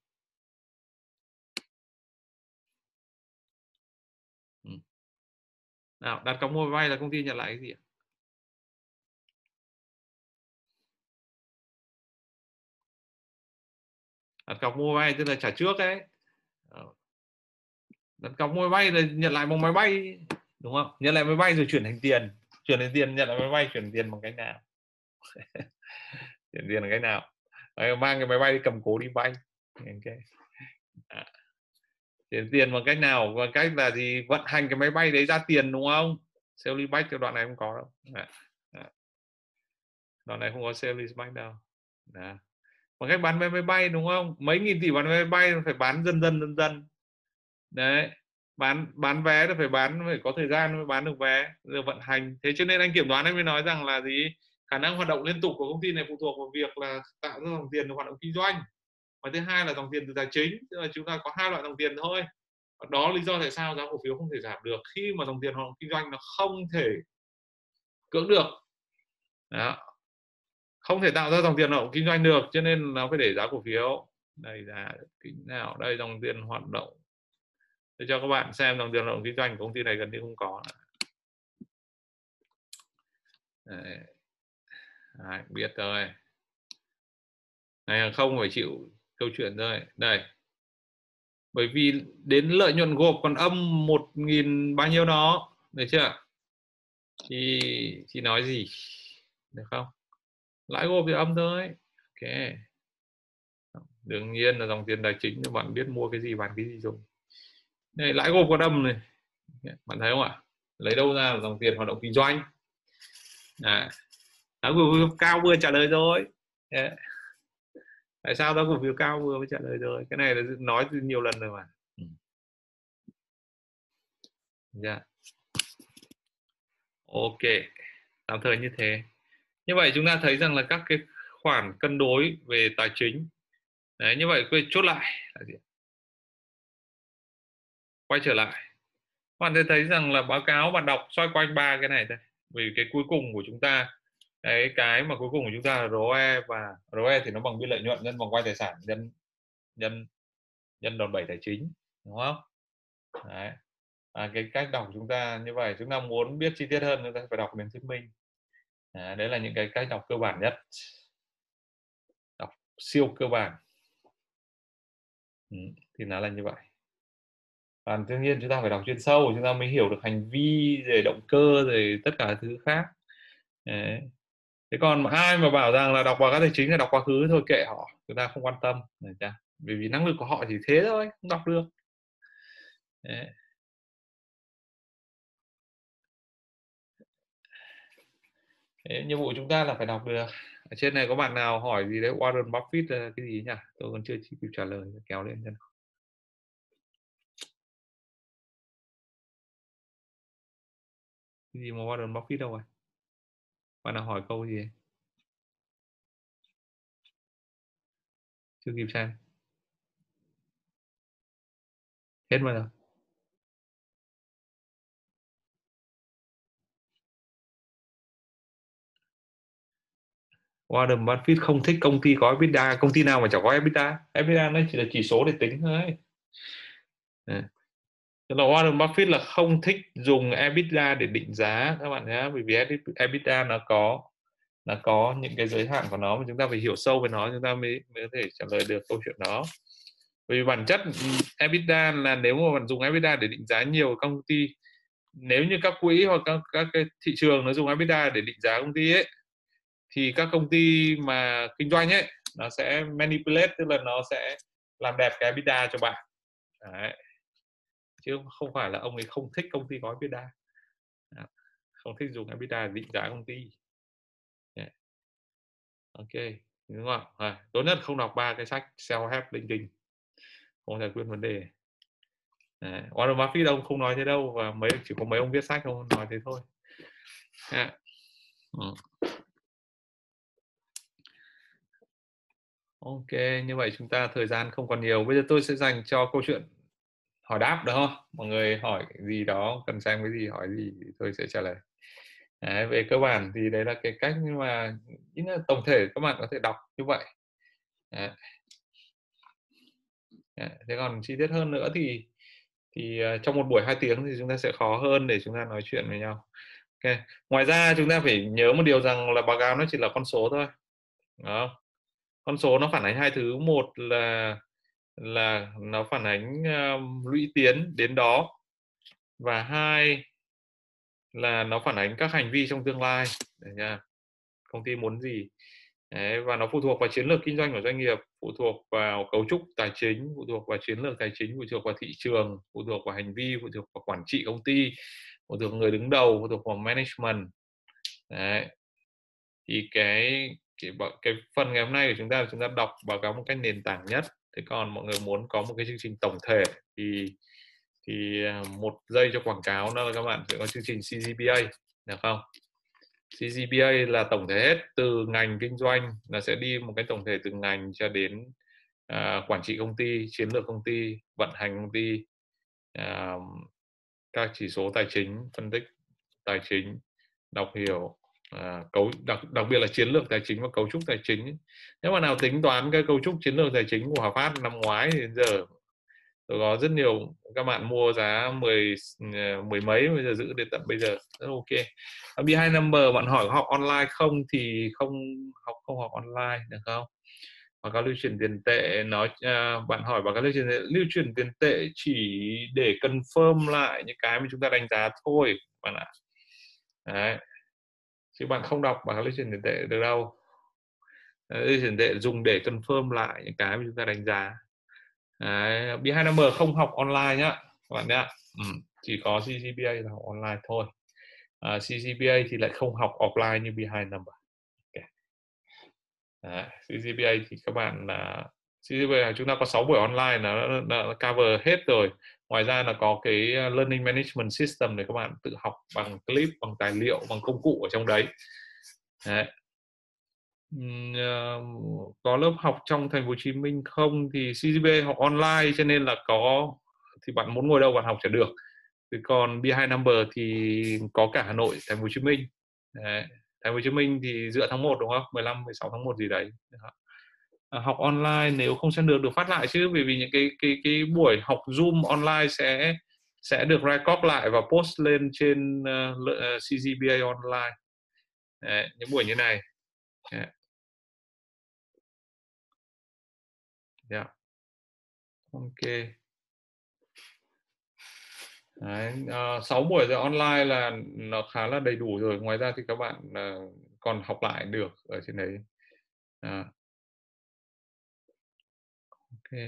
Ừ. nào, đặt cọc mua máy bay là công ty nhận lại cái gì ạ? Đặt cọc mua máy bay, tức là trả trước đấy ờ. đặt cọc mua máy bay là nhận lại bằng máy bay, đúng không? Nhận lại máy bay rồi chuyển thành tiền. Chuyển thành tiền, nhận lại máy bay, chuyển tiền bằng cách nào? Chuyển tiền bằng cách nào? Mang cái máy bay đi cầm cố đi bay okay. à. tiền bằng cách nào bằng cách là gì vận hành cái máy bay đấy ra tiền, đúng không sale leaseback cái đoạn này không có đâu à. À. đoạn này không có sale leaseback đâu à. bằng cách bán vé máy bay đúng không mấy nghìn tỷ bán vé máy bay phải bán dần dần dần dần đấy bán bán vé là phải bán, phải có thời gian mới bán được vé rồi vận hành thế cho nên anh kiểm toán anh mới nói rằng là gì khả năng hoạt động liên tục của công ty này phụ thuộc vào việc là tạo ra dòng tiền để hoạt động kinh doanh. Và thứ hai là dòng tiền từ tài chính, tức là chúng ta có hai loại dòng tiền thôi. Đó lý do tại sao giá cổ phiếu không thể giảm được khi mà dòng tiền hoạt động kinh doanh nó không thể cưỡng được. Đó. không thể tạo ra dòng tiền hoạt động kinh doanh được, cho nên nó phải để giá cổ phiếu. Đây là kính nào? Đây, dòng tiền hoạt động. Để cho các bạn xem dòng tiền hoạt động kinh doanh của công ty này gần như không có. Đấy. Đấy, biết rồi. Này không phải chịu câu chuyện thôi. Đây. Bởi vì đến lợi nhuận gộp còn âm một nghìn bao nhiêu đó. Được chưa? Thì thì nói gì? Được không? Lãi gộp thì âm thôi. Ok. Đương nhiên là dòng tiền tài chính các bạn biết mua cái gì bán cái gì dùng này lãi gộp còn âm này. Bạn thấy không ạ? Lấy đâu ra dòng tiền hoạt động kinh doanh? À, đó, cổ phiếu cao vừa trả lời rồi. Yeah. tại sao đó cổ phiếu cao vừa mới trả lời rồi? Cái này là nói nhiều lần rồi mà. Ừ. Dạ. yeah. ok. Tạm thời như thế. Như vậy chúng ta thấy rằng là các cái khoản cân đối về tài chính. Đấy như vậy quay chốt lại. Là gì quay trở lại. Bạn sẽ thấy rằng là báo cáo bạn đọc xoay quanh ba cái này thôi. Vì cái cuối cùng của chúng ta cái cái mà cuối cùng của chúng ta là ROE và ROE thì nó bằng biên lợi nhuận nhân vòng quay tài sản nhân nhân nhân đòn bẩy tài chính đúng không? Đấy. À, cái cách đọc chúng ta như vậy chúng ta muốn biết chi tiết hơn chúng ta phải đọc đến thuyết minh. À, đấy là những cái cách đọc cơ bản nhất. Đọc siêu cơ bản. Ừ, thì nó là như vậy. Và đương nhiên chúng ta phải đọc chuyên sâu chúng ta mới hiểu được hành vi rồi động cơ rồi tất cả thứ khác. Đấy thế còn mà ai mà bảo rằng là đọc báo cáo tài chính là đọc quá khứ thôi kệ họ chúng ta không quan tâm bởi vì năng lực của họ chỉ thế thôi không đọc được. Đấy. Đấy, nhiệm vụ chúng ta là phải đọc được. Ở trên này có bạn nào hỏi gì đấy? Warren Buffett cái gì nhỉ? Tôi còn chưa kịp trả lời kéo lên cho cái gì mà Warren Buffett đâu rồi bạn nào hỏi câu gì? Chưa kịp xem. Hết bao giờ Warren Buffett không thích công ty có EBITDA, công ty nào mà chẳng có EBITDA? EBITDA nó chỉ là chỉ số để tính thôi. Ờ. Tức là Warren Buffett là không thích dùng EBITDA để định giá, các bạn nhé. Bởi vì EBITDA nó có nó có những cái giới hạn của nó mà chúng ta phải hiểu sâu về nó, chúng ta mới mới có thể trả lời được câu chuyện đó. Bởi vì bản chất ừ, EBITDA là nếu mà bạn dùng EBITDA để định giá nhiều công ty, nếu như các quỹ hoặc các các cái thị trường nó dùng EBITDA để định giá công ty ấy, thì các công ty mà kinh doanh ấy, nó sẽ manipulate, tức là nó sẽ làm đẹp cái EBITDA cho bạn. Đấy chứ không phải là ông ấy không thích công ty có EBITDA không thích dùng EBITDA định giá công ty ok đúng không à, tốt nhất không đọc ba cái sách self help linh tinh không giải quyết vấn đề à, Warren Buffett ông không nói thế đâu và mấy chỉ có mấy ông viết sách không nói thế thôi à. ừ. Ok, như vậy chúng ta thời gian không còn nhiều. Bây giờ tôi sẽ dành cho câu chuyện hỏi đáp được không? Mọi người hỏi gì đó, cần xem cái gì, hỏi gì tôi sẽ trả lời. Đấy, về cơ bản thì đấy là cái cách nhưng mà ít là tổng thể các bạn có thể đọc như vậy. Đấy. Đấy. Thế còn chi tiết hơn nữa thì thì ờ, trong một buổi hai tiếng thì chúng ta sẽ khó hơn để chúng ta nói chuyện với nhau. Ok. Ngoài ra chúng ta phải nhớ một điều rằng là báo cáo nó chỉ là con số thôi. Đúng không? con số nó phản ánh hai thứ một là là nó phản ánh um, lũy tiến đến đó và hai là nó phản ánh các hành vi trong tương lai Đấy nha. công ty muốn gì Đấy, và nó phụ thuộc vào chiến lược kinh doanh của doanh nghiệp phụ thuộc vào cấu trúc tài chính phụ thuộc vào chiến lược tài chính phụ thuộc vào thị trường phụ thuộc vào hành vi phụ thuộc vào quản trị công ty phụ thuộc vào người đứng đầu phụ thuộc vào management Đấy. thì cái cái cái phần ngày hôm nay của chúng ta là chúng ta đọc báo cáo một cách nền tảng nhất thế còn mọi người muốn có một cái chương trình tổng thể thì thì à, một giây cho quảng cáo đó là các bạn sẽ có chương trình CGPA được không? CGPA là tổng thể hết từ ngành kinh doanh là sẽ đi một cái tổng thể từ ngành cho đến uh, quản trị công ty chiến lược công ty vận hành công ty uh, các chỉ số tài chính phân tích tài chính đọc hiểu à, cấu đặc đặc biệt là chiến lược tài chính và cấu trúc tài chính nếu mà nào tính toán cái cấu trúc chiến lược tài chính của Hòa Phát năm ngoái thì đến giờ tôi có rất nhiều các bạn mua giá mười ờ, mười mấy bây giờ giữ đến tận bây giờ rất ok. Ờ, B hai number bạn hỏi học online không thì không học không học online được không? Báo cáo lưu chuyển tiền tệ nói uh, bạn hỏi báo cáo lưu chuyển tiền tệ, lưu chuyển tiền tệ chỉ để confirm lại những cái mà chúng ta đánh giá thôi bạn ạ. Đấy chứ bạn không đọc bằng cáo tiền tệ được đâu. Lưu tiền tệ dùng để confirm lại những cái mà chúng ta đánh giá. Đấy, B2M không học online nhá các bạn nhá. Ừ, chỉ có CCBA là học online thôi. À, CCBA thì lại không học offline như B2 năm okay. Đấy, thì các bạn là CCBA chúng ta có 6 buổi online là, là, nó cover hết rồi ngoài ra là có cái ờ, learning management system để các bạn tự học bằng clip bằng tài liệu bằng công cụ ở trong đấy, đấy. Ờ, có lớp học trong thành phố Hồ Chí Minh không? Thì CGB học online cho nên là có thì bạn muốn ngồi đâu bạn học sẽ được. Thì còn B2 number thì có cả Hà Nội thành phố Hồ Chí Minh. Đấy. thành phố Hồ Chí Minh thì dựa tháng 1 đúng không? 15 16 tháng 1 gì đấy. Ờ, học online nếu không xem được được phát lại chứ vì vì những cái cái cái buổi học zoom online sẽ sẽ được record lại và post lên trên ờ, uh, uh, ờ, CGBA online Đấy, những buổi như này yeah. Yeah. ok Đấy, uh, 6 buổi giờ online là nó khá là đầy đủ rồi ngoài ra thì các bạn uh, còn học lại được ở trên đấy à ok.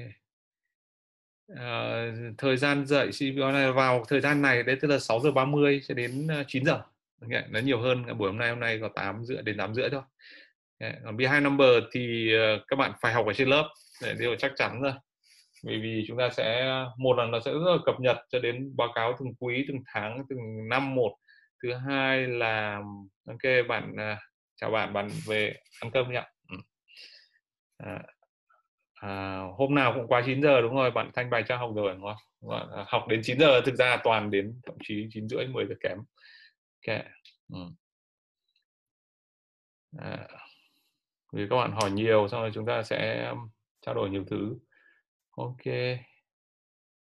À, thời gian dạy CPO này vào thời gian này đấy tức là 6 giờ 30 cho đến ờ, 9 giờ. Nó nhiều hơn buổi hôm nay hôm nay có 8 rưỡi đến 8 rưỡi thôi. Còn behind number thì ờ, các bạn phải học ở trên lớp để điều chắc chắn rồi. Bởi vì chúng ta sẽ một là nó sẽ rất là cập nhật cho đến báo cáo từng quý từng tháng từng năm một. Thứ hai là ok bạn chào bạn bạn về ăn cơm nhé à, ừ à, hôm nào cũng qua 9 giờ đúng rồi bạn thanh bài cho học rồi đúng không? Vâng, à, học đến 9 giờ thực ra toàn đến thậm chí 9 rưỡi 10 giờ kém. Ok ừ. à, vì các bạn hỏi nhiều xong rồi chúng ta sẽ um, trao đổi nhiều thứ. Ok.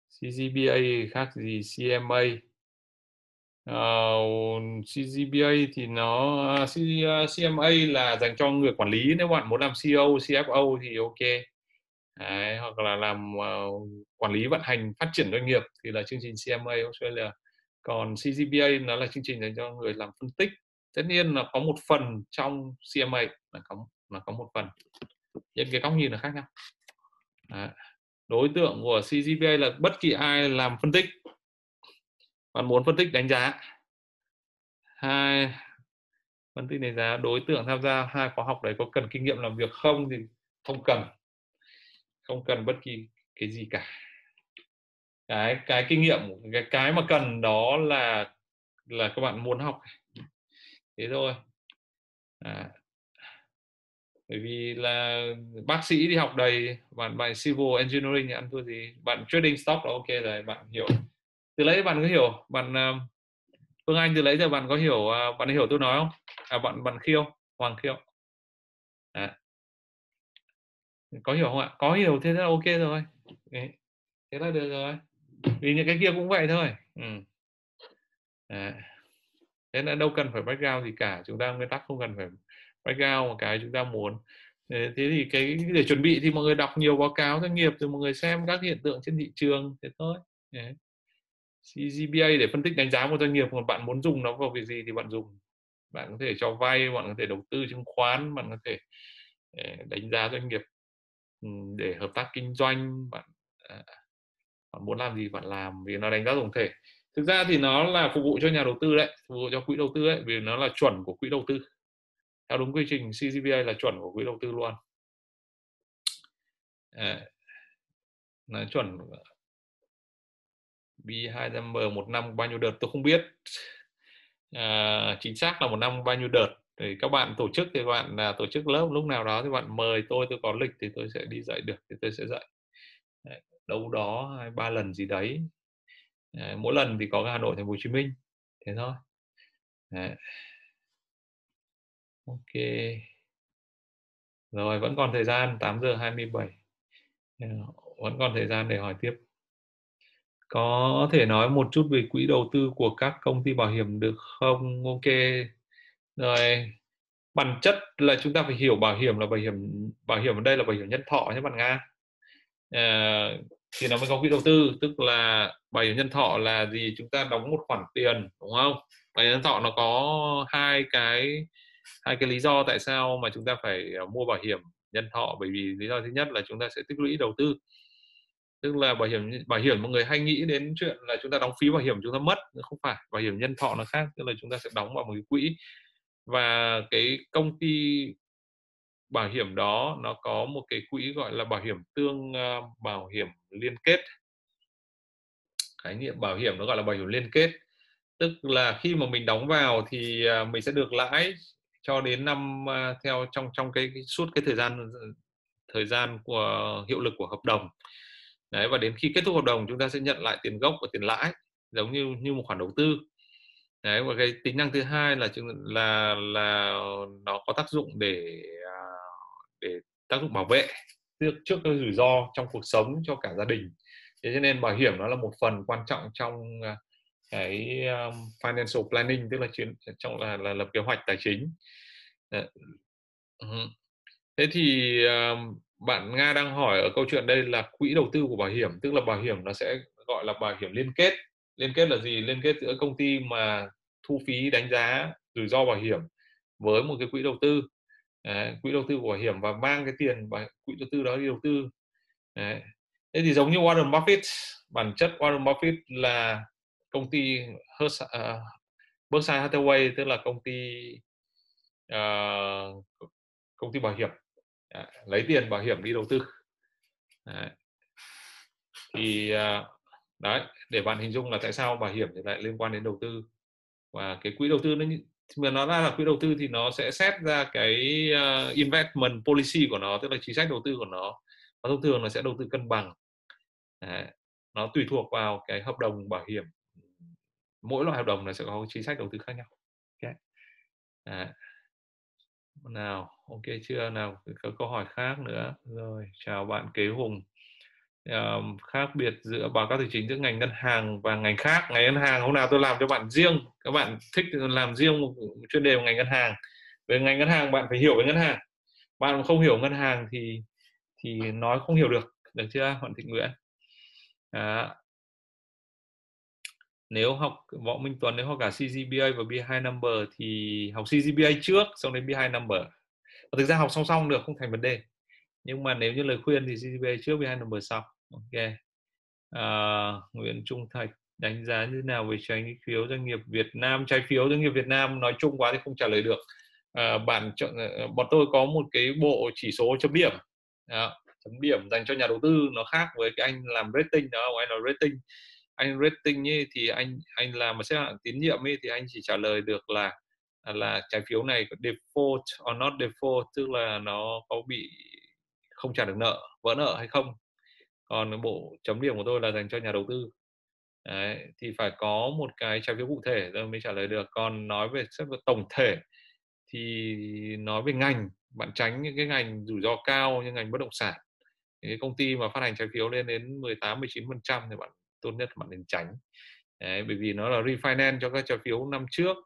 CGBA khác gì? CMA uh, ờ, CGBA thì nó uh, CMA là dành cho người quản lý. Nếu bạn muốn làm CEO, CFO thì ok. Đấy, hoặc là làm uh, quản lý vận hành phát triển doanh nghiệp thì là chương trình CMA Australia. Còn CGPA nó là chương trình dành cho người làm phân tích. Tất nhiên là có một phần trong CMA là có là có một phần. Những cái góc nhìn là khác nhau. Đấy. đối tượng của CGPA là bất kỳ ai làm phân tích. Bạn muốn phân tích đánh giá. Hai phân tích đánh giá đối tượng tham gia hai khóa học đấy có cần kinh nghiệm làm việc không thì không cần không cần bất kỳ cái gì cả. Cái cái kinh nghiệm cái cái mà cần đó là là các bạn muốn học. Thế thôi. À, bởi vì là bác sĩ đi học đầy bạn bạn civil engineering ăn thua gì bạn trading stock là ok rồi bạn hiểu. Từ lấy bạn có hiểu bạn à, Phương Anh từ lấy giờ bạn có hiểu à, bạn hiểu tôi nói không? À bạn bạn khiêu Hoàng khiêu. À có hiểu không ạ? Có hiểu thế là ok rồi. Thế là được rồi. Vì những cái kia cũng vậy thôi. Ừ. à. thế là đâu cần phải background gì cả, chúng ta nguyên tắc không cần phải background một cái chúng ta muốn. Thế thì cái để chuẩn bị thì mọi người đọc nhiều báo cáo doanh nghiệp rồi mọi người xem các hiện tượng trên thị trường, thế thôi. Đấy. CGPA để phân tích đánh giá một doanh nghiệp còn bạn muốn dùng nó vào việc gì thì bạn dùng. Bạn có thể cho vay, bạn có thể đầu tư chứng khoán, bạn có thể ờ, đánh giá doanh nghiệp để hợp tác kinh doanh bạn à, bạn muốn làm gì bạn làm vì nó đánh giá tổng thể. Thực ra thì nó là phục vụ cho nhà đầu tư đấy phục vụ cho quỹ đầu tư đấy vì nó là chuẩn của quỹ đầu tư. Theo đúng quy trình CGPA là chuẩn của quỹ đầu tư luôn. À, nó chuẩn B2M một năm bao nhiêu đợt tôi không biết. À, chính xác là một năm bao nhiêu đợt thì các bạn tổ chức thì các bạn là tổ chức lớp lúc nào đó thì bạn mời tôi tôi có lịch thì tôi sẽ đi dạy được thì tôi sẽ dạy. Đấy, đâu đó hai ba lần gì đấy. Đấy, mỗi lần thì có Hà Nội thành phố Hồ Chí Minh. Thế thôi. Đấy. ok. Rồi vẫn còn thời gian 8 giờ 27 ờ, vẫn còn thời gian để hỏi tiếp. Có thể nói một chút về quỹ đầu tư của các công ty bảo hiểm được không? Ok rồi bản chất là chúng ta phải hiểu bảo hiểm là bảo hiểm bảo hiểm ở đây là bảo hiểm nhân thọ nhé bạn nga. À, thì nó mới có quỹ đầu tư tức là bảo hiểm nhân thọ là gì? Chúng ta đóng một khoản tiền đúng không? Bảo hiểm nhân thọ nó có hai cái hai cái lý do tại sao mà chúng ta phải ờ, mua bảo hiểm nhân thọ. Bởi vì lý do thứ nhất là chúng ta sẽ tích lũy đầu tư. Tức là bảo hiểm bảo hiểm mọi người hay nghĩ đến chuyện là chúng ta đóng phí bảo hiểm chúng ta mất không phải. Bảo hiểm nhân thọ nó khác tức là chúng ta sẽ đóng vào một cái quỹ và cái công ty bảo hiểm đó nó có một cái quỹ gọi là bảo hiểm tương ờ, bảo hiểm liên kết. Khái niệm bảo hiểm nó gọi là bảo hiểm liên kết. Tức là khi mà mình đóng vào thì ờ, mình sẽ được lãi cho đến năm ờ, theo trong trong cái, cái suốt cái thời gian thời gian của hiệu lực của hợp đồng. Đấy và đến khi kết thúc hợp đồng chúng ta sẽ nhận lại tiền gốc và tiền lãi giống như như một khoản đầu tư đấy và cái tính năng thứ hai là là là nó có tác dụng để à, để tác dụng bảo vệ. Trước trước các rủi ro trong cuộc sống cho cả gia đình. Thế cho nên bảo hiểm nó là một phần quan trọng trong à, cái um, financial planning tức là chuyện trong là, là lập kế hoạch tài chính. Thế thì bạn nga đang hỏi ở câu chuyện đây là quỹ đầu tư của bảo hiểm tức là bảo hiểm nó sẽ gọi là bảo hiểm liên kết liên kết là gì? Liên kết giữa công ty mà thu phí đánh giá rủi ro bảo hiểm với một cái quỹ đầu tư. Đấy, quỹ đầu tư bảo hiểm và mang cái tiền và quỹ đầu tư đó đi đầu tư. Đấy. thế thì giống như Warren Buffett bản chất Warren Buffett là công ty Hers, uh, à, Berkshire Hathaway tức là công ty uh, công ty bảo hiểm. Đấy, lấy tiền bảo hiểm đi đầu tư. Đấy. thì uh, đấy để bạn hình dung là tại sao bảo hiểm thì lại liên quan đến đầu tư. Và cái quỹ đầu tư nó mà nó ra là quỹ đầu tư thì nó sẽ xét ra cái uh, investment policy của nó tức là chính sách đầu tư của nó. Và thông thường nó sẽ đầu tư cân bằng. Đấy. nó tùy thuộc vào cái hợp đồng bảo hiểm. Mỗi loại hợp đồng nó sẽ có chính sách đầu tư khác nhau. Okay. Đấy. nào ok chưa? Nào có câu hỏi khác nữa. Rồi chào bạn kế hùng um, khác biệt giữa báo cáo tài chính giữa ngành ngân hàng và ngành khác. Ngành ngân hàng hôm nào tôi làm cho bạn riêng các bạn thích thì làm riêng một chuyên đề của ngành ngân hàng. Về ngành ngân hàng bạn phải hiểu về ngân hàng. Bạn không hiểu ngân hàng thì thì nói không hiểu được được chưa bạn thị nguyễn à, nếu học võ minh tuấn nếu học cả CGPA và B2 number thì học CGPA trước xong đến B2 number. Và thực ra học song song được không thành vấn đề nhưng mà nếu như lời khuyên thì CGPA trước B2 mở sau ok. À, Nguyễn Trung Thạch đánh giá như nào về trái phiếu doanh nghiệp Việt Nam? Trái phiếu doanh nghiệp Việt Nam nói chung quá thì không trả lời được. À, bạn chọn ờ, bọn tôi có một cái bộ chỉ số chấm điểm. À, chấm điểm dành cho nhà đầu tư nó khác với cái anh làm rating đó anh là rating. Anh rating ấy, thì anh anh làm mà xếp hạng tín nhiệm ấy, thì anh chỉ trả lời được là là trái phiếu này có default or not default tức là nó có bị không trả được nợ vỡ nợ hay không. Còn bộ chấm điểm của tôi là dành cho nhà đầu tư. Đấy, thì phải có một cái trái phiếu cụ thể rồi mới trả lời được. Còn nói về xét về tổng thể thì nói về ngành bạn tránh những cái ngành rủi ro cao như ngành bất động sản. Những cái công ty mà phát hành trái phiếu lên đến 18 19 phần trăm thì bạn tốt nhất bạn nên tránh. Đấy, bởi vì nó là refinance cho các trái phiếu năm trước.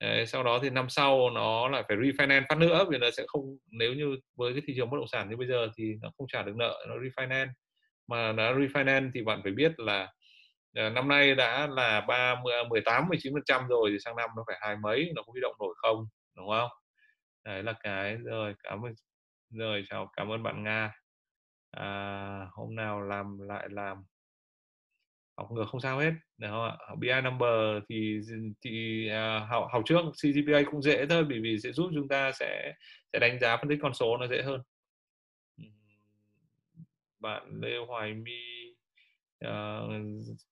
Đấy, sau đó thì năm sau nó lại phải refinance phát nữa vì nó sẽ không nếu như với cái thị trường bất động sản như bây giờ thì nó không trả được nợ nó refinance. Mà nó refinance thì bạn phải biết là ờ, năm nay đã là ba 18 19 phần trăm rồi thì sang năm nó phải hai mấy nó có huy động nổi không đúng không? Đấy là cái rồi cảm ơn rồi chào cảm ơn bạn Nga. À, hôm nào làm lại làm học ngược không sao hết. Đúng không ạ? BI number thì thì uh, học học trước CGPA cũng dễ thôi bởi vì sẽ giúp chúng ta sẽ sẽ đánh giá phân tích con số nó dễ hơn. Bạn Lê Hoài My uh,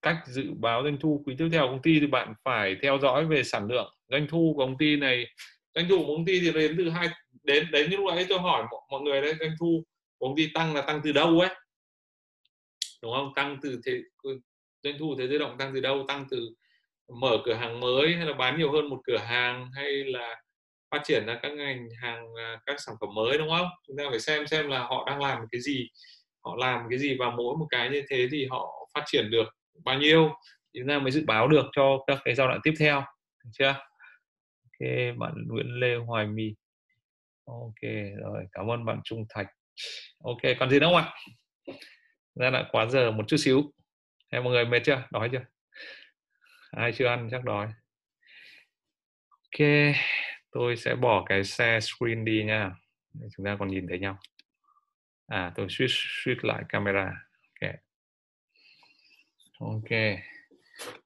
cách dự báo doanh thu quý tiếp theo của công ty thì bạn phải theo dõi về sản lượng doanh thu của công ty này. Doanh thu của công ty thì đến từ hai đến đến như lúc ấy tôi hỏi mọi người đấy doanh thu của công ty tăng là tăng từ đâu ấy? Đúng không? Tăng từ thế doanh thu thế giới động tăng từ đâu? Tăng từ mở cửa hàng mới hay là bán nhiều hơn một cửa hàng hay là phát triển ra các ngành hàng à, các sản phẩm mới, đúng không? Chúng ta phải xem xem là họ đang làm cái gì. Họ làm cái gì và mỗi một cái như thế thì họ phát triển được bao nhiêu chúng ta mới dự báo được cho các cái giai đoạn tiếp theo, được chưa? Ok, bạn Nguyễn Lê Hoài My ok, rồi, cảm ơn bạn Trung Thạch. Ok, còn gì nữa không ạ? Ra lại quá giờ một chút xíu em mọi người mệt chưa? Đói chưa? Ai chưa ăn chắc đói. Ok tôi sẽ bỏ cái share screen đi nha. Để chúng ta còn nhìn thấy nhau. À tôi switch switch lại camera. Ok. Ok.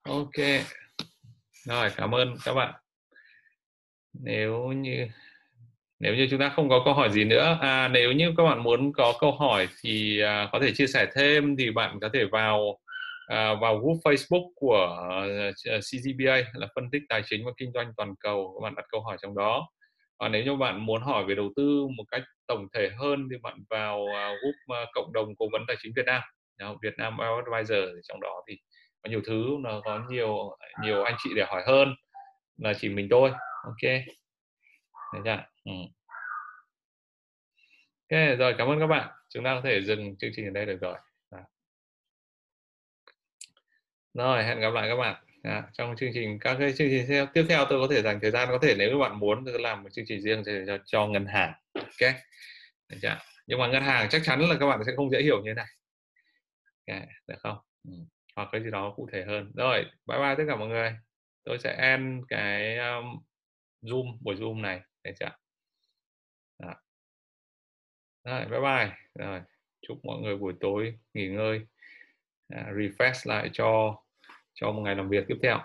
Ok. Rồi cảm ơn các bạn. Nếu như nếu như chúng ta không có câu hỏi gì nữa à nếu như các bạn muốn có câu hỏi thì à, có thể chia sẻ thêm thì bạn có thể vào à, vào group Facebook của ờ, ờ, CGBA là phân tích tài chính và kinh doanh toàn cầu các bạn đặt câu hỏi trong đó. Và nếu như bạn muốn hỏi về đầu tư một cách tổng thể hơn thì bạn vào à, group à, cộng đồng cố vấn tài chính Việt Nam. Việt Nam Advisor trong đó thì có nhiều thứ nó có nhiều nhiều anh chị để hỏi hơn là chỉ mình tôi. Ok. Được chưa? Ừ. ok rồi cảm ơn các bạn. Chúng ta có thể dừng chương trình ở đây được rồi à rồi hẹn gặp lại các bạn. À, trong chương trình các cái chương trình theo tiếp theo tôi có thể dành thời gian có thể nếu các bạn muốn tôi làm một chương trình riêng cho, cho ngân hàng. Ok? Được chưa? nhưng mà ngân hàng chắc chắn là các bạn sẽ không dễ hiểu như thế này. Okay, được không? Ừ. hoặc cái gì đó cụ thể hơn. Rồi bye bye tất cả mọi người. Tôi sẽ end cái um, zoom buổi zoom này. Để chưa? Đó. rồi bye bye. Rồi chúc mọi người buổi tối nghỉ ngơi. À, refresh lại cho cho một ngày làm việc tiếp theo.